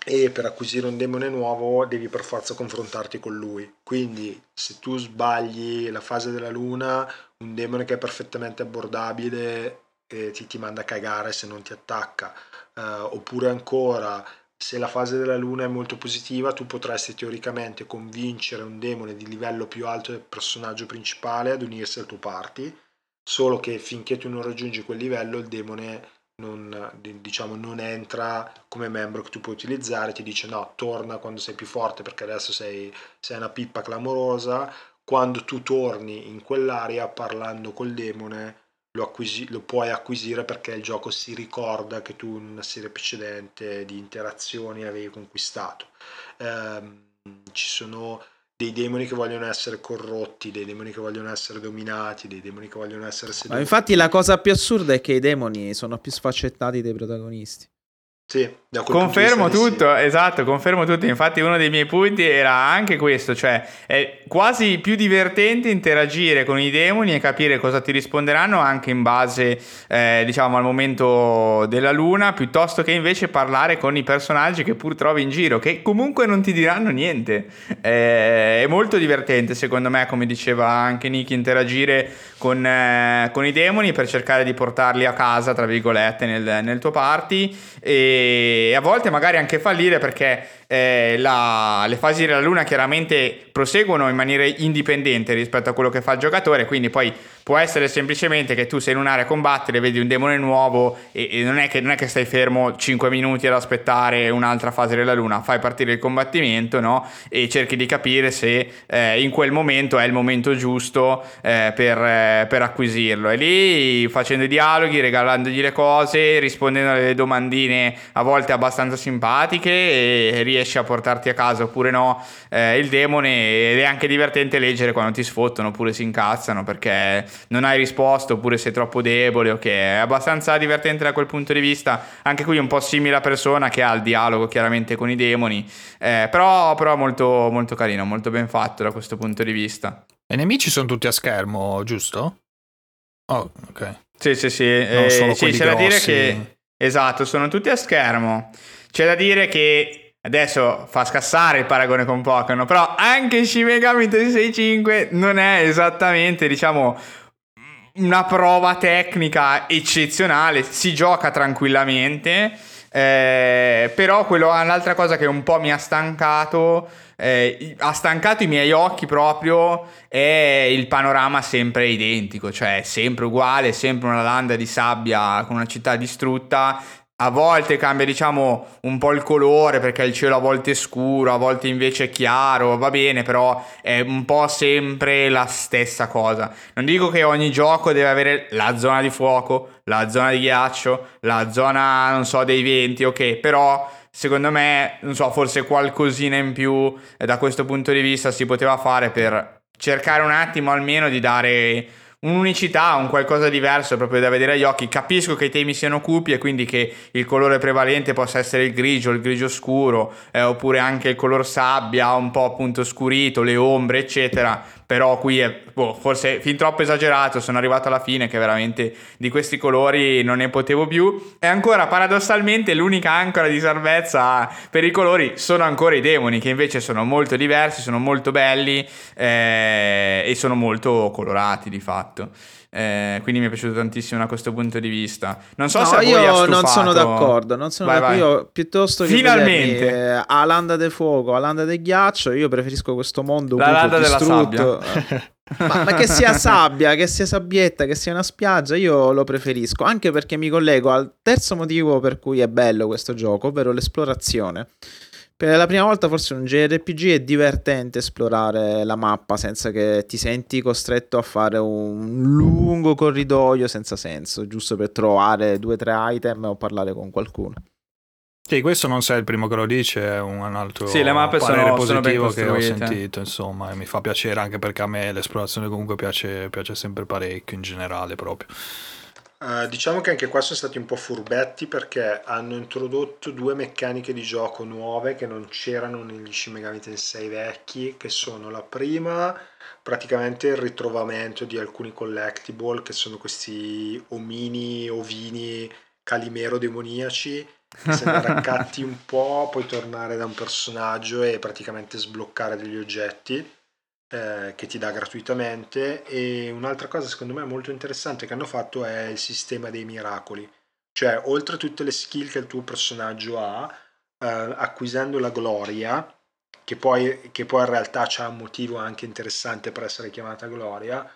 e per acquisire un demone nuovo devi per forza confrontarti con lui. Quindi se tu sbagli la fase della luna, un demone che è perfettamente abbordabile eh, ti, ti manda a cagare se non ti attacca. Uh, oppure ancora se la fase della luna è molto positiva, tu potresti teoricamente convincere un demone di livello più alto del personaggio principale ad unirsi al tuo party, solo che finché tu non raggiungi quel livello il demone non, diciamo, non entra come membro che tu puoi utilizzare, ti dice no, torna quando sei più forte perché adesso sei, sei una pippa clamorosa, quando tu torni in quell'area parlando col demone lo, acquisi- lo puoi acquisire perché il gioco si ricorda che tu in una serie precedente di interazioni avevi conquistato. Ehm, ci sono dei demoni che vogliono essere corrotti, dei demoni che vogliono essere dominati, dei demoni che vogliono essere seduti. Ma infatti la cosa più assurda è che i demoni sono più sfaccettati dei protagonisti. Sì, confermo tutto, esatto, confermo tutto. Infatti uno dei miei punti era anche questo, cioè è quasi più divertente interagire con i demoni e capire cosa ti risponderanno anche in base, eh, diciamo, al momento della luna, piuttosto che invece parlare con i personaggi che pur trovi in giro, che comunque non ti diranno niente. Eh, è molto divertente, secondo me, come diceva anche Nick, interagire con, eh, con, i demoni per cercare di portarli a casa, tra virgolette, nel, nel tuo party e a volte magari anche fallire perché eh, la, le fasi della luna chiaramente proseguono in maniera indipendente rispetto a quello che fa il giocatore, quindi poi può essere semplicemente che tu sei in un'area a combattere, vedi un demone nuovo e, e non, è che, non, è che, stai fermo 5 minuti ad aspettare un'altra fase della luna, fai partire il combattimento no? e cerchi di capire se eh, in quel momento è il momento giusto eh, per, eh, per, acquisirlo. E lì facendo i dialoghi, regalandogli le cose, rispondendo alle domandine a volte abbastanza simpatiche e riesci a portarti a casa oppure no eh, il demone ed è anche divertente leggere quando ti sfottano oppure si incazzano perché non hai risposto oppure sei troppo debole ok è abbastanza divertente da quel punto di vista anche qui un po' simile a persona che ha il dialogo chiaramente con i demoni eh, però, però molto, molto carino molto ben fatto da questo punto di vista i nemici sono tutti a schermo giusto? Oh ok sì sì sì, eh, sì c'è grossi. da dire che esatto sono tutti a schermo c'è da dire che Adesso fa scassare il paragone con Pokémon, però anche Shin Megami Tensei 5 non è esattamente, diciamo, una prova tecnica eccezionale, si gioca tranquillamente, eh, però quello, un'altra cosa che un po' mi ha stancato, eh, ha stancato i miei occhi proprio, è il panorama sempre identico, cioè sempre uguale, sempre una landa di sabbia con una città distrutta, a volte cambia diciamo un po' il colore perché il cielo a volte è scuro, a volte invece è chiaro, va bene, però è un po' sempre la stessa cosa. Non dico che ogni gioco deve avere la zona di fuoco, la zona di ghiaccio, la zona, non so, dei venti, ok, però secondo me, non so, forse qualcosina in più eh, da questo punto di vista si poteva fare per cercare un attimo almeno di dare un'unicità, un qualcosa diverso proprio da vedere agli occhi. Capisco che i temi siano cupi e quindi che il colore prevalente possa essere il grigio, il grigio scuro, eh, oppure anche il color sabbia, un po' appunto scurito, le ombre, eccetera però qui è boh, forse fin troppo esagerato, sono arrivato alla fine che veramente di questi colori non ne potevo più e ancora paradossalmente l'unica ancora di salvezza per i colori sono ancora i demoni che invece sono molto diversi, sono molto belli eh, e sono molto colorati di fatto. Eh, quindi mi è piaciuto tantissimo da questo punto di vista. Non so no, se io non sono d'accordo. Non sono vai, d'accordo. Vai. Io piuttosto che Finalmente vedermi, eh, a Landa del Fuoco, a Landa del Ghiaccio, io preferisco questo mondo La sabbia. ma, ma, che sia sabbia, che sia sabbietta, che sia una spiaggia, io lo preferisco. Anche perché mi collego al terzo motivo per cui è bello questo gioco, ovvero l'esplorazione. Per la prima volta forse in un JRPG è divertente esplorare la mappa senza che ti senti costretto a fare un lungo corridoio senza senso, giusto per trovare due o tre item o parlare con qualcuno. Sì, questo non sei il primo che lo dice, è un altro sì, le mappe sono, positivo sono che ho sentito, insomma, e mi fa piacere anche perché a me l'esplorazione comunque piace, piace sempre parecchio in generale proprio. Uh, diciamo che anche qua sono stati un po' furbetti perché hanno introdotto due meccaniche di gioco nuove che non c'erano negli Shin Megami Tensei vecchi, che sono la prima praticamente il ritrovamento di alcuni collectible che sono questi omini, ovini, calimero demoniaci. Che se ne raccatti un po' puoi tornare da un personaggio e praticamente sbloccare degli oggetti eh, che ti dà gratuitamente e un'altra cosa secondo me molto interessante che hanno fatto è il sistema dei miracoli. Cioè oltre a tutte le skill che il tuo personaggio ha eh, acquisendo la gloria che poi, che poi in realtà ha un motivo anche interessante per essere chiamata gloria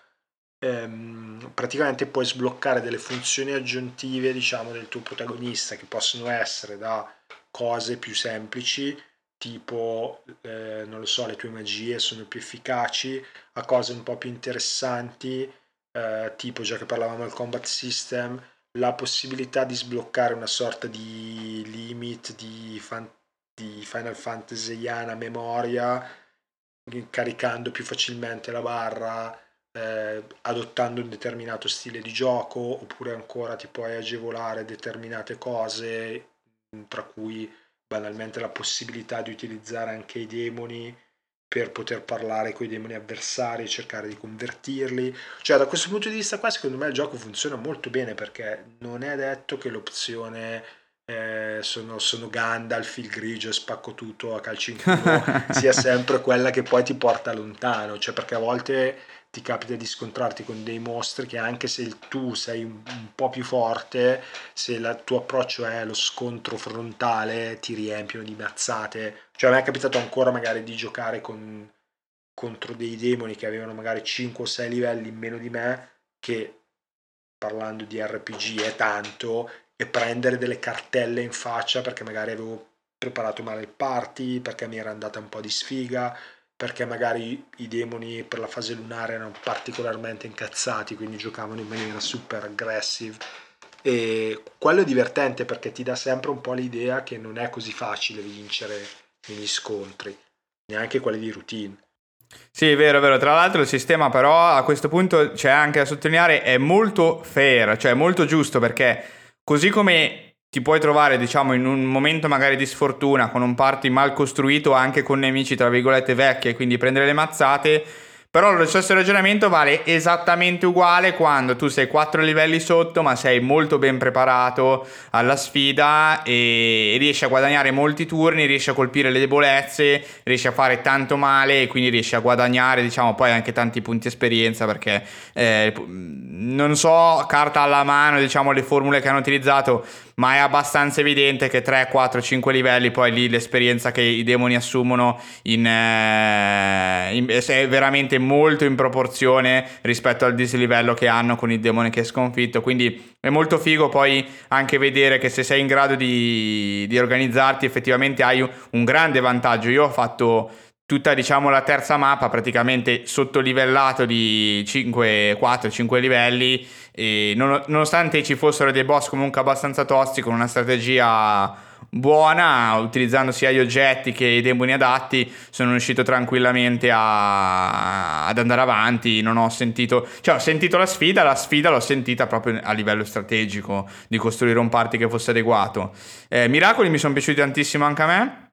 ehm, praticamente puoi sbloccare delle funzioni aggiuntive diciamo del tuo protagonista che possono essere da cose più semplici tipo, eh, non lo so, le tue magie sono più efficaci, a cose un po' più interessanti, eh, tipo già che parlavamo del combat system, la possibilità di sbloccare una sorta di limit di, fan- di Final Fantasy a memoria, caricando più facilmente la barra, eh, adottando un determinato stile di gioco, oppure ancora ti puoi agevolare determinate cose, tra cui banalmente la possibilità di utilizzare anche i demoni per poter parlare con i demoni avversari e cercare di convertirli. Cioè, da questo punto di vista qua, secondo me il gioco funziona molto bene perché non è detto che l'opzione eh, sono, sono, Gandalf, il grigio spacco tutto a calci in culo sia sempre quella che poi ti porta lontano. Cioè, perché a volte ti capita di scontrarti con dei mostri che anche se tu sei un, po' più forte, se il tuo approccio è lo scontro frontale, ti riempiono di mazzate. Cioè a me è capitato ancora magari di giocare con, contro dei demoni che avevano magari 5 o 6 livelli in meno di me, che parlando di RPG è tanto, e prendere delle cartelle in faccia perché magari avevo preparato male il party, perché mi era andata un po' di sfiga, perché magari i demoni per la fase lunare erano particolarmente incazzati, quindi giocavano in maniera super aggressive. E quello è divertente perché ti dà sempre un po' l'idea che non è così facile vincere negli scontri, neanche quelli di routine. Sì, è vero, è vero. Tra l'altro il sistema però a questo punto c'è anche da sottolineare è molto fair, cioè molto giusto perché così come ti puoi trovare, diciamo, in un momento magari di sfortuna, con un party mal costruito, anche con nemici, tra virgolette, vecchie, quindi prendere le mazzate però lo stesso ragionamento vale esattamente uguale quando tu sei 4 livelli sotto, ma sei molto ben preparato alla sfida e riesci a guadagnare molti turni, riesci a colpire le debolezze, riesci a fare tanto male e quindi riesci a guadagnare, diciamo, poi anche tanti punti esperienza perché eh, non so carta alla mano, diciamo, le formule che hanno utilizzato, ma è abbastanza evidente che 3, 4, 5 livelli poi lì l'esperienza che i demoni assumono in, eh, in, è veramente molto in proporzione rispetto al dislivello che hanno con il demone che è sconfitto quindi è molto figo poi anche vedere che se sei in grado di, di organizzarti effettivamente hai un grande vantaggio. Io ho fatto tutta diciamo la terza mappa praticamente sottolivellato di 5, 4, 5 livelli e non, nonostante ci fossero dei boss comunque abbastanza tosti con una strategia buona utilizzando sia gli oggetti che i demoni adatti sono riuscito tranquillamente a, ad andare avanti. Non ho sentito cioè ho sentito la sfida la sfida l'ho sentita proprio a livello strategico di costruire un party che fosse adeguato. Eh, miracoli mi sono piaciuti tantissimo anche a me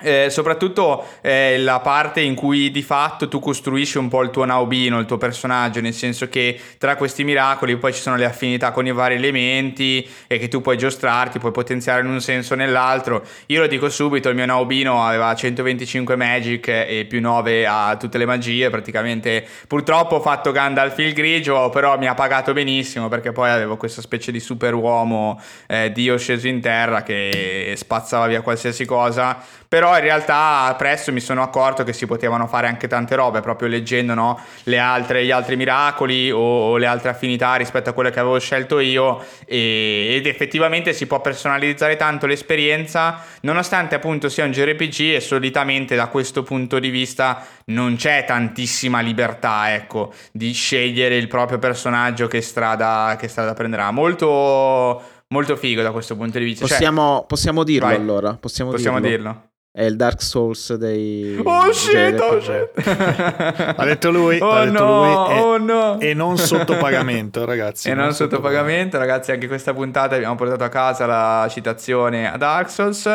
eh, soprattutto eh, la parte in cui di fatto tu costruisci un po' il tuo naubino, il tuo personaggio, nel senso che tra questi miracoli poi ci sono le affinità con i vari elementi e che tu puoi giostrarti, puoi potenziare in un senso o nell'altro. Io lo dico subito, il mio naubino aveva 125 magic e più 9 a tutte le magie, praticamente purtroppo ho fatto Gandalf il grigio, però mi ha pagato benissimo perché poi avevo questa specie di super uomo eh, dio sceso in terra che spazzava via qualsiasi cosa però in realtà presto mi sono accorto che si potevano fare anche tante robe, proprio leggendo no, altre, gli altri miracoli o, o, le altre affinità rispetto a quelle che avevo scelto io e, ed effettivamente si può personalizzare tanto l'esperienza, nonostante appunto sia un JRPG e solitamente da questo punto di vista non c'è tantissima libertà, ecco, di scegliere il proprio personaggio che strada, che strada prenderà. Molto molto figo da questo punto di vista. Cioè possiamo, cioè, possiamo dirlo vai. allora? Possiamo, possiamo dirlo. dirlo. È il Dark Souls dei... Oh shit, oh shit. ha detto lui, oh ha detto no, lui e, oh no. e non sotto pagamento ragazzi. E non, non sotto pagamento ragazzi, anche questa puntata abbiamo portato a casa la citazione a Dark Souls.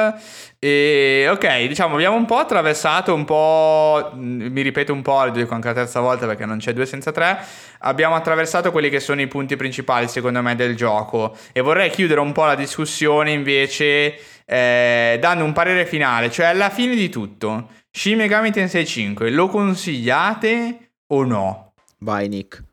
E ok, diciamo abbiamo un po' attraversato, un po', mi ripeto un po', lo dico anche la terza volta perché non c'è due senza tre, abbiamo attraversato quelli che sono i punti principali secondo me del gioco e vorrei chiudere un po' la discussione invece eh, dando un parere finale, cioè alla fine di tutto, Shin Megami Tensei 5 lo consigliate o no? Vai Nick.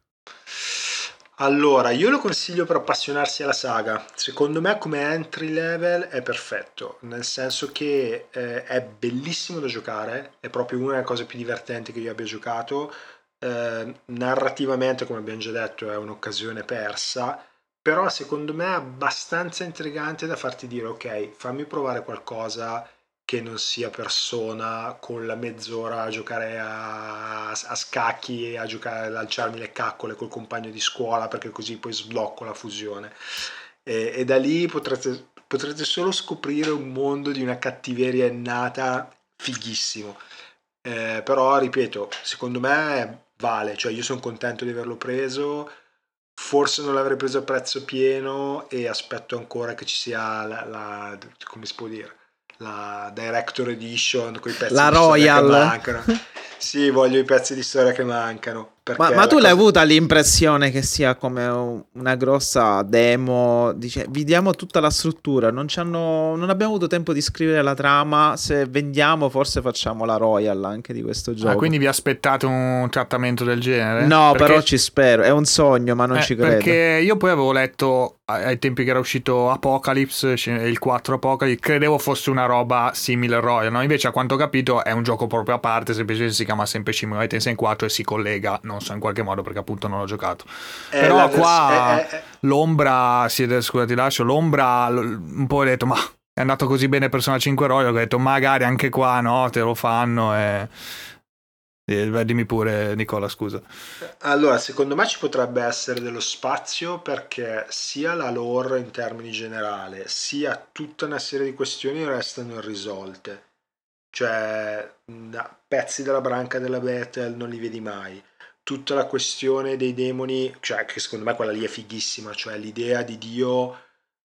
Allora, io lo consiglio per appassionarsi alla saga. Secondo me come entry level è perfetto, nel senso che eh, è bellissimo da giocare, è proprio una delle cose più divertenti che io abbia giocato. Eh, narrativamente, come abbiamo già detto, è un'occasione persa però secondo me è abbastanza intrigante da farti dire ok, fammi provare qualcosa che non sia persona con la mezz'ora a giocare a, a scacchi e a giocare a lanciarmi le caccole col compagno di scuola perché così poi sblocco la fusione. E, e da lì potrete, potrete solo scoprire un mondo di una cattiveria innata fighissimo. Eh, però ripeto, secondo me vale, cioè io sono contento di averlo preso forse non l'avrei preso a prezzo pieno e aspetto ancora che ci sia la, la come si può dire la Director Edition con i pezzi la Royal. mancano sì voglio i pezzi di storia che mancano ma, ma tu cosa... l'hai avuta l'impressione che sia come una grossa demo? Dice, vi diamo tutta la struttura, non, non, abbiamo avuto tempo di scrivere la trama, se vendiamo forse facciamo la Royal anche di questo gioco. Ah, quindi vi aspettate un trattamento del genere? No, perché... però ci spero, è un sogno ma non eh, ci credo. Perché io poi avevo letto ai tempi che era uscito Apocalypse, il 4 Apocalypse, credevo fosse una roba simile a Royal, no? invece a quanto ho capito è un gioco proprio a parte, semplicemente si chiama sempre Shin Megami Tensei 4 e si collega, non so in qualche modo perché appunto non ho giocato. Eh, Però qua vers- eh, eh, l'ombra, siete, scusate, lascio, l'ombra un po' ho detto ma è andato così bene Persona 5 Royal, ho detto magari anche qua no, te lo fanno e... Dimmi pure Nicola, scusa. Allora, secondo me ci potrebbe essere dello spazio perché sia la lore in termini generali, sia tutta una serie di questioni restano irrisolte. Cioè, pezzi della branca della Bethel non li vedi mai tutta la questione dei demoni, cioè che secondo me quella lì è fighissima, cioè l'idea di Dio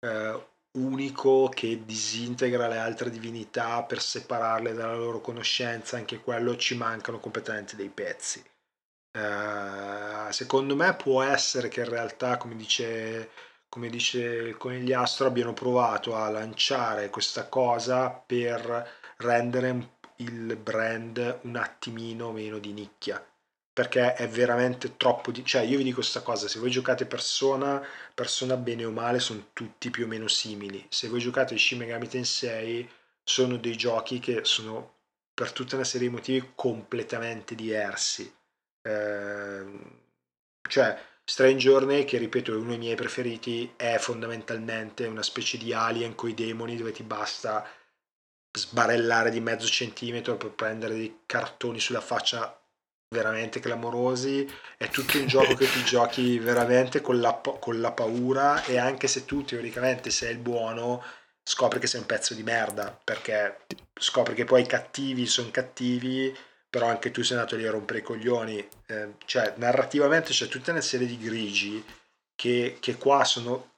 eh, unico che disintegra le altre divinità per separarle dalla loro conoscenza, anche quello ci mancano completamente dei pezzi. Eh, secondo me può essere che in realtà, come dice, come dice il conigliastro, abbiano provato a lanciare questa cosa per rendere il brand un attimino meno di nicchia perché è veramente troppo di... cioè io vi dico questa cosa se voi giocate persona persona bene o male sono tutti più o meno simili. Se voi giocate Shin Megami Tensei sono dei giochi che sono per tutta una serie di motivi completamente diversi. Eh, cioè Strange Journey che ripeto è uno dei miei preferiti è fondamentalmente una specie di alien con i demoni dove ti basta sbarellare di mezzo centimetro per prendere dei cartoni sulla faccia veramente clamorosi, è tutto un gioco che ti giochi veramente con la, con la paura e anche se tu teoricamente sei il buono, scopri che sei un pezzo di merda, perché scopri che poi i cattivi sono cattivi, però anche tu sei andato lì a rompere i coglioni. Eh, cioè, narrativamente c'è tutta una serie di grigi che, che qua sono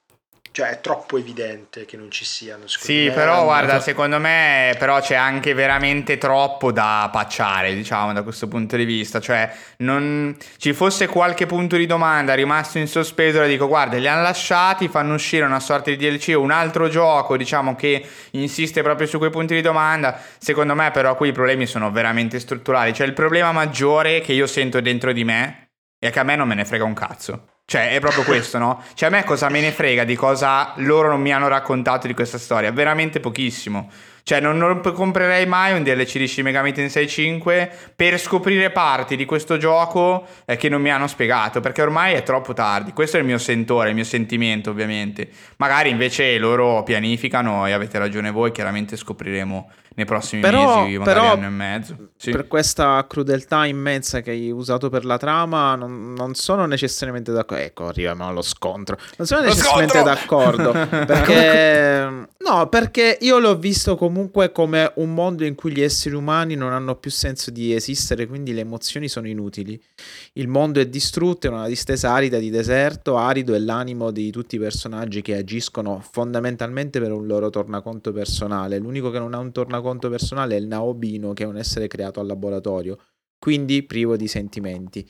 cioè è troppo evidente che non ci siano. Sì, però guarda, secondo me però c'è anche veramente troppo da pacciare, diciamo, da questo punto di vista. Cioè, non ci fosse qualche punto di domanda rimasto in sospeso, dico, guarda, li hanno lasciati, fanno uscire una sorta di DLC o un altro gioco, diciamo, che insiste proprio su quei punti di domanda. Secondo me però qui i problemi sono veramente strutturali. Cioè, il problema maggiore che io sento dentro di me è che a me non me ne frega un cazzo. Cioè, è proprio questo, no? Cioè, a me cosa me ne frega di cosa loro non mi hanno raccontato di questa storia? Veramente pochissimo. Cioè, non, non comprerei mai un DLC di Shin Megami Tensei 5 per scoprire parti di questo gioco eh, che non mi hanno spiegato, perché ormai è troppo tardi. Questo è il mio sentore, il mio sentimento, ovviamente. Magari invece loro pianificano e avete ragione voi, chiaramente scopriremo nei prossimi però, mesi, magari però, anno e mezzo. Sì. Per questa crudeltà immensa che hai usato per la trama, non, non sono necessariamente d'accordo. Ecco, arriviamo allo scontro. Non sono necessariamente d'accordo. perché, no, perché io l'ho visto comunque come un mondo in cui gli esseri umani non hanno più senso di esistere, quindi le emozioni sono inutili. Il mondo è distrutto, è una distesa arida di deserto, arido è l'animo di tutti i personaggi che agiscono fondamentalmente per un loro tornaconto personale. L'unico che non ha un tornaconto conto personale è il Naobino, che è un essere creato al laboratorio, quindi privo di sentimenti.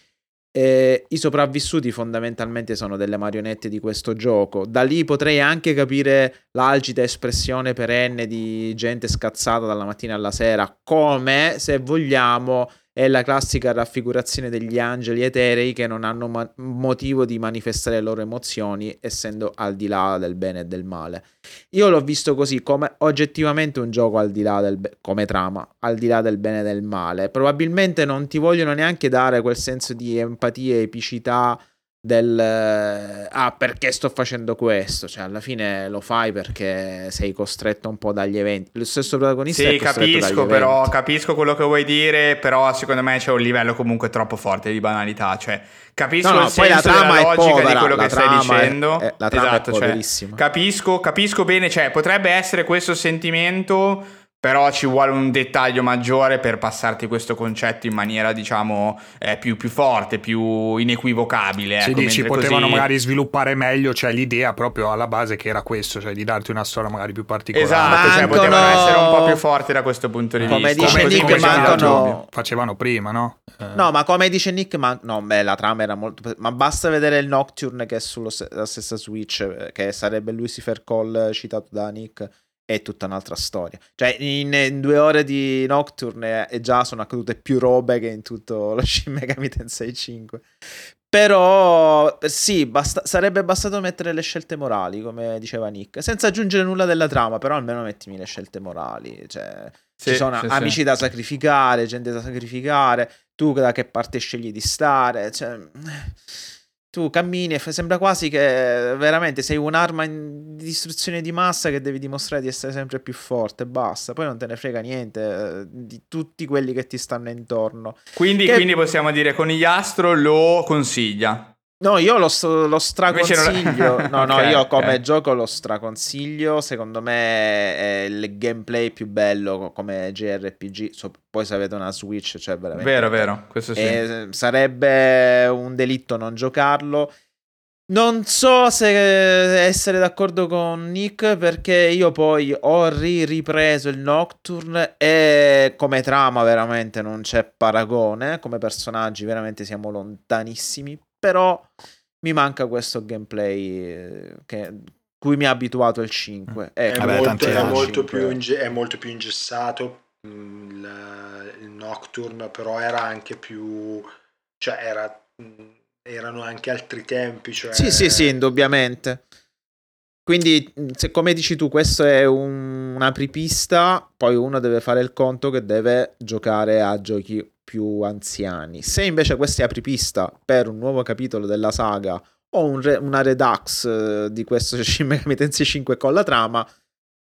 E I sopravvissuti fondamentalmente sono delle marionette di questo gioco. Da lì potrei anche capire l'algida espressione perenne di gente scazzata dalla mattina alla sera, come se vogliamo è la classica raffigurazione degli angeli eterei che non hanno ma- motivo di manifestare le loro emozioni, essendo al di là del bene e del male. Io l'ho visto così, come oggettivamente un gioco al di là del be- come trama, al di là del bene e del male. Probabilmente non ti vogliono neanche dare quel senso di empatia epicità del ah perché sto facendo questo? Cioè alla fine lo fai perché sei costretto un po' dagli eventi. Lo stesso protagonista sì capisco però capisco quello che vuoi dire però secondo me c'è un livello comunque troppo forte di banalità cioè capisco no, no, il senso la trama della logica povera, di quello che stai dicendo è, è, la trama esatto, è cioè, capisco capisco bene cioè potrebbe essere questo sentimento però ci vuole un dettaglio maggiore per passarti questo concetto in maniera diciamo eh, più, più, forte, più inequivocabile. Ecco, sì, dici, potevano così... magari sviluppare meglio, cioè l'idea proprio alla base che era questo, cioè di darti una storia magari più particolare. Esatto, cioè, potevano essere un po' più forti da questo punto di come vista. Dice Nick, mancano... Facevano prima, no? Eh. No, ma come dice Nick, man... no, beh, la trama era molto... Ma basta vedere il Nocturne che è sulla stessa Switch, eh, che sarebbe Lucifer Call citato da Nick è tutta un'altra storia. Cioè, in, in, due ore di Nocturne e già sono accadute più robe che in tutto lo Shin Megami Tensei 5. Però sì, basta, sarebbe bastato mettere le scelte morali, come diceva Nick, senza aggiungere nulla della trama, però almeno mettimi le scelte morali. Cioè, sì, ci sono sì, amici sì. da sacrificare, gente da sacrificare, tu da che parte scegli di stare. Cioè tu cammini e sembra quasi che veramente sei un'arma di distruzione di massa che devi dimostrare di essere sempre più forte, basta, poi non te ne frega niente eh, di tutti quelli che ti stanno intorno. Quindi, che... quindi possiamo dire Conigliastro lo consiglia. No, io lo, lo straconsiglio. No, no, okay, io come okay. gioco lo straconsiglio. Secondo me è il gameplay più bello come JRPG. So, poi se avete una Switch, cioè veramente. Vero, vero. Questo sì. E sarebbe un delitto non giocarlo. Non so se essere d'accordo con Nick perché io poi ho ri- ripreso il Nocturne e come trama veramente non c'è paragone, come personaggi veramente siamo lontanissimi, però mi manca questo gameplay eh, che, cui mi ha abituato il 5. Ecco, è, molto, è, molto inge- è, molto, più ingessato mm, il, il, Nocturne, però era anche più... cioè era, mm, erano anche altri tempi. Cioè... Sì, sì, sì, indubbiamente. Quindi, mm, se come dici tu, questo è un, apripista, poi uno deve fare il conto che deve giocare a giochi più anziani. Se invece questo è apripista per un nuovo capitolo della saga o un re, una redux eh, di questo Shin Megami Tensei 5 con la trama,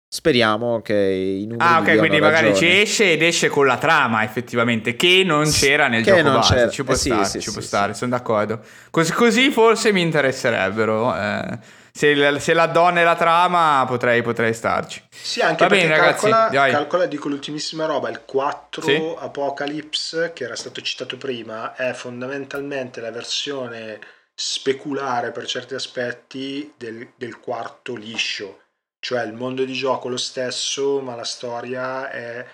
speriamo che i numeri Ah, ok, quindi magari ci esce ed esce con la trama effettivamente che non c'era nel che gioco base. C'era. Ci può eh, stare, sì, ci sì, può sì, stare, sono d'accordo. Così, così, forse mi interesserebbero eh se, se la donna è la trama potrei, potrei starci. Sì, anche Va bene, calcola, ragazzi, calcola, dico l'ultimissima roba, il 4 sì? Apocalypse che era stato citato prima è fondamentalmente la versione speculare per certi aspetti del, del quarto liscio, cioè il mondo di gioco lo stesso ma la storia è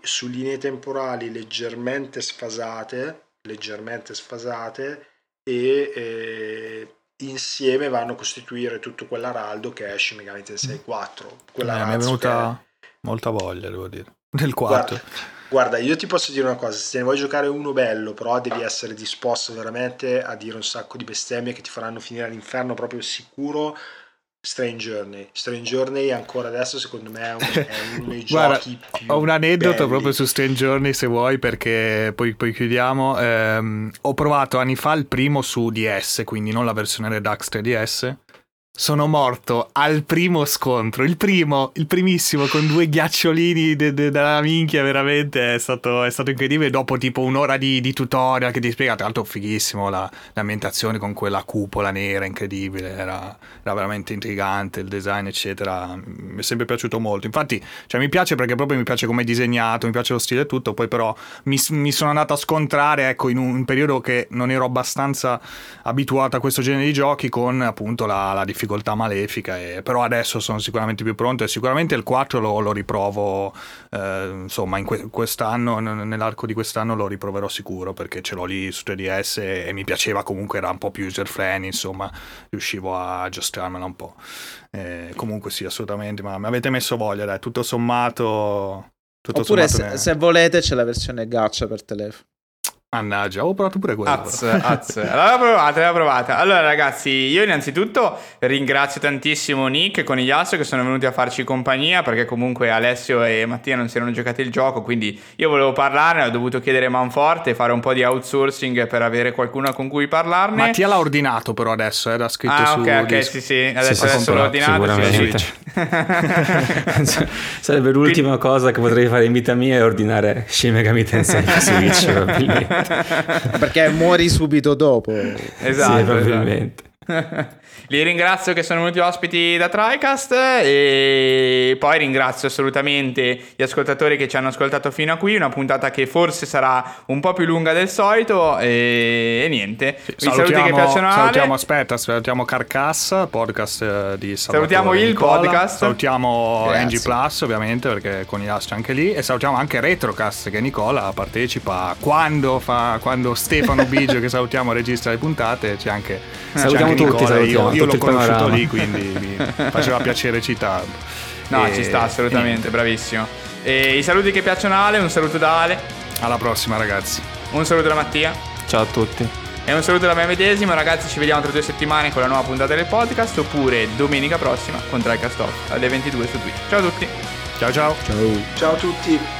su linee temporali leggermente sfasate, leggermente sfasate e eh, insieme vanno a costituire tutto quell'araldo che è Shin Megami Tensei 4. Eh, mi è venuta che... molta voglia, devo dire, nel 4. Guarda, guarda, io ti posso dire una cosa, se ne vuoi giocare uno bello, però devi essere disposto veramente a dire un sacco di bestemmie che ti faranno finire all'inferno proprio sicuro Strange Journey. Strange Journey ancora adesso secondo me è, un, è uno dei Guarda, giochi più Ho un aneddoto belli. proprio su Strange Journey se vuoi perché poi, poi chiudiamo. Ehm, ho provato anni fa il primo su DS, quindi non la versione Redux 3DS sono morto al primo scontro, il primo, il primissimo, con due ghiacciolini de- de- della minchia, veramente è stato, è stato, incredibile. Dopo tipo un'ora di, di tutorial che ti spiega, tra l'altro fighissimo, la, l'ambientazione con quella cupola nera, incredibile, era, era, veramente intrigante, il design eccetera, mi è sempre piaciuto molto. Infatti, cioè, mi piace perché proprio mi piace come è disegnato, mi piace lo stile e tutto, poi però mi, mi sono andato a scontrare, ecco, in un, un, periodo che non ero abbastanza abituato a questo genere di giochi con appunto la, la difficoltà difficoltà malefica, e, però adesso sono sicuramente più pronto e sicuramente il 4 lo, lo riprovo, eh, insomma, in que- quest'anno, nell'arco di quest'anno lo riproverò sicuro perché ce l'ho lì su 3DS e, e mi piaceva comunque, era un po' più user friendly, insomma, riuscivo a aggiustarmela un po'. Eh, comunque sì, assolutamente, ma mi avete messo voglia, dai, tutto sommato... Tutto Oppure sommato se, ne... se volete c'è la versione gaccia per telefono. Mannaggia, ho provato pure quello. Az, az. L'aveva provata, l'aveva provata. Allora ragazzi, io innanzitutto ringrazio tantissimo Nick e Conigliasso che sono venuti a farci compagnia perché comunque Alessio e Mattia non si erano giocati il gioco, quindi io volevo parlarne, ho dovuto chiedere manforte fare un po' di outsourcing per avere qualcuno con cui parlarne. Mattia l'ha ordinato però adesso, era scritto ah, su ok, ok, sì, sì, adesso, sì, adesso l'ho ordinato. Sarebbe l'ultima quindi... cosa che potrei fare in vita mia è ordinare Shin Megami Tensei su Switch probabilmente. Perché muori subito dopo. Esatto. Sì, probabilmente. Li ringrazio che sono venuti ospiti da TriCast e poi ringrazio assolutamente gli ascoltatori che ci hanno ascoltato fino a qui, una puntata che forse sarà un po' più lunga del solito e, e niente. Sì, salutiamo, che piacciono salutiamo, aspetta, salutiamo Carcassa, podcast eh, di Salvatore Salutiamo il Nicola. podcast. Salutiamo Grazie. NG Plus ovviamente perché con i c'è anche lì e salutiamo anche Retrocast che Nicola partecipa quando, fa, quando Stefano Bigio che salutiamo registra le puntate, c'è anche, salutiamo tutti, Nicola, salutiamo. Io, io l'ho conosciuto lì, quindi mi faceva piacere citarlo. No, e... ci sta assolutamente, bravissimo. E i saluti che piacciono a Ale, un saluto da Ale. Alla prossima, ragazzi. Un saluto da Mattia. Ciao a tutti. E un saluto da me medesimo, ragazzi. Ci vediamo tra due settimane con la nuova puntata del podcast. Oppure domenica prossima con Tricast Off alle 22 su Twitch. Ciao a tutti. Ciao ciao. Ciao. Ciao a tutti.